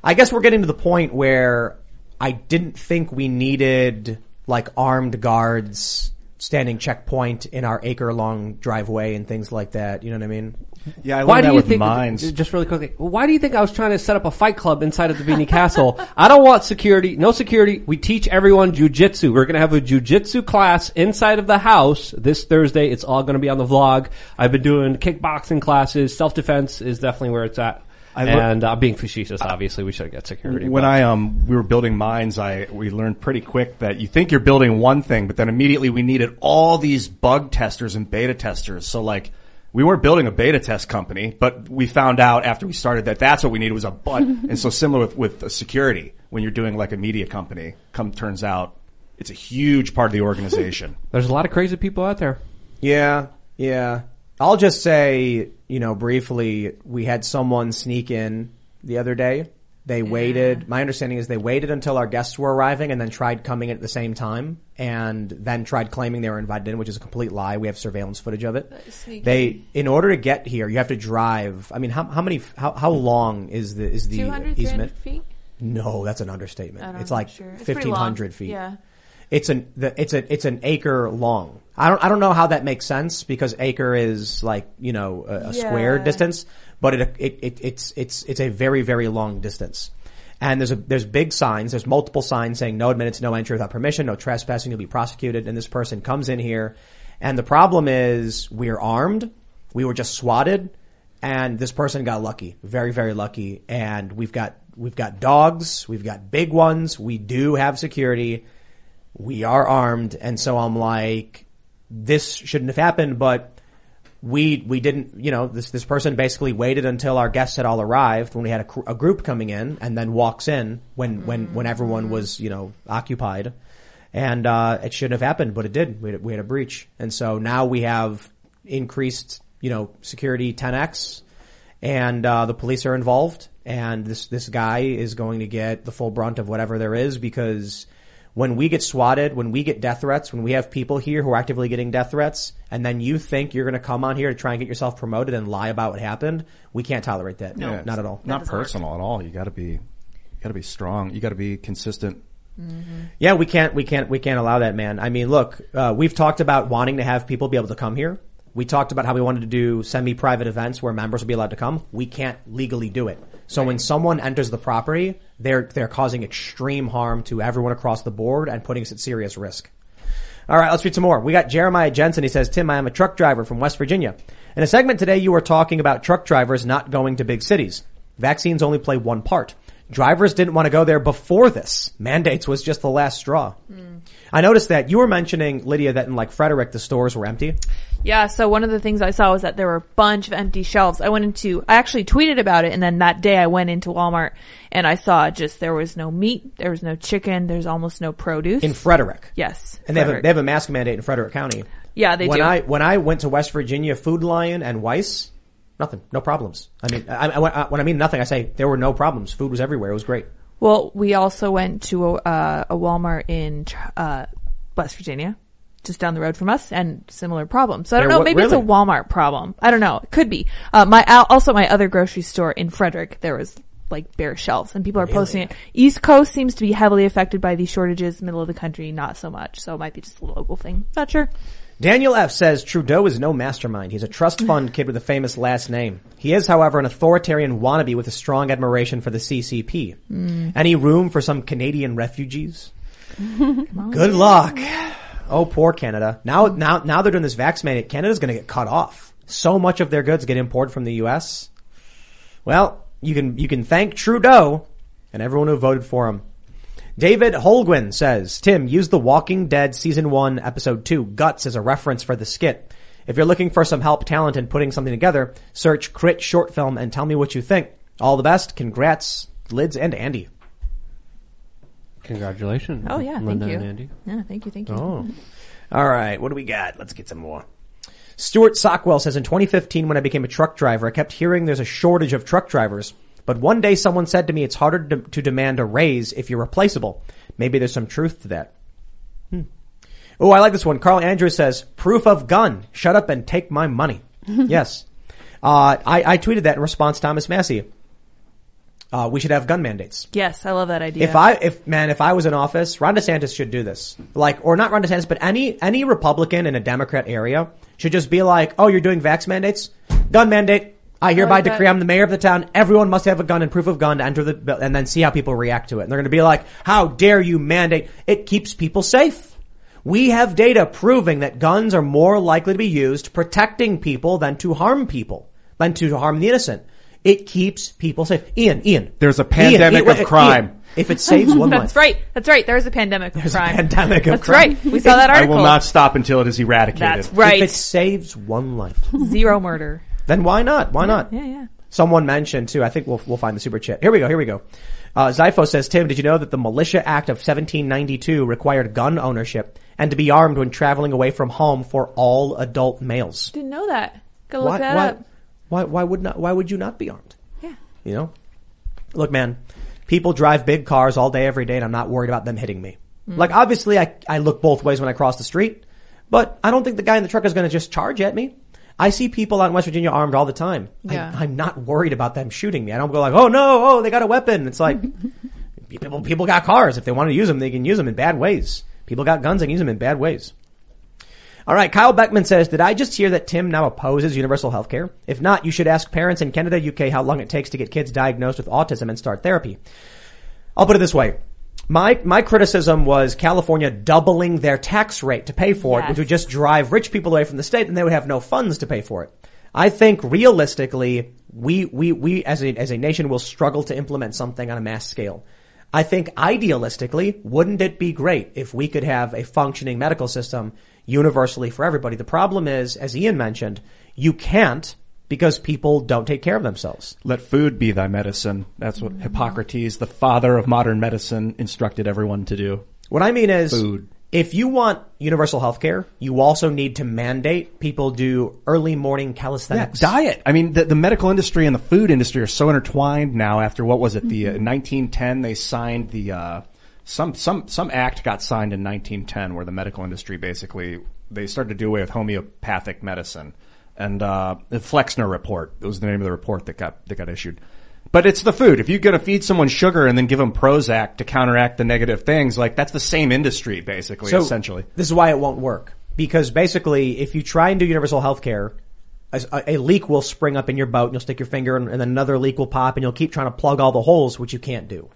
I guess we're getting to the point where I didn't think we needed like armed guards standing checkpoint in our acre long driveway and things like that. You know what I mean? Yeah, I learned Why do that you with think? Minds. Just really quickly, why do you think I was trying to set up a fight club inside of the Beanie Castle? [LAUGHS] I don't want security. No security. We teach everyone jujitsu. We're going to have a jujitsu class inside of the house this Thursday. It's all going to be on the vlog. I've been doing kickboxing classes. Self defense is definitely where it's at. I and uh, being facetious, obviously, we should get security. When but- I um we were building Minds, I we learned pretty quick that you think you're building one thing, but then immediately we needed all these bug testers and beta testers. So like we weren't building a beta test company, but we found out after we started that that's what we needed was a but. [LAUGHS] and so similar with with security, when you're doing like a media company, come turns out it's a huge part of the organization. [LAUGHS] There's a lot of crazy people out there. Yeah, yeah. I'll just say, you know, briefly, we had someone sneak in the other day. They waited. My understanding is they waited until our guests were arriving and then tried coming in at the same time and then tried claiming they were invited in, which is a complete lie. We have surveillance footage of it. They, in order to get here, you have to drive. I mean, how, how many, how, how long is the, is the 200, easement? feet? No, that's an understatement. It's like sure. Fifteen hundred long. feet. Yeah. It's an the, it's a it's an acre long. I don't I don't know how that makes sense because acre is like you know a, a square distance, but it, it it it's it's it's a very very long distance. And there's a there's big signs. There's multiple signs saying no admittance, no entry without permission, no trespassing. You'll be prosecuted. And this person comes in here, and the problem is we're armed. We were just swatted, and this person got lucky, very very lucky. And we've got we've got dogs, we've got big ones. We do have security we are armed and so I'm like this shouldn't have happened but we we didn't you know this this person basically waited until our guests had all arrived when we had a, cr- a group coming in and then walks in when when when everyone was you know occupied. And uh it shouldn't have happened but it did. We had, we had a breach. And so now we have increased you know security 10x and uh, the police are involved, and this this guy is going to get the full brunt of whatever there is because when we get swatted, when we get death threats, when we have people here who are actively getting death threats, and then you think you're going to come on here to try and get yourself promoted and lie about what happened, we can't tolerate that. No, Yeah, not at all. Not personal at all. You got to be, you got to be strong. You got to be consistent. Yeah, we can't, we can't, we can't allow that, man. I mean, look, uh, we've talked about wanting to have people be able to come here. We talked about how we wanted to do semi-private events where members would be allowed to come. We can't legally do it. So when someone enters the property, they're, they're causing extreme harm to everyone across the board and putting us at serious risk. All right, let's read some more. We got Jeremiah Jensen. He says, Tim, I am a truck driver from West Virginia. In a segment today, you were talking about truck drivers not going to big cities. Vaccines only play one part. Drivers didn't want to go there before this. Mandates was just the last straw. Hmm. I noticed that you were mentioning, Lydia, that in like Frederick, the stores were empty. Yeah, so one of the things I saw was that there were a bunch of empty shelves. I went into, I actually tweeted about it, and then that day I went into Walmart and I saw just there was no meat, there was no chicken, there's almost no produce. In Frederick. Yes. And they have, a, they have a mask mandate in Frederick County. Yeah, they when do. I when I went to West Virginia, Food Lion and Weis, nothing, no problems. I mean, I, I- when I mean nothing, I say there were no problems. Food was everywhere. It was great. Well, we also went to a, uh, a Walmart in uh, West Virginia, just down the road from us, and similar problems. So I don't There know. Maybe it's a? Walmart problem. I don't know. It could be. Uh, my also my other grocery store in Frederick, there was like bare shelves, and people are posting it. East Coast seems to be heavily affected by these shortages. Middle of the country, not so much. So it might be just a local thing. Not sure. Daniel F says Trudeau is no mastermind. He's a trust fund kid with a famous last name. He is, however, an authoritarian wannabe with a strong admiration for the CCP. Mm. Any room for some Canadian refugees? Good luck. Oh, poor Canada. Now, now, now they're doing this vax mandate. Canada's going to get cut off. So much of their goods get imported from the U.S. Well, you can you can thank Trudeau and everyone who voted for him. David Holguin says, Tim, use The Walking Dead season one, episode two, Guts as a reference for the skit. If you're looking for some help, talent, and putting something together, search Crit Short Film and tell me what you think. All the best. Congrats, Lids and Andy. Congratulations. Oh yeah, Linda thank you. and Andy. Yeah, thank you, thank you. Oh. All right. What do we got? Let's get some more. Stuart Sockwell says in 2015 when I became a truck driver, I kept hearing there's a shortage of truck drivers. But one day someone said to me it's harder to, to demand a raise if you're replaceable. Maybe there's some truth to that. Hmm. Oh, I like this one. Carl Andrews says, proof of gun. Shut up and take my money. [LAUGHS] yes. Uh, I, I tweeted that in response to Thomas Massie. Uh, we should have gun mandates. Yes, I love that idea. If I, if man, if I was in office, Ron DeSantis should do this. Like, or not Ron DeSantis, but any any Republican in a Democrat area should just be like, "Oh, you're doing vax mandates, gun mandate. I hereby like that. decree I'm the mayor of the town. Everyone must have a gun and proof of gun to enter the, bill," and then see how people react to it. And they're going to be like, "How dare you mandate? It keeps people safe." We have data proving that guns are more likely to be used protecting people than to harm people, than to harm the innocent. It keeps people safe. Ian, Ian. There's a pandemic Ian, wait, of crime. Ian, if it saves one [LAUGHS] life. That's right. That's right. There's a pandemic of There's a crime. pandemic of That's crime. right. We saw that article. I will not stop until it is eradicated. That's right. If it saves one life, Zero murder. Then why not? Why not? Yeah, yeah. Someone mentioned too. I think we'll we'll find the super chat. Here we go. Here we go. Uh, Zypho says, Tim, did you know that the Militia Act of 1792 required gun ownership and to be armed when traveling away from home for all adult males? Didn't know that. Go look why, that why, up. why, why would not, why would you not be armed? Yeah. You know? Look, man, people drive big cars all day, every day, and I'm not worried about them hitting me. Mm. Like, obviously, I, I look both ways when I cross the street, but I don't think the guy in the truck is going to just charge at me. I see people out in West Virginia armed all the time. Yeah. I, I'm not worried about them shooting me. I don't go like, oh no, oh, they got a weapon. It's like, [LAUGHS] people, people got cars. If they want to use them, they can use them in bad ways. People got guns, they can use them in bad ways. All right, Kyle Beckman says, did I just hear that Tim now opposes universal health care? If not, you should ask parents in Canada, UK how long it takes to get kids diagnosed with autism and start therapy. I'll put it this way. My, my criticism was California doubling their tax rate to pay for it, which would just drive rich people away from the state and they would have no funds to pay for it. I think realistically, we, we, we as a, as a nation will struggle to implement something on a mass scale. I think idealistically, wouldn't it be great if we could have a functioning medical system universally for everybody? The problem is, as Ian mentioned, you can't because people don't take care of themselves. Let food be thy medicine. That's what Hippocrates, the father of modern medicine, instructed everyone to do. What I mean is, Food. if you want universal health care, you also need to mandate people do early morning Yeah, calisthenics. diet. I mean, the, the medical industry and the food industry are so intertwined now. After what was it? The uh, Mm-hmm. 1910 they signed the uh, some some some act got signed in 1910 where the medical industry basically they started to do away with homeopathic medicine. And uh, the Flexner report that was the name of the report that got that got issued. But it's the food. If you're going to feed someone sugar and then give them Prozac to counteract the negative things, like that's the same industry basically, So, essentially. This is why it won't work. Because basically, if you try and do universal health care, a, a leak will spring up in your boat and you'll stick your finger in, and then another leak will pop and you'll keep trying to plug all the holes, which you can't do.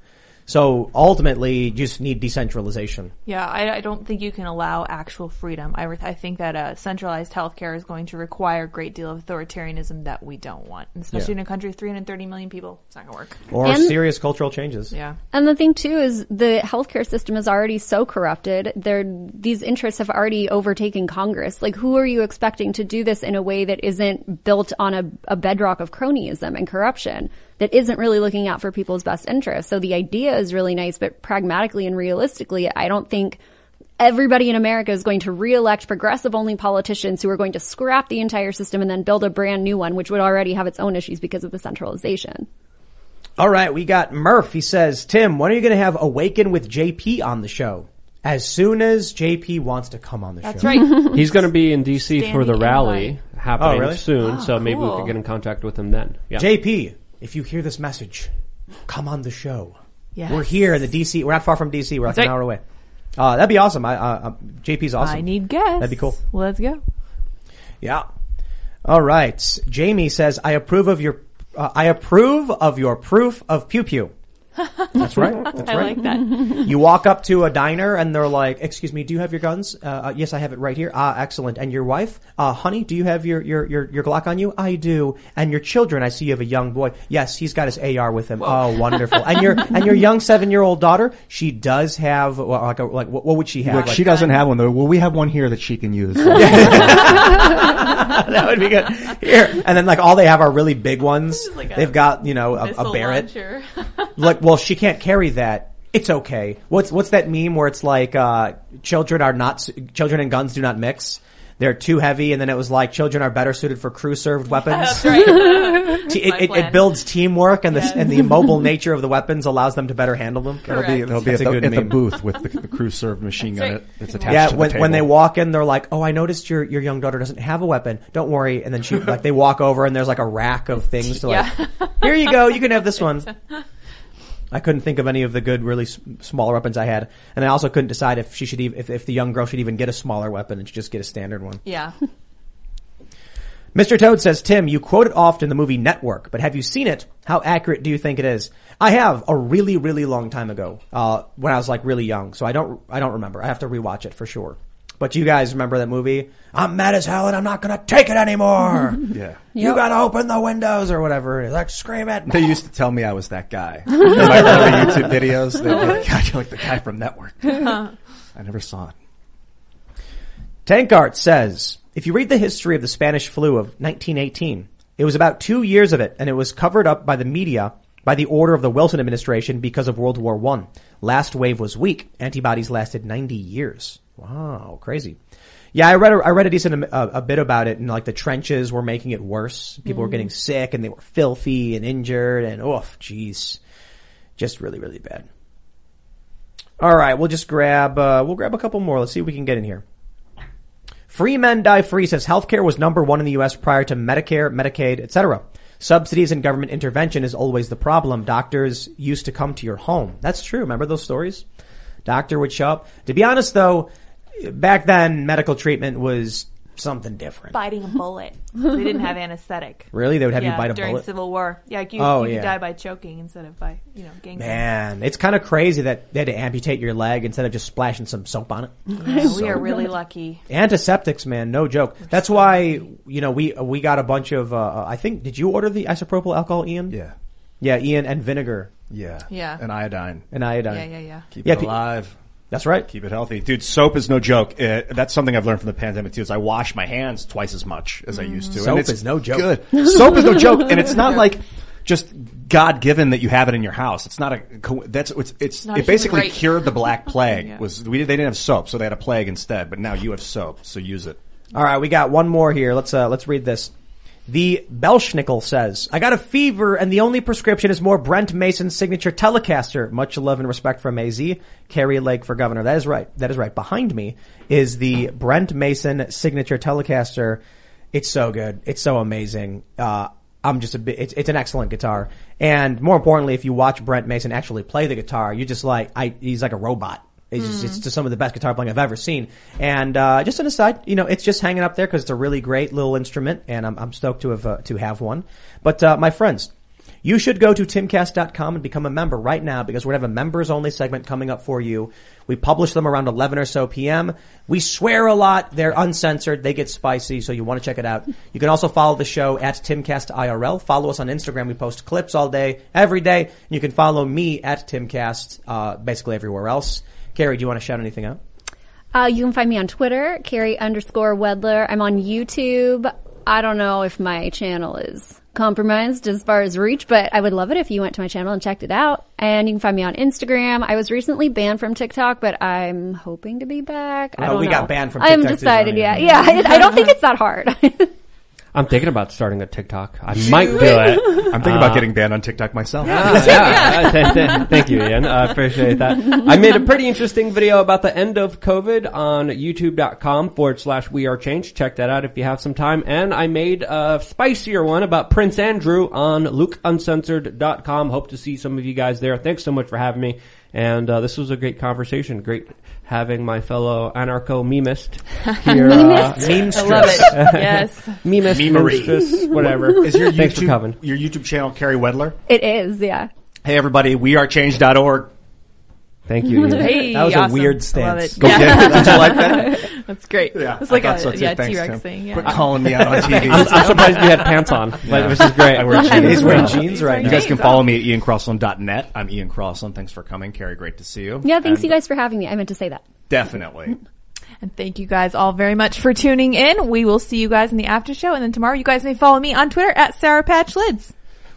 So ultimately, you just need decentralization. Yeah, I, I don't think you can allow actual freedom. I, re- I think that uh, centralized healthcare is going to require a great deal of authoritarianism that we don't want, and especially Yeah. in a country of 330 million people. It's not going to work. Or And- serious cultural changes. Yeah. And the thing too is the healthcare system is already so corrupted. There, these interests have already overtaken Congress. Like, who are you expecting to do this in a way that isn't built on a, a bedrock of cronyism and corruption? That isn't really looking out for people's best interests. So the idea is really nice, but pragmatically and realistically, I don't think everybody in America is going to re-elect progressive only politicians who are going to scrap the entire system and then build a brand new one, which would already have its own issues because of the centralization. All right, we got Murph. He says, Tim, when are you going to have Awaken with JP on the show? As soon as JP wants to come on the That's show. right. [LAUGHS] He's going to be in DC for the rally invite. happening Oh, really? soon, Oh, so ah, maybe we cool. could get in contact with him then. Yeah. JP, if you hear this message, come on the show. Yes. We're here in the DC. We're not far from DC. We're like That's an right. hour away. Uh, that'd be awesome. I, uh, uh, JP's awesome. I need guests. That'd be cool. Let's go. Yeah. All right. Jamie says, I approve of your, uh, I approve of your proof of pew pew. That's right. [LAUGHS] That's I right. like that. You walk up to a diner and they're like, "Excuse me, do you have your guns?" Uh, uh, yes, I have it right here. Ah, excellent. And your wife, uh, honey, do you have your, your your your Glock on you? I do. And your children, I see you have a young boy. Yes, he's got his AR with him. Oh, wonderful. [LAUGHS] and your and your young seven year old daughter, she does have well, like a, like what, what would she have? Look, Like- she doesn't have one though. Well, we have one here that she can use. [LAUGHS] that would be good. Here, and then like all they have are really big ones. like They've got you know a, a Barrett. launcher. like, well, she can't carry that. It's okay. What's what's that meme where it's like uh, children are not children and guns do not mix. They're too heavy, and then it was like children are better suited for crew served [LAUGHS] weapons. That's right. [LAUGHS] It, it, it builds teamwork, and the Yes. and the immobile nature of the weapons allows them to better handle them. It'll be, it'll be at, a the, good at the booth with the, the crew served machine gun. That's it's right. attached Yeah, to the when table. when they walk in, they're like, "Oh, I noticed your your young daughter doesn't have a weapon. Don't worry." And then she like they walk over and there's like a rack of things to like, [LAUGHS] "Here you go, you can have this one." I couldn't think of any of the good, really s- smaller weapons I had, and I also couldn't decide if she should even if, if the young girl should even get a smaller weapon and should just get a standard one. yeah. [LAUGHS] Mr. Toad says, Tim, you quote it often in the movie Network, but have you seen it? How accurate do you think it is? I have a really, really long time ago, uh, when I was like really young, so I don't, I don't remember. I have to rewatch it for sure. But you guys remember that movie? I'm mad as hell and I'm not gonna take it anymore. [LAUGHS] yeah. You gotta open the windows or whatever. It's like scream it. They used to tell me I was that guy. In my early YouTube videos, they'd be like, God, you're like the guy from Network. [LAUGHS] I never saw it. Tankart says, if you read the history of the Spanish flu of 1918, it was about two years of it, and it was covered up by the media by the order of the Wilson administration because of World War One. Last wave was weak. Antibodies lasted 90 years. Wow, crazy. Yeah, I read a, I read a decent a, a bit about it, and like the trenches were making it worse. People were getting sick, and they were filthy and injured, and oof, jeez, just really, really bad. All right, we'll just grab uh, we'll grab a couple more. Let's see what we can get in here. Free Men Die Free says healthcare was number one in the U.S. prior to Medicare, Medicaid, etc. Subsidies and government intervention is always the problem. Doctors used to come to your home. That's true. Remember those stories? Doctor would show up. To be honest though, back then medical treatment was something different. Biting a bullet. [LAUGHS] they didn't have anesthetic. Really? They would have you bite a during bullet? Civil War. Yeah, you, Oh, you yeah. could die by choking instead of by, you know, gangrene. Man, it's kind of crazy that they had to amputate your leg instead of just splashing some soap on it. Yeah, we are really lucky. Antiseptics, man, no joke. That's why you know we we got a bunch of. Uh, I think did you order the isopropyl alcohol, Ian? Yeah. Yeah, Ian and vinegar Yeah. Yeah. And iodine. and iodine. Yeah, yeah, yeah. Keep Yeah, it pe- alive. That's right. Keep it healthy. Dude, soap is no joke. Uh, that's something I've learned from the pandemic too, is I wash my hands twice as much as I used to. Soap and it's is no joke. Good. [LAUGHS] Soap is no joke. And it's not like just God given that you have it in your house. It's not a, that's, it's, it's, not it basically right. cured the black [LAUGHS] plague Yeah. was, we, they didn't have soap, so they had a plague instead, but now you have soap, so use it. All right, we got one more here. Let's uh, let's read this. The Belschnickel says, I got a fever and the only prescription is more Brent Mason's signature Telecaster. Much love and respect from AZ. Kari Lake for governor. That is right. That is right. Behind me is the Brent Mason signature Telecaster. It's so good. It's so amazing. Uh, I'm just a bit, it's, it's an excellent guitar. And more importantly, if you watch Brent Mason actually play the guitar, you're just like, I, he's like a robot. It's, just, it's just some of the best guitar playing I've ever seen. And uh, just an aside, you know, it's just hanging up there because it's a really great little instrument, and I'm, I'm stoked to have uh, to have one. But uh, my friends, You should go to timcast.com and become a member right now because we're to have a members only segment coming up for you. We publish them around 11 or so p.m. We swear a lot. They're uncensored. They get spicy, so you want to check it out. You can also follow the show at timcastirl. Follow us on Instagram. We post clips all day, every day. You can follow me at timcast, uh, basically everywhere else. Carrie, do you want to shout anything out? Uh, you can find me on Twitter, Carrie underscore Wedler. I'm on YouTube. I don't know if my channel is compromised as far as reach, but I would love it if you went to my channel and checked it out. And you can find me on Instagram. I was recently banned from TikTok, but I'm hoping to be back. I No, don't we know. got banned from TikTok. I haven't decided yet. Yeah, I, [LAUGHS] I don't think it's that hard. [LAUGHS] I'm thinking about starting a TikTok. I might do it. [LAUGHS] I'm thinking about Uh, getting banned on TikTok myself. Yeah, yeah. Th- [LAUGHS] th- Thank you, Ian. I appreciate that. I made a pretty interesting video about the end of COVID on youtube.com forward slash we are changed. Check that out if you have some time. And I made a spicier one about Prince Andrew on lukeuncensored.com. Hope to see some of you guys there. Thanks so much for having me. And uh, this was a great conversation. Great having my fellow anarcho memist [LAUGHS] here. Uh, Memester. I love it. Yes. [LAUGHS] memist, Memery. memstress, whatever. [LAUGHS] Is your Thanks for YouTube coming. your YouTube channel Carrie Wedler? it is, yeah. Hey everybody, wearechange.org. Thank you. Ian. Hey, That was a weird I stance. Love it. Yeah. Did you like that? That's great. Yeah, It's like I a thought so too. yeah Thanks, T-Rex Tim. thing. Quit Yeah. calling me out on [LAUGHS] TV. I'm, I'm surprised you had pants on, [LAUGHS] but, which is great. I wear jeans. He's wearing [LAUGHS] now. jeans right You guys can follow me at iancrossland.net. I'm Ian Crossland. Thanks for coming, Carrie. Great to see you. Yeah, thanks And you guys for having me. I meant to say that. Definitely. And thank you guys all very much for tuning in. We will see you guys in the after show, and then tomorrow you guys may follow me on Twitter at Sour Patch Lyds.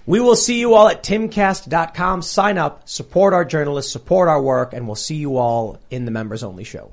We will see you all at timcast.com. Sign up, support our journalists, support our work, and we'll see you all in the members only show.